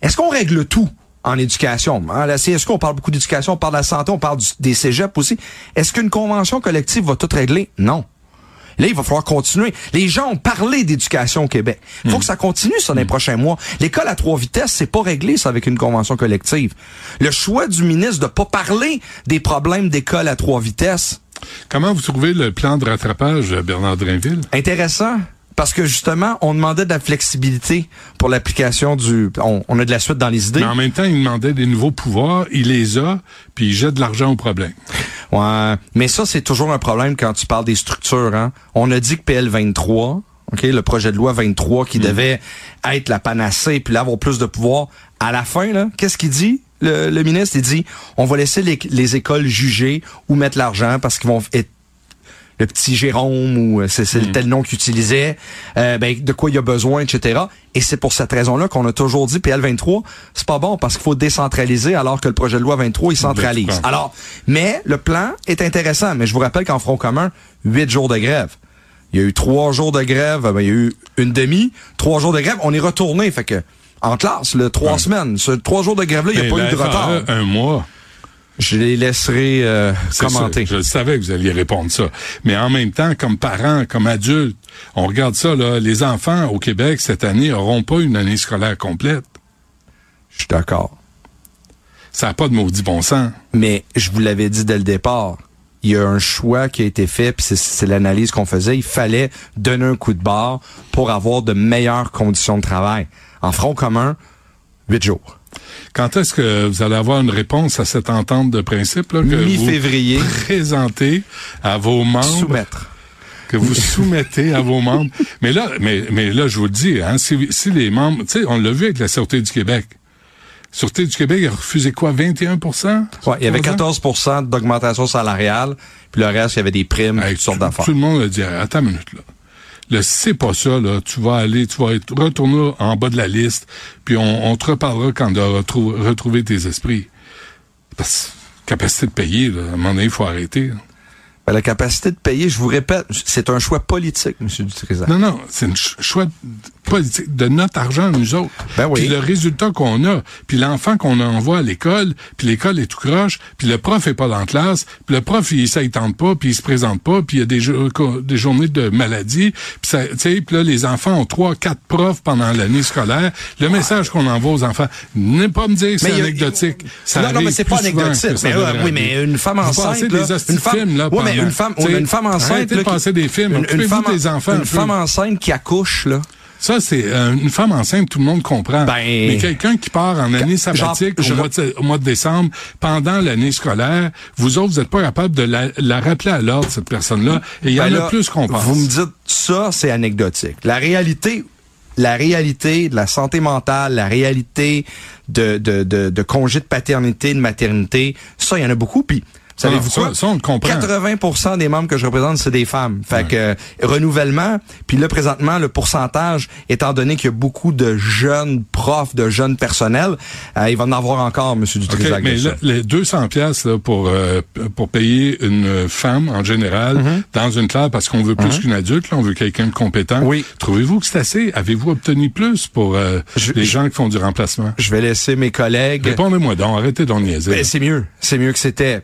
Est-ce qu'on règle tout? En éducation? À la CSQ, on parle beaucoup d'éducation, on parle de la santé, on parle du- des cégeps aussi. Est-ce qu'une convention collective va tout régler? Non. Là, il va falloir continuer. Les gens ont parlé d'éducation au Québec. Il faut que ça continue, ça, dans les prochains mois. L'école à trois vitesses, c'est pas réglé, ça, avec une convention collective. Le choix du ministre de pas parler des problèmes d'école à trois vitesses, Comment vous trouvez le plan de rattrapage, Bernard Drinville? Intéressant. Parce que justement, on demandait de la flexibilité pour l'application du. On, on a de la suite dans les idées. Mais en même temps, il demandait des nouveaux pouvoirs, il les a, puis il jette de l'argent au problème. Ouais. Mais ça, c'est toujours un problème quand tu parles des structures. Hein. On a dit que PL 23, ok, le projet de loi 23 Mm. qui devait être la panacée puis là, avoir plus de pouvoir. À la fin, là, qu'est-ce qu'il dit? Le, le ministre, il dit, on va laisser les, les écoles juger où mettre l'argent parce qu'ils vont être le petit Jérôme ou euh, c'est le tel nom qu'il utilisait, euh, ben, de quoi il y a besoin, etc. Et c'est pour cette raison-là qu'on a toujours dit PL 23, c'est pas bon parce qu'il faut décentraliser alors que le projet de loi 23, il centralise. Alors, mais le plan est intéressant, mais je vous rappelle qu'en Front commun, huit jours de grève. Il y a eu trois jours de grève, ben, il y a eu une demi, trois jours de grève, on est retourné, fait que en classe, le trois semaines, ce trois jours de grève-là, il n'y a pas eu de retard. Un mois. Je les laisserai euh, commenter. Je savais que vous alliez répondre ça. Mais en même temps, comme parents, comme adultes, on regarde ça, là, les enfants au Québec cette année auront pas une année scolaire complète. Je suis d'accord. Ça n'a pas de maudit bon sens. Mais je vous l'avais dit dès le départ, il y a un choix qui a été fait, puis c'est- c'est l'analyse qu'on faisait. Il fallait donner un coup de barre pour avoir de meilleures conditions de travail. En front commun, huit jours. Quand est-ce que vous allez avoir une réponse à cette entente de principe là, que vous présentez à vos membres? Soumettre. que vous soumettez à vos membres? Mais là, mais, mais là, je vous le dis, hein, si, si les membres, tu sais, on l'a vu avec la Sûreté du Québec. Sûreté du Québec a refusé quoi, 21 Ouais, il y avait 14% d'augmentation salariale, puis le reste, il y avait des primes, Hey, toutes sortes d'affaires. tout le monde a dit, attends une minute, là. Si c'est pas ça, là, tu vas aller, tu vas être retourner en bas de la liste, puis on, on te reparlera quand tu auras retrou- retrouvé tes esprits. Parce capacité de payer, là, à un moment donné, il faut arrêter. Ben, la capacité de payer, je vous répète, c'est un choix politique, M. Dutrisac. Non, non, c'est un ch- choix politique de notre argent, nous autres. Ben oui. Puis le résultat qu'on a, puis l'enfant qu'on envoie à l'école, puis l'école est tout croche, puis le prof est pas dans la classe, puis le prof, il, il tente pas, puis il se présente pas, puis il y a des, jo- co- des journées de maladie, puis ça, puis là, les enfants ont trois, quatre profs pendant l'année scolaire. Le message qu'on envoie aux enfants, n'est pas me dire que c'est a- anecdotique. Ça non, non, mais c'est pas anecdotique. Mais, oui, mais une femme enceinte, là, une femme, films, là, ouais, mais une femme, tu sais, une femme enceinte, de là, des films, une, femme, des enfants un une femme enceinte qui accouche, là. Ça, c'est euh, une femme enceinte, tout le monde comprend. Ben- Mais quelqu'un qui part en année sabbatique Genre, au, mois de, au mois de décembre, pendant l'année scolaire, vous autres, vous n'êtes pas capable de la, la rappeler à l'ordre, cette personne-là. Et il y Ben en là, a plus qu'on pense. Vous me dites ça, c'est anecdotique. La réalité, la réalité de la santé mentale, la réalité de, de, de, de congé de paternité, de maternité, ça, il y en a beaucoup. Puis, savez-vous quoi? ça, on le comprend. 80% des membres que je représente, c'est des femmes. Fait que, euh, renouvellement, puis là, présentement, le pourcentage, étant donné qu'il y a beaucoup de jeunes profs, de jeunes personnels, euh, il va en avoir encore, M. Dutrisac. mais de ça. là, les 200 pièces pour euh, pour payer une femme en général Mm-hmm. dans une classe parce qu'on veut plus qu'une adulte, là, on veut quelqu'un de compétent. Oui. Trouvez-vous que c'est assez? Avez-vous obtenu plus pour euh, Je- les je- gens qui font du remplacement? Je vais laisser mes collègues... Répondez-moi donc, arrêtez d'en niaiser. Ben, c'est mieux. C'est mieux que c'était.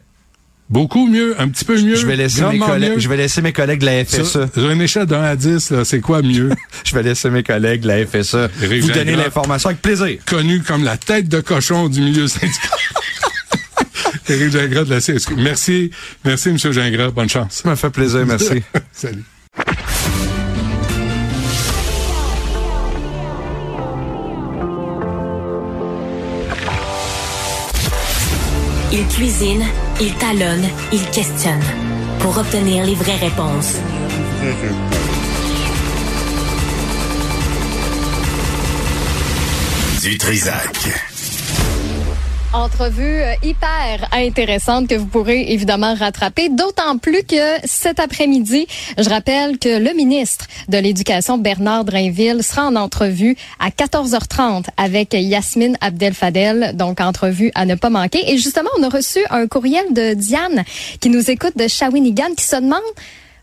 Beaucoup mieux, un petit peu mieux. Je vais laisser mes collègues, mieux. je vais laisser mes collègues de la FSE. Ça, Sur une échelle de 1 à 10, là, c'est quoi mieux? Je vais laisser mes collègues de la FSE Éric vous donner l'information avec plaisir. Connu comme la tête de cochon du milieu syndical. Éric Gingras de la CSQ. Merci, merci, M. Gingras. Bonne chance. Ça m'a fait plaisir, merci. Salut. Il cuisine, il talonne, il questionne pour obtenir les vraies réponses. Du Trisac. Entrevue euh, hyper intéressante que vous pourrez évidemment rattraper, d'autant plus que cet après-midi, je rappelle que le ministre de l'Éducation, Bernard Drainville, sera en entrevue à 14h30 avec Yasmine Abdel-Fadel, donc entrevue à ne pas manquer. Et justement, on a reçu un courriel de Diane qui nous écoute de Shawinigan qui se demande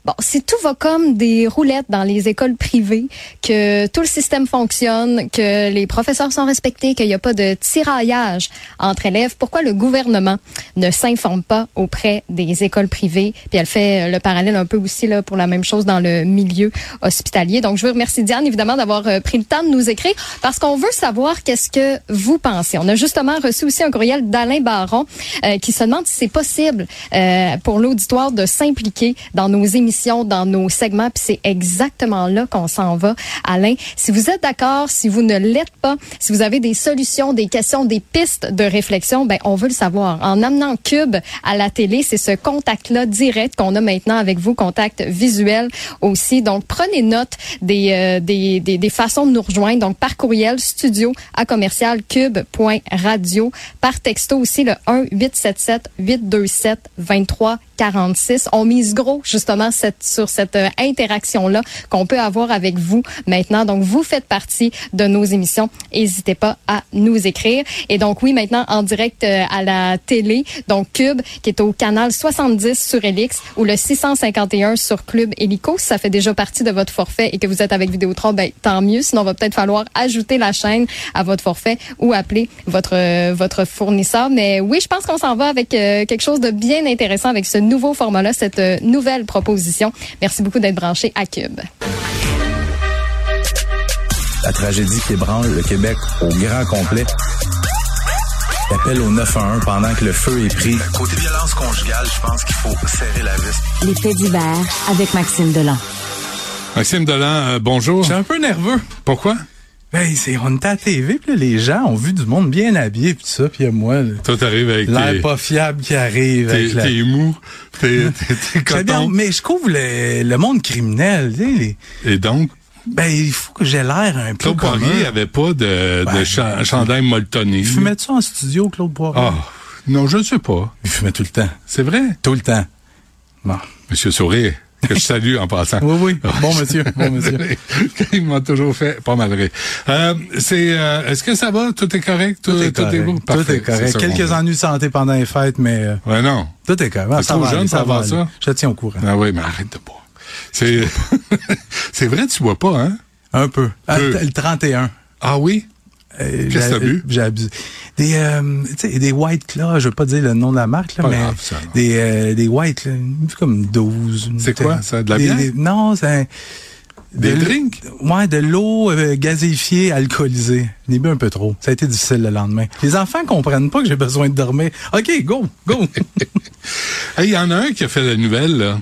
Bon, si tout va comme des roulettes dans les écoles privées, que tout le système fonctionne, que les professeurs sont respectés, qu'il n'y a pas de tiraillage entre élèves, pourquoi le gouvernement ne s'informe pas auprès des écoles privées? Puis elle fait le parallèle un peu aussi là pour la même chose dans le milieu hospitalier. Donc, je veux remercier Diane évidemment d'avoir euh, pris le temps de nous écrire parce qu'on veut savoir qu'est-ce que vous pensez. On a justement reçu aussi un courriel d'Alain Baron euh, qui se demande si c'est possible euh, pour l'auditoire de s'impliquer dans nos émissions, dans nos segments. Puis c'est exactement là qu'on s'en va, Alain. Si vous êtes d'accord, si vous ne l'êtes pas, si vous avez des solutions, des questions, des pistes de réflexion, ben on veut le savoir. En amenant Cube à la télé, c'est ce contact-là direct qu'on a maintenant avec vous, contact visuel aussi. Donc prenez note des, euh, des, des, des façons de nous rejoindre. Donc par courriel, studio à commercial cube.radio. Par texto aussi, le 1 877 827 23 46. On mise gros justement cette, sur cette euh, interaction-là qu'on peut avoir avec vous maintenant. Donc, vous faites partie de nos émissions. N'hésitez pas à nous écrire. Et donc, oui, maintenant en direct euh, à la télé, donc Cube, qui est au canal 70 sur Elix ou le 651 sur Club Helico. Ça fait déjà partie de votre forfait et que vous êtes avec Vidéotron, ben, tant mieux. Sinon, il va peut-être falloir ajouter la chaîne à votre forfait ou appeler votre, euh, votre fournisseur. Mais oui, je pense qu'on s'en va avec quelque chose de bien intéressant avec ce nouveau format-là, cette euh, nouvelle proposition. Merci beaucoup d'être branché à Cube. La tragédie qui ébranle le Québec au grand complet. Appel au 911 pendant que le feu est pris. Côté violence conjugale, je pense qu'il faut serrer la vis. Les faits divers avec Maxime Delan. Maxime Delan, euh, bonjour. Je suis un peu nerveux. Pourquoi? Ben, c'est, on était à la TV, puis les gens ont vu du monde bien habillé, puis ça, puis moi, là, Toi, t'arrives avec l'air tes, pas fiable qui arrive. t'es, la- mou, t'es, bien, coton. mais je couvre le, le monde criminel, tu sais, les- Et donc? Ben, il faut que j'ai l'air un peu Claude Poirier avait pas de, de Ouais. cha- chandail molletonné. Il fumait ça en studio, Claude Poirier? Ah, non, je ne sais pas. Il fumait tout le temps. C'est vrai? Tout le temps. Bon. Monsieur Sourire, que je salue en passant. Oui, oui. Bon monsieur. Bon monsieur. Il m'a toujours fait pas mal rire. Euh, c'est, euh, est-ce que ça va? Tout est correct? Tout, Tout est correct. beau? Tout est correct. ça Quelques ennuis de santé pendant les fêtes, mais euh, Ouais, non. tout est correct. T'es Ça trop va jeune aller, pour va aller. ça? Je te tiens au courant. Ah oui, mais arrête de boire. C'est, c'est vrai, tu bois pas, hein? Un peu. Ah, Peu. le 31. Ah oui? Qu'est-ce que j'ai- t'as bu? J'ai abusé. Des, euh, tu sais, des White Claw, je veux pas dire le nom de la marque, là, Pas mais grave, ça, des, euh, des White, là, comme 12. C'est quoi, ça, de la Des- bière? des- non, c'est un- Des de- drinks? Ouais, de l'eau euh, gazéifiée, alcoolisée. J'en ai bu un peu trop. Ça a été difficile le lendemain. Les enfants comprennent pas que j'ai besoin de dormir. OK, go, go. Hey, Il y en a un qui a fait la nouvelle, là.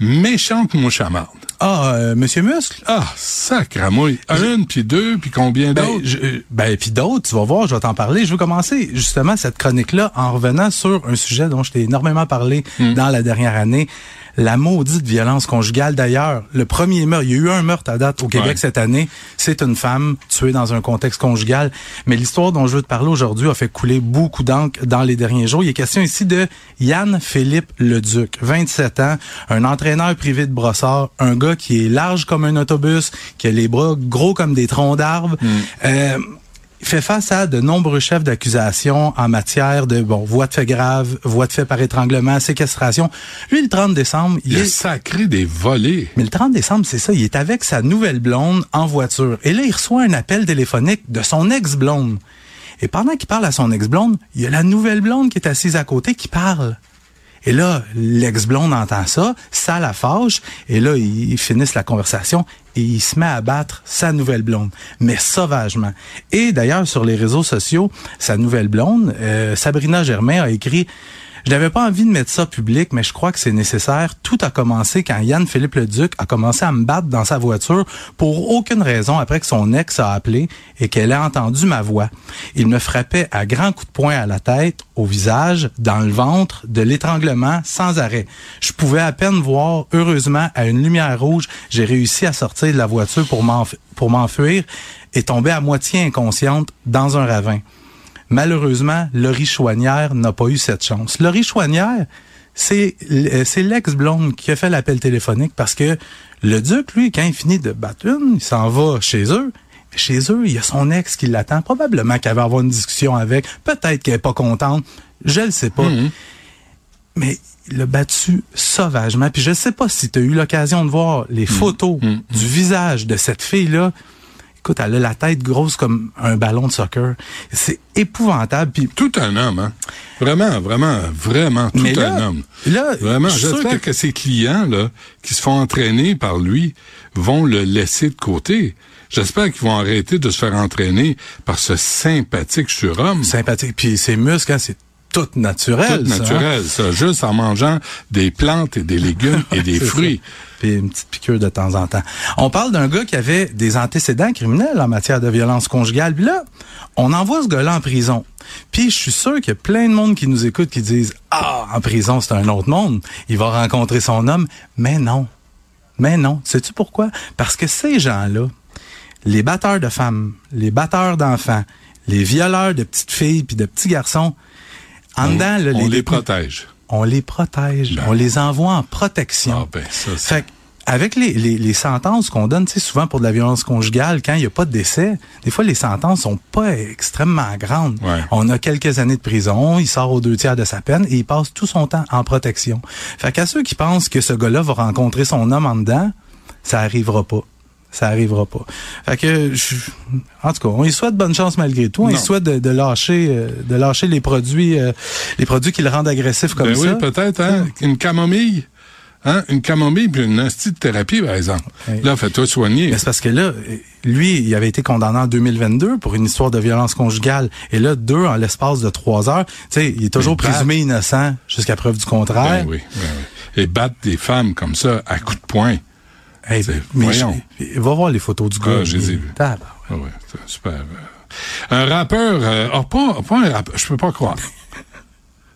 Méchante mouchamarde. Ah, euh, Monsieur Muscle? Ah, sacramouille. Une, puis deux, puis combien Ben, d'autres? je- ben puis d'autres, tu vas voir, je vais t'en parler. Je veux commencer justement cette chronique-là en revenant sur un sujet dont je t'ai énormément parlé Hmm. dans la dernière année. La maudite violence conjugale. D'ailleurs, le premier meurtre, il y a eu un meurtre à date au Québec Ouais. cette année. C'est une femme tuée dans un contexte conjugal. Mais l'histoire dont je veux te parler aujourd'hui a fait couler beaucoup d'encre dans les derniers jours. Il est question ici de Yann-Philippe Leduc, 27 ans, un entraîneur privé de brossard, un gars qui est large comme un autobus, qui a les bras gros comme des troncs d'arbres. Euh, il fait face à de nombreux chefs d'accusation en matière de bon voies de fait grave, voies de fait par étranglement, séquestration. Lui, le 30 décembre, il a est sacré des volets. mais le 30 décembre, c'est ça, il est avec sa nouvelle blonde en voiture. Et là, il reçoit un appel téléphonique de son ex-blonde. Et pendant qu'il parle à son ex-blonde, il y a la nouvelle blonde qui est assise à côté qui parle. Et là, l'ex-blonde entend ça, ça la fâche, et là, ils finissent la conversation et il se met à battre sa nouvelle blonde, mais sauvagement. Et d'ailleurs, sur les réseaux sociaux, sa nouvelle blonde, euh, Sabrina Germain, a écrit je n'avais pas envie de mettre ça public, mais je crois que c'est nécessaire. Tout a commencé quand Yann-Philippe Leduc a commencé à me battre dans sa voiture pour aucune raison après que son ex a appelé et qu'elle a entendu ma voix. Il me frappait à grands coups de poing à la tête, au visage, dans le ventre, de l'étranglement sans arrêt. Je pouvais à peine voir, heureusement, à une lumière rouge, j'ai réussi à sortir de la voiture pour m'enfuir et tomber à moitié inconsciente dans un ravin. Malheureusement, Laurie Chouanière n'a pas eu cette chance. Laurie Chouanière, c'est euh, c'est l'ex-blonde qui a fait l'appel téléphonique parce que le duc, lui, quand il finit de battre une, il s'en va chez eux. Chez eux, il y a son ex qui l'attend. Probablement qu'elle va avoir une discussion avec. Peut-être qu'elle est pas contente. Je le sais pas. Mais il l'a battu sauvagement. Puis je sais pas si tu as eu l'occasion de voir les photos du visage de cette fille-là. Écoute, elle a la tête grosse comme un ballon de soccer. C'est épouvantable. Puis Tout un homme, hein? Vraiment, vraiment, vraiment, tout là- un homme. là, vraiment, j'espère que- que... ses clients, là, qui se font entraîner par lui, vont le laisser de côté. J'espère qu'ils vont arrêter de se faire entraîner par ce sympathique surhomme. sympathique. Puis ses muscles, hein, c'est tout naturel. Tout ça, hein? naturel, ça, juste en mangeant des plantes et des légumes et des ça. fruits. Puis une petite piqûre de temps en temps. On parle d'un gars qui avait des antécédents criminels en matière de violence conjugale. Puis là, on envoie ce gars-là en prison. Puis je suis sûr qu'il y a plein de monde qui nous écoute qui disent Ah, en prison, c'est un autre monde. Il va rencontrer son homme. Mais non. Mais non. Sais-tu pourquoi? Parce que ces gens-là, les batteurs de femmes, les batteurs d'enfants, les violeurs de petites filles puis de petits garçons, en On- dedans, là, on les protège. On les protège. On les envoie en protection. Ah ben, ça, Fait que, avec les, les, les sentences qu'on donne, tu sais, souvent pour de la violence conjugale, quand il n'y a pas de décès, des fois les sentences sont pas extrêmement grandes. Ouais. On a quelques années de prison, il sort aux deux tiers de sa peine et il passe tout son temps en protection. Fait qu'à ceux qui pensent que ce gars-là va rencontrer son homme en dedans, ça arrivera pas. Ça arrivera pas. Fait que, je- en tout cas, on lui souhaite bonne chance malgré tout. On lui Non. souhaite de, de lâcher, euh, de lâcher les produits, euh, les produits qui le rendent agressif comme Ben ça. oui, peut-être, hein? Une camomille. Hein? Une camomille puis une hostie de thérapie, par exemple. Là, fais-toi soigner. Mais c'est parce que là, lui, il avait été condamné en 2022 pour une histoire de violence conjugale. Et là, deux en l'espace de trois heures. Tu sais, il est toujours présumé innocent jusqu'à preuve du contraire. Ben oui, ben oui. Et battre des femmes comme ça à coups de poing. Hey, C'est- mais voyons. je- va voir les photos du gars. Ah, je les ai vues. Ah ouais, super. euh. Un rappeur, euh, oh, pas, pas un rappeur, je peux pas croire.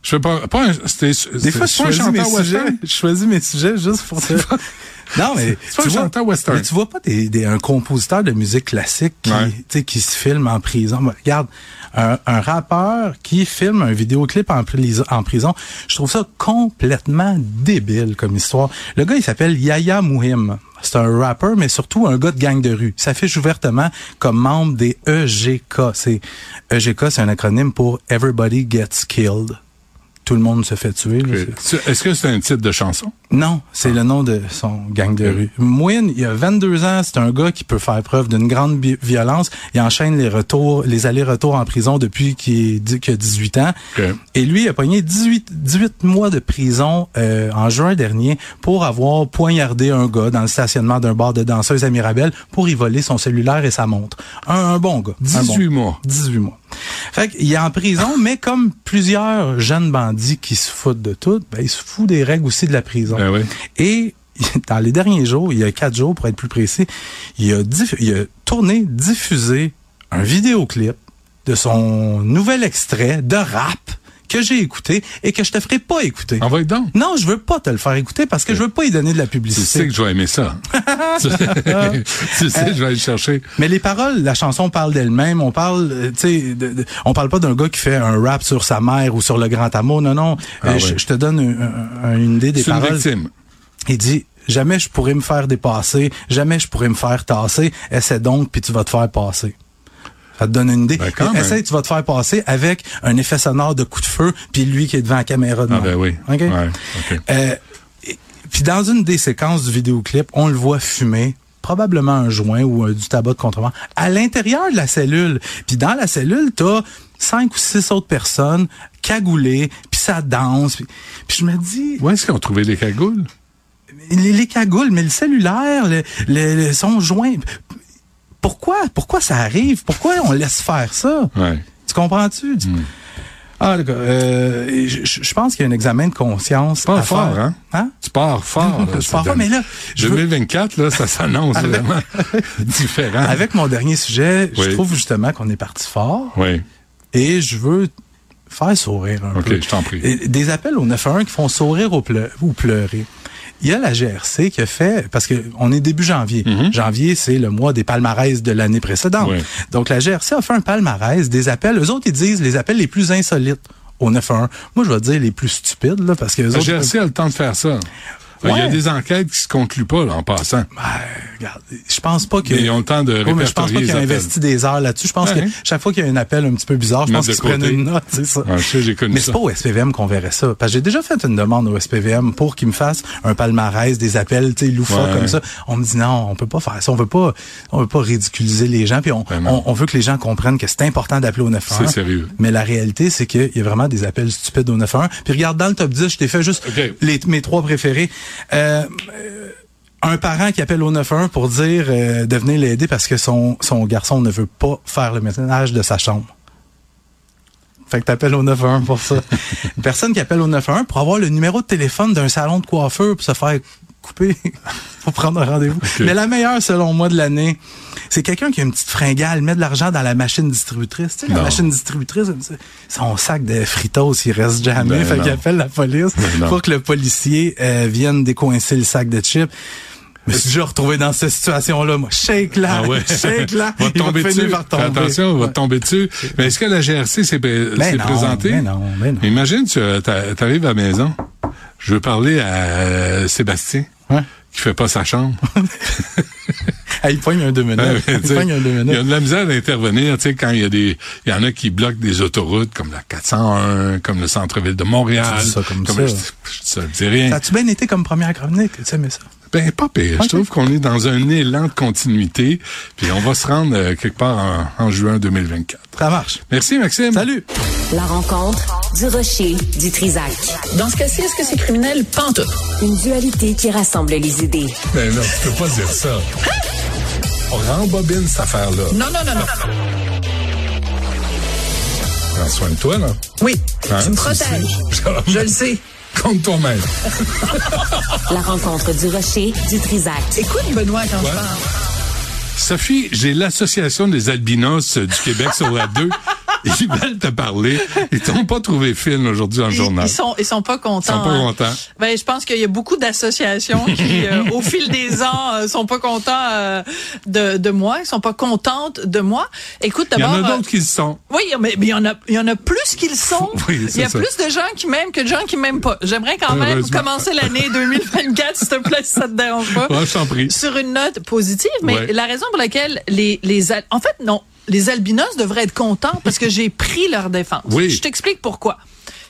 Je fais pas, pas un, c'était, Des c'était fois, je choisis mes chanteur sujets. western? Je choisis mes sujets juste pour ça. Non, mais tu un vois, chanteur western. mais tu vois pas des, des- un compositeur de musique classique qui, Ouais. tu sais, qui se filme en prison. Ben, regarde, un, un rappeur qui filme un vidéoclip en, en prison, je trouve ça complètement débile comme histoire. Le gars, il s'appelle Yaya Mouhim. C'est un rappeur, mais surtout un gars de gang de rue. S'affiche ouvertement comme membre des EGK. C'est EGK, c'est un acronyme pour Everybody Gets Killed. Tout le monde se fait tuer. Est-ce que c'est un titre de chanson? non, c'est le nom de son gang de rue. Moine, il a 22 ans, c'est un gars qui peut faire preuve d'une grande violence. Il enchaîne les retours, les allers-retours en prison depuis qu'il a 18 ans. Et lui, il a pogné 18, 18 mois de prison euh, en juin dernier pour avoir poignardé un gars dans le stationnement d'un bar de danseuses à Mirabel pour y voler son cellulaire et sa montre. Un, un bon gars. Un bon- 18 mois. 18 mois. Fait qu'il est en prison, mais comme plusieurs jeunes bandits qui se foutent de tout, ben, il se fout des règles aussi de la prison. Et dans les derniers jours, il y a quatre jours pour être plus précis, il a, il a tourné, diffusé un vidéoclip de son nouvel extrait de rap que j'ai écouté et que je te ferai pas écouter. Envoie donc? Non, je veux pas te le faire écouter parce que je veux pas y donner de la Tu publicité. sais que je vais aimer ça. tu sais que je vais aller chercher. Mais les paroles, la chanson parle d'elle-même. On parle, euh, tu sais, on parle pas d'un gars qui fait un rap sur sa mère ou sur le grand amour. Non, non. Ah Euh, je, te donne un- un- une idée des C'est une paroles. victime. Il dit jamais je pourrais me faire dépasser, jamais je pourrais me faire tasser. Essaie donc puis tu vas te faire passer. Ça te donne une idée. Ben, quand même. Essaie, tu vas te faire passer avec un effet sonore de coup de feu, puis lui qui est devant la caméra de Ah, ben oui. OK? Ouais. Euh, et- puis dans une des séquences du vidéoclip, on le voit fumer probablement un joint ou euh, du tabac de contrebande à l'intérieur de la cellule. Puis dans la cellule, t'as cinq ou six autres personnes cagoulées, puis ça danse. Puis, puis je me dis... Où est-ce qu'ils ont trouvé les cagoules? Les, les cagoules, mais le cellulaire, le, le- le- son joint... Pourquoi? Pourquoi ça arrive? Pourquoi on laisse faire ça? Ouais. Tu comprends-tu? Ah, le gars, euh, je, je- pense qu'il y a un examen de conscience. Pas à fort, faire. hein? Tu pars fort. là, Je pars fort, mais là, je veux- 2024, là, ça s'annonce vraiment différent. Avec mon dernier sujet, je trouve justement qu'on est parti fort. Oui. Et je veux faire sourire un OK, peu. je t'en prie. Des appels au 911 qui font sourire ou, pleu- ou pleurer. Il y a la GRC qui a fait, parce que on est début janvier. Janvier, c'est le mois des palmarès de l'année précédente. Mhm. Oui. Donc, la GRC a fait un palmarès des appels. Eux autres, ils disent les appels les plus insolites au 911. Moi, je vais dire les plus stupides, là, parce que eux La autres... GRC a le temps de faire ça. Il y a Ouais. des enquêtes qui se concluent pas, là, en passant. regarde, je pense pas que. Mais ils ont le temps de Oui, mais je pense pas qu'ils ont investi des heures là-dessus. Je pense Ouais. que chaque fois qu'il y a un appel un petit peu bizarre, je pense qu'ils prennent une note, c'est ça. Ouais, je sais, j'ai connu mais c'est pas au SPVM qu'on verrait ça. Parce que j'ai déjà fait une demande au SPVM pour qu'ils me fassent un palmarès des appels, tu sais, loufoques Ouais. comme ça. On me dit non, on peut pas faire ça. On veut pas, on veut pas ridiculiser les gens. Puis on, on, on veut que les gens comprennent que c'est important d'appeler au 911. C'est sérieux. Mais la réalité, c'est qu'il y a vraiment des appels stupides au 911. Puis regarde, dans le top 10, je t'ai fait juste les, mes trois préférés. Euh, euh, un parent qui appelle au 91 pour dire euh, de venir l'aider parce que son, son garçon ne veut pas faire le ménage de sa chambre. Fait que t'appelles au 91 pour ça. Une personne qui appelle au 91 pour avoir le numéro de téléphone d'un salon de coiffeur pour se faire couper, pour prendre un rendez-vous. Mais la meilleure, selon moi, de l'année, c'est quelqu'un qui a une petite fringale, met de l'argent dans la machine distributrice. Tu sais, la machine distributrice, son sac de fritos, il reste jamais. Ben fait qu'il appelle la police Ben pour que le policier euh, vienne décoincer le sac de chips. Je me suis déjà retrouvé dans cette situation-là, moi. Shake là, Ah ouais. shake là. va tomber va dessus. par tomber. attention, va Ouais. tomber dessus. Mais est-ce que la GRC s'est Ben présentée? ben non, ben non. Imagine, tu arrives à la maison. Je veux parler à Sébastien, qui fait pas sa chambre. Ah, il pogne un deux minutes. Il sais, pogne un deux il y a minutes. de la misère d'intervenir, tu sais, quand il y a des, il y en a qui bloquent des autoroutes comme la 401, comme le centre-ville de Montréal. Tu dis ça comme ça. Je, je, ça me dit rien. Ça a-tu bien été comme première chronique? Tu aimé ça? Ben, pas pire. Je trouve qu'on est dans un élan de continuité, puis on va se rendre euh, quelque part en, en juin 2024. Ça marche. Merci, Maxime. Salut. La rencontre du rocher du Trisac. Dans ce cas-ci, est-ce que c'est criminel? Pantoute. Une dualité qui rassemble les idées. Ben non, tu peux pas dire ça. On rembobine cette affaire-là. Non, non, non, non. Prends soin de toi, là. Oui, Hein, tu me protèges. Je le sais. Compte toi-même. La rencontre du rocher du Trisac. Écoute, Benoît, quand je parle? Sophie, j'ai l'Association des albinos du Québec sur la 2 ils veulent te parler. Ils t'ont pas trouvé fine aujourd'hui dans le Ils, journal. ils sont ils sont pas contents. Ils sont pas hein. contents. Ben je pense qu'il y a beaucoup d'associations qui euh, au fil des ans euh, sont pas contents euh, de de moi, ils sont pas contentes de moi. Écoute Il y en d'abord a euh, d'autres qui le sont. Oui, mais mais il y en a il y en a plus qu'ils sont. Oui, il y a ça. plus de gens qui m'aiment que de gens qui m'aiment pas. J'aimerais quand même commencer l'année 2024 s'il te plaît si ça te dérange pas. Ouais, je t'en prie. Sur une note positive, mais Ouais. la raison pour laquelle les les en fait non, les albinos devraient être contents parce que j'ai pris leur défense. Oui. Je t'explique pourquoi.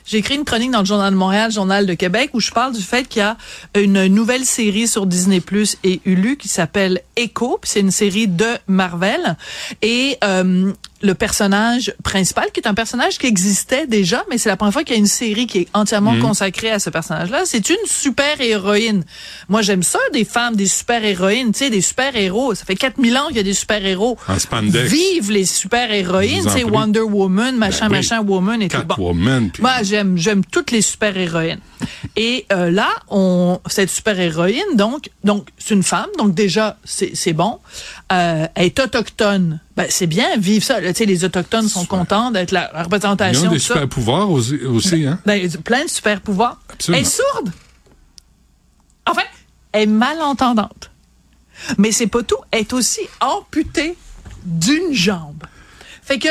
J'ai écrit une chronique dans le Journal de Montréal, Journal de Québec, où je parle du fait qu'il y a une nouvelle série sur Disney Plus et Hulu qui s'appelle Echo. puis C'est une série de Marvel. Et euh, le personnage principal, qui est un personnage qui existait déjà, mais c'est la première fois qu'il y a une série qui est entièrement Mhm. consacrée à ce personnage-là, c'est une super-héroïne. Moi, j'aime ça, des femmes, des super-héroïnes, tu sais, des super-héros. Ça fait 4000 ans qu'il y a des super-héros. Vive les super-héroïnes, tu sais. Wonder Woman, machin, Ben oui. machin, Woman et tout. Bon. Catwoman. puis- Moi, j'aime, j'aime toutes les super héroïnes. Et euh, là, on, cette super héroïne, donc, donc c'est une femme, donc déjà c'est, c'est bon. Euh, elle est autochtone. Ben, c'est bien, vive ça. Tu sais, les autochtones sont contents d'être la Ils représentation ont des de ça. super pouvoirs aussi, aussi, hein? Ben, plein de super pouvoirs. Absolument. Elle est sourde. Enfin, elle est malentendante. Mais c'est pas tout. Elle est aussi amputée d'une jambe. Fait que,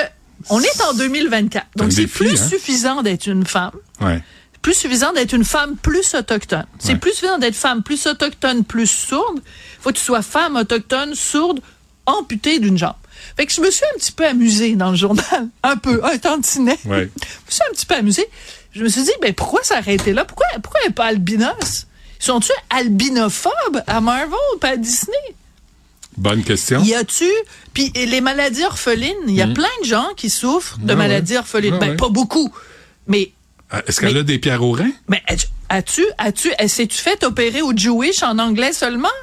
on est en 2024. C'est un Donc, c'est plus hein? suffisant d'être une femme Ouais. plus suffisant d'être une femme plus autochtone. C'est Ouais. plus suffisant d'être femme plus autochtone, plus sourde. faut que tu sois femme autochtone, sourde, amputée d'une jambe. Fait que je me suis un petit peu amusée dans le journal. Un peu, un tantinet. Ouais. Je me suis un petit peu amusée. Je me suis dit, ben pourquoi s'arrêter là? Pourquoi, pourquoi elle n'est pas albinos? Sont-tu albinophobes à Marvel pas à Disney? Bonne question. Y a-tu puis les maladies orphelines, il y a Mhm. plein de gens qui souffrent de Ah ouais. maladies orphelines. Ah ben ouais. pas beaucoup, mais Ah, Est-ce qu'elle a des pierres au rein? mais as-tu- as-tu, s'es-tu fait opérer au Jewish en anglais seulement?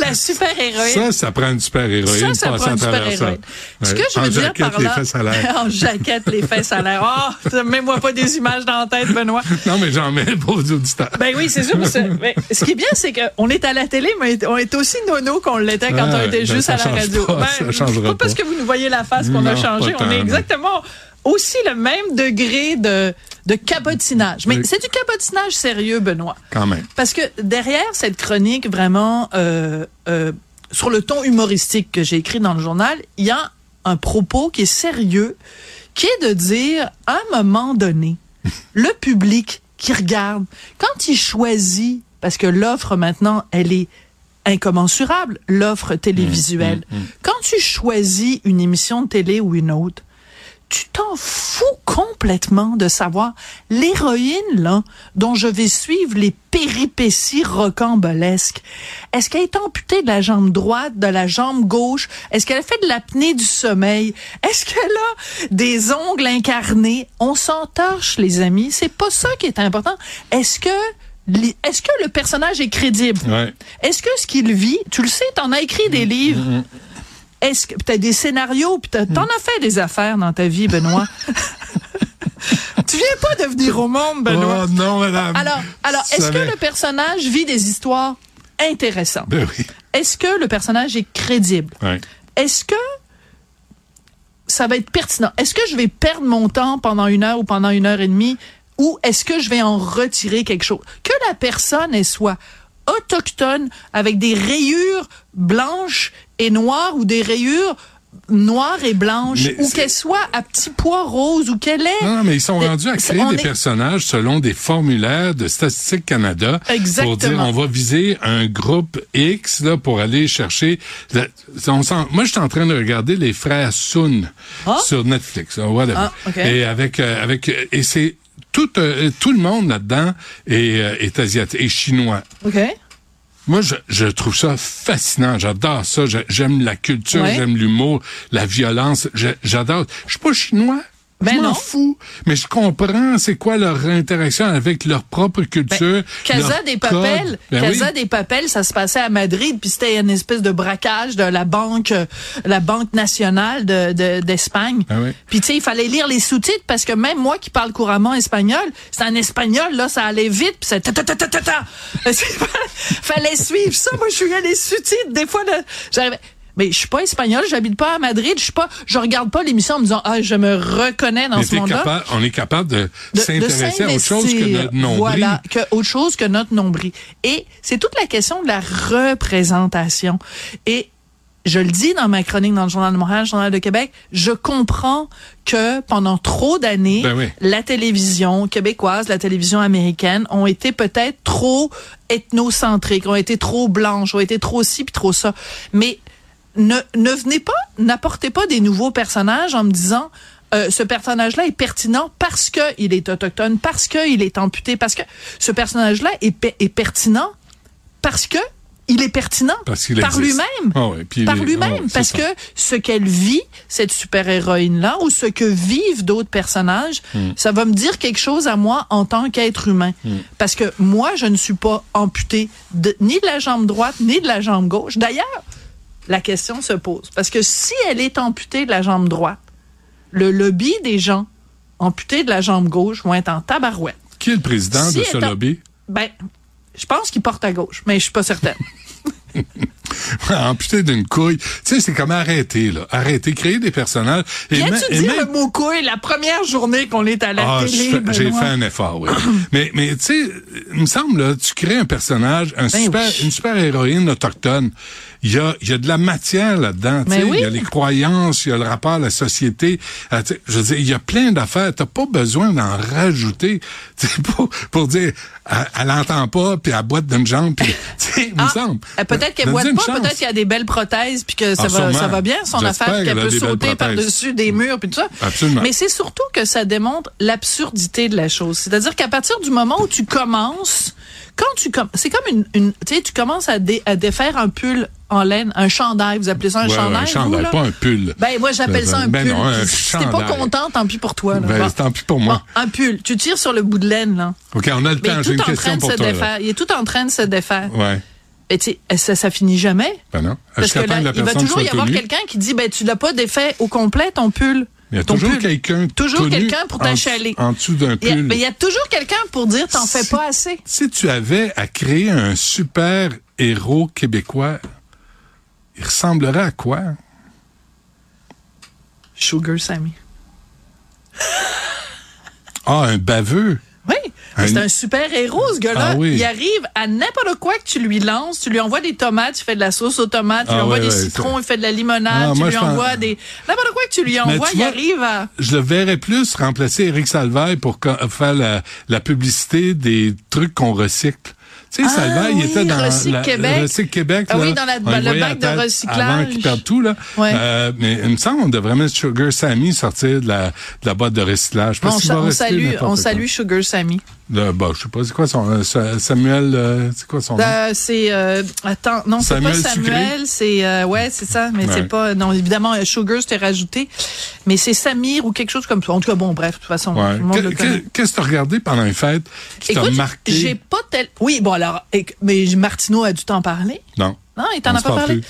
La super héroïne. Ça, ça prend une super héroïne. Ça, ça prend une super héroïne. Ce que je veux dire par les là, fesses à l'air. en jaquette, les fesses à l'air. Oh, mets-moi pas des images dans la tête, Benoît. Non, mais j'en mets pour aux auditeurs. Ben oui, c'est sûr. mais ce qui est bien, c'est qu'on est à la télé, mais on est aussi nono qu'on l'était quand Ah, on était ben, juste à la radio. pas, Ben, ça changera pas parce pas. que vous nous voyez la face qu'on a changé. pas On est exactement aussi le même degré de, de cabotinage. Mais c'est du cabotinage sérieux, Benoît. Quand même. Parce que derrière cette chronique vraiment euh, euh, sur le ton humoristique que j'ai écrit dans le journal, il y a un propos qui est sérieux, qui est de dire, à un moment donné, le public qui regarde, quand il choisit, parce que l'offre maintenant, elle est incommensurable, l'offre télévisuelle. Mmh, Quand tu choisis une émission de télé ou une autre, tu t'en fous complètement de savoir l'héroïne là dont je vais suivre les péripéties rocambolesques. Est-ce qu'elle est amputée de la jambe droite, de la jambe gauche? Est-ce qu'elle a fait de l'apnée du sommeil? Est-ce qu'elle a des ongles incarnés? On s'entorche les amis, c'est pas ça qui est important. Est-ce que est-ce que le personnage est crédible? Ouais. Est-ce que ce qu'il vit, tu le sais, t'en as écrit des livres. Est-ce que t'as des scénarios, puis t'en as fait des affaires dans ta vie, Benoît? tu viens pas de venir au monde, Benoît. Oh non, madame. Alors, alors, est-ce que le personnage vit des histoires intéressantes? Ben oui. Est-ce que le personnage est crédible? Ouais. Est-ce que ça va être pertinent? Est-ce que je vais perdre mon temps pendant une heure ou pendant une heure et demie? Ou est-ce que je vais en retirer quelque chose? Que la personne elle soit autochtone avec des rayures blanches et noires ou des rayures noires et blanches Mais ou qu'elle soit à petits pois roses ou qu'elle est Non, mais ils sont Des- rendus à créer des est- personnages selon des formulaires de Statistique Canada Exactement. pour dire on va viser un groupe X là pour aller chercher. la- on sent- moi, je suis en train de regarder les frères Sun Ah. sur Netflix. hein, whatever. Ah. Et avec euh, avec euh, et c'est tout euh, tout le monde là-dedans est, euh, est asiatique et chinois. OK Moi, je, je trouve ça fascinant. J'adore ça. J'aime la culture, Ouais. j'aime l'humour, la violence. J'adore. Je suis pas chinois. Ben je m'en fous. Mais je comprends c'est quoi leur interaction avec leur propre culture. Casa leur des. Papels, Ben Casa oui. des Papels, ça se passait à Madrid, puis c'était une espèce de braquage de la banque, euh, la banque nationale de de- d'Espagne. Ah oui. Puis tu sais, il fallait lire les sous-titres parce que même moi qui parle couramment espagnol, c'est en espagnol là, ça allait vite, puis c'est ta ta ta ta ta ta. fallait suivre ça. Moi, je suis les sous-titres des fois. là, J'arrivais. Mais je suis pas espagnol, j'habite pas à Madrid, je suis pas, je regarde pas l'émission en me disant ah je me reconnais dans Mais ce monde-là. capable- on est capable de, de- s'intéresser à autre chose que notre nombril. Voilà, que autre chose que notre nombril. Et c'est toute la question de la représentation. Et je le dis dans ma chronique dans le Journal de Montréal, le Journal de Québec, je comprends que pendant trop d'années, Ben oui. la télévision québécoise, la télévision américaine ont été peut-être trop ethnocentriques, ont été trop blanches, ont été trop ci puis trop ça. Mais ne, ne venez pas, n'apportez pas des nouveaux personnages en me disant euh, ce personnage-là est pertinent parce que il est autochtone, parce que il est amputé, parce que ce personnage-là est, pe- est pertinent parce que il est pertinent Parce qu'il par lui-même. Ah ouais, par lui-même, ah ouais, parce ça. que ce qu'elle vit, cette super-héroïne-là, ou ce que vivent d'autres personnages, Hmm. ça va me dire quelque chose à moi en tant qu'être humain. Parce que moi, je ne suis pas amputée de, ni de la jambe droite, ni de la jambe gauche. D'ailleurs, la question se pose. Parce que si elle est amputée de la jambe droite, le lobby des gens amputés de la jambe gauche vont être en tabarouette. Qui est le président Si de ce lobby? Ben, je pense qu'il porte à gauche, mais je suis pas certaine. Amputé d'une couille. Tu sais, c'est comme arrêter, là? Arrêter, créer des personnages. Et Viens-tu dire même- le mot couille la première journée qu'on est à la Ah, télé? j'ai fait un effort, oui. mais, mais tu sais, il me semble, là, tu crées un personnage, un Ben super, oui. une super héroïne autochtone. Il y a, il y a de la matière là-dedans. tu Ben oui. Il y a les croyances, il y a le rapport à la société. Euh, je veux dire, il y a plein d'affaires. T'as pas besoin d'en rajouter. Tu sais, pour, pour dire, elle, elle entend pas, puis elle boite d'une jambe, puis, tu sais, il me Ah, semble. euh, peut-être qu'elle boite pas, peut-être qu'il y a des belles prothèses puis que ça Ah, va ça va bien son affaire puis qu'elle peut sauter par-dessus des murs puis tout ça. Absolument. Mais c'est surtout que ça démontre l'absurdité de la chose. C'est-à-dire qu'à partir du moment où tu commences quand tu c'est comme une, une tu sais tu commences à, dé- à défaire un pull en laine, un chandail, vous appelez ça un Ouais, chandail un chandail, pas un pull. Ben moi j'appelle ça un Ben pull. non, un si t'es pas content, tant pis pour toi. là. Ben, Bon. tant pis pour moi. Bon, un pull, tu tires sur le bout de laine là. OK, on a le temps. J'ai une tout en train question de pour se toi. là. Il est tout en train de se défaire. Ouais. Et tu sais, ça, ça finit jamais. Ben non. Parce que là, il va toujours y avoir quelqu'un qui dit, ben tu l'as pas défait au complet ton pull. Il y a Ton toujours quelqu'un Toujours quelqu'un pour t'achaler. En dessous d'un Il a, pull. mais il y a toujours quelqu'un pour dire t'en fais pas assez. Si tu avais à créer un super héros québécois, il ressemblerait à quoi? Sugar Sammy. Ah, un baveux. C'est un super héros ce gars-là. Ah oui. Il arrive à n'importe quoi que tu lui lances. Tu lui envoies des tomates, il fait de la sauce aux tomates. Tu Ah lui envoies ouais, des ouais, citrons, il fait de la limonade. Ah, tu moi, lui envoies des n'importe quoi que tu lui envoies, tu il vois, arrive à. Je le verrais plus remplacer Eric Salvaille pour co- faire la, la publicité des trucs qu'on recycle. Tu sais, Ah Salvaille, il était dans Recycle la, Québec. Recycle Québec. Ah là. oui, dans la- le bac de recyclage. Avant perdent tout, là. Ouais. Euh, mais il me semble qu'on devrait mettre Sugar Sammy sortir de la, de la boîte de recyclage. Parce on, qu'il va salue, on quoi. salue Sugar Sammy. Le, bah, je sais pas, c'est quoi son, euh, Sa- Samuel, euh, c'est quoi son nom? Euh, c'est euh, attends non c'est pas Samuel c'est euh, ouais c'est ça mais Ouais. c'est pas non évidemment euh, Sugar c'était rajouté mais c'est Samir ou quelque chose comme ça en tout cas bon bref de toute façon Ouais. Qu'est-ce que tu as regardé pendant les fêtes qui t'a marqué? j'ai pas tel oui bon alors mais Martineau a dû t'en parler Non. non il t'en a pas parlé? plus.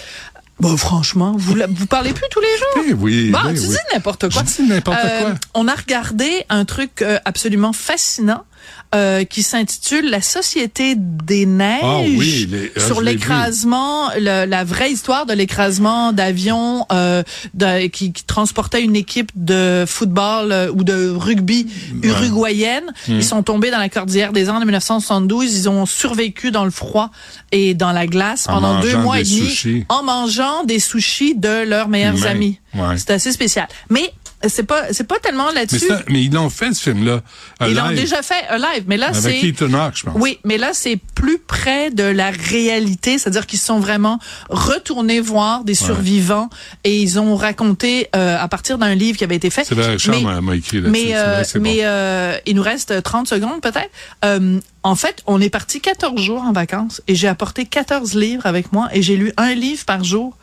Bon, franchement, vous, vous parlez plus tous les jours? Eh oui, Bon, ben tu oui. dis n'importe quoi. Je dis n'importe Euh, quoi. On a regardé un truc euh, absolument fascinant euh, qui s'intitule La Société des Neiges Ah oui, les- ah, sur l'écrasement, la vraie histoire de l'écrasement d'avions euh, qui, qui transportait une équipe de football euh, ou de rugby uruguayenne. Hmm. Ils sont tombés dans la cordillère des Andes en 1972. Ils ont survécu dans le froid et dans la glace En pendant deux mois et demi sushis. en mangeant des sushis de leurs meilleurs amis. Ouais. C'est assez spécial. Mais c'est pas c'est pas tellement là-dessus. mais ils l'ont fait, ce film-là. Ils l'ont live, déjà fait un live, mais là Avec c'est Ethan Hawke, je pense. oui, mais là c'est plus près de la réalité, c'est-à-dire qu'ils sont vraiment retournés voir des Ouais. survivants et ils ont raconté euh, à partir d'un livre qui avait été fait. C'est vrai, Richard m'a- écrit là-dessus. mais euh, vrai, mais bon. euh, il nous reste 30 secondes peut-être. Euh, en fait, on est parti 14 jours en vacances et j'ai apporté 14 livres avec moi et j'ai lu un livre par jour.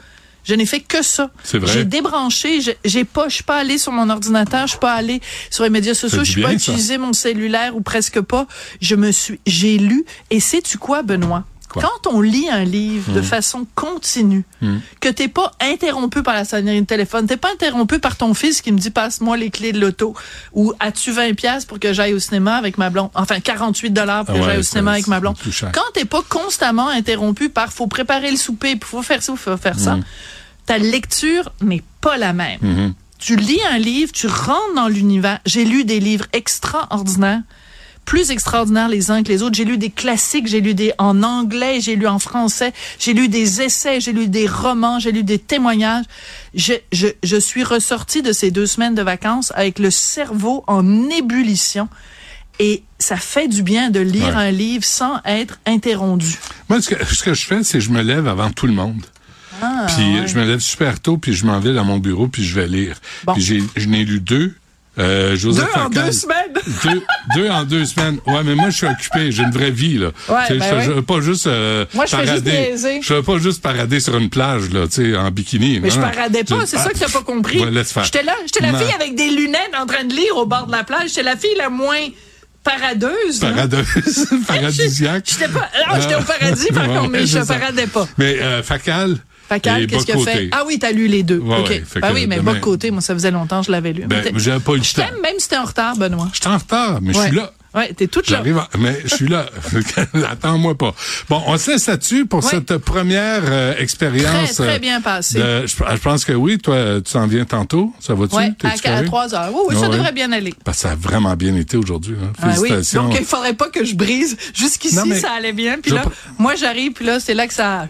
Je n'ai fait que ça. C'est vrai? J'ai débranché, j'ai- pas, je suis pas allé sur mon ordinateur, je suis pas allé sur les médias sociaux, je suis pas utilisé mon cellulaire ou presque pas. Je me suis, j'ai lu et sais-tu quoi, Benoît? Quand on lit un livre de Hmm. façon continue, Hmm. que t'es pas interrompu par la sonnerie de téléphone, t'es pas interrompu par ton fils qui me dit passe-moi les clés de l'auto ou as-tu 20 pièces pour que j'aille au cinéma avec ma blonde, enfin 48 dollars pour que Ah ouais, j'aille au cinéma avec ma blonde? Quand t'es pas constamment interrompu par faut préparer le souper, puis faut faire ça, faut faire ça. Ta lecture n'est pas la même. Mhm. Tu lis un livre, tu rentres dans l'univers. J'ai lu des livres extraordinaires, plus extraordinaires les uns que les autres. J'ai lu des classiques, j'ai lu des en anglais, j'ai lu en français, j'ai lu des essais, j'ai lu des romans, j'ai lu des témoignages. Je, je, je suis ressortie de ces deux semaines de vacances avec le cerveau en ébullition. Et ça fait du bien de lire Ouais. un livre sans être interrompu. Moi, ce que, ce que je fais, c'est je me lève avant tout le monde. Ah, puis ouais. je me lève super tôt, puis je m'en vais dans mon bureau, puis je vais lire. Bon. Puis j'ai, je n'ai lu deux. Euh, Joseph Deux en deux semaines? deux, deux en deux semaines. Ouais, mais moi, je suis occupé. J'ai une vraie vie, là. Ouais, ben je, oui. je veux pas juste euh, Moi, je fais juste parader. niaiser. je veux pas juste parader sur une plage, là, tu sais, en bikini. Mais je Non, non. paradais pas, Je- c'est ça que t'as pas compris. Ouais, laisse faire. J'étais là, j'étais la fille avec des lunettes en train de lire au bord de la plage. J'étais la fille la moins paradeuse. là. Paradeuse, paradisiaque. J'étais pas, non, j'étais au paradis par Ouais, contre, mais je paradais pas. Mais euh, Facal. Et qu'est-ce qu'il a fait? Ah oui, t'as lu les deux. Ouais, OK. ouais, fait ben que oui, mais demain- côté, moi, ça faisait longtemps que je l'avais lu. Ben, j'avais pas eu le temps. même si t'es en retard, Benoît. Je suis en retard, mais je suis là. Ouais, t'es toute là. J'arrive, mais je suis là. Attends-moi pas. Bon, on se laisse là-dessus pour Ouais. cette première euh, expérience. Très, très euh, bien passé. de- je, je pense que oui. Toi, tu s'en viens tantôt. Ça va-tu? Ouais, à, à correct? 3 heures. Oui, oui, ça Ouais, devrait bien aller. Que ça a vraiment bien été aujourd'hui. hein. Ah oui. Donc, il faudrait pas que je brise. Jusqu'ici, Non, mais- ça allait bien. Puis là, moi, j'arrive, puis là, c'est là que ça...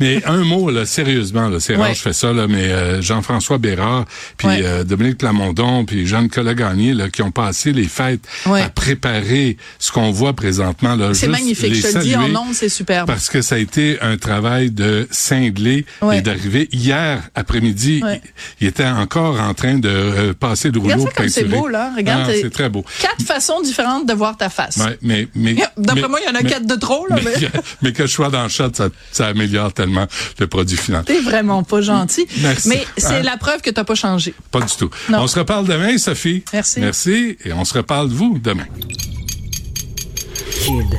Mais un mot, là, sérieusement, là, c'est rare Ouais. je fais ça, là, mais euh, Jean-François Bérard, puis Ouais. euh, Dominique Plamondon, puis Jean-Nicolas Gagné, là, qui ont passé les fêtes Ouais. à préparer ce qu'on voit présentement. là, C'est magnifique. Je te le dis en ondes, c'est superbe. Parce que ça a été un travail de cingler et d'arriver hier après-midi. Il, était encore en train de euh, passer le Regarde rouleau ça comme c'est beau, là. Regarde, Ah, c'est- très beau. Quatre façons différentes de voir ta face. Ouais, mais, mais, D'après mais- moi, il y en a mais- quatre de trop, là. mais, Mais... mais que je sois dans le shot, ça, ça améliore tellement le produit final. T'es vraiment pas gentil. Merci. Mais c'est Hein? la preuve que t'as pas changé. Pas du tout. Non. On se reparle demain, Sophie. Merci. Merci. Et on se reparle, vous, demain. Cube.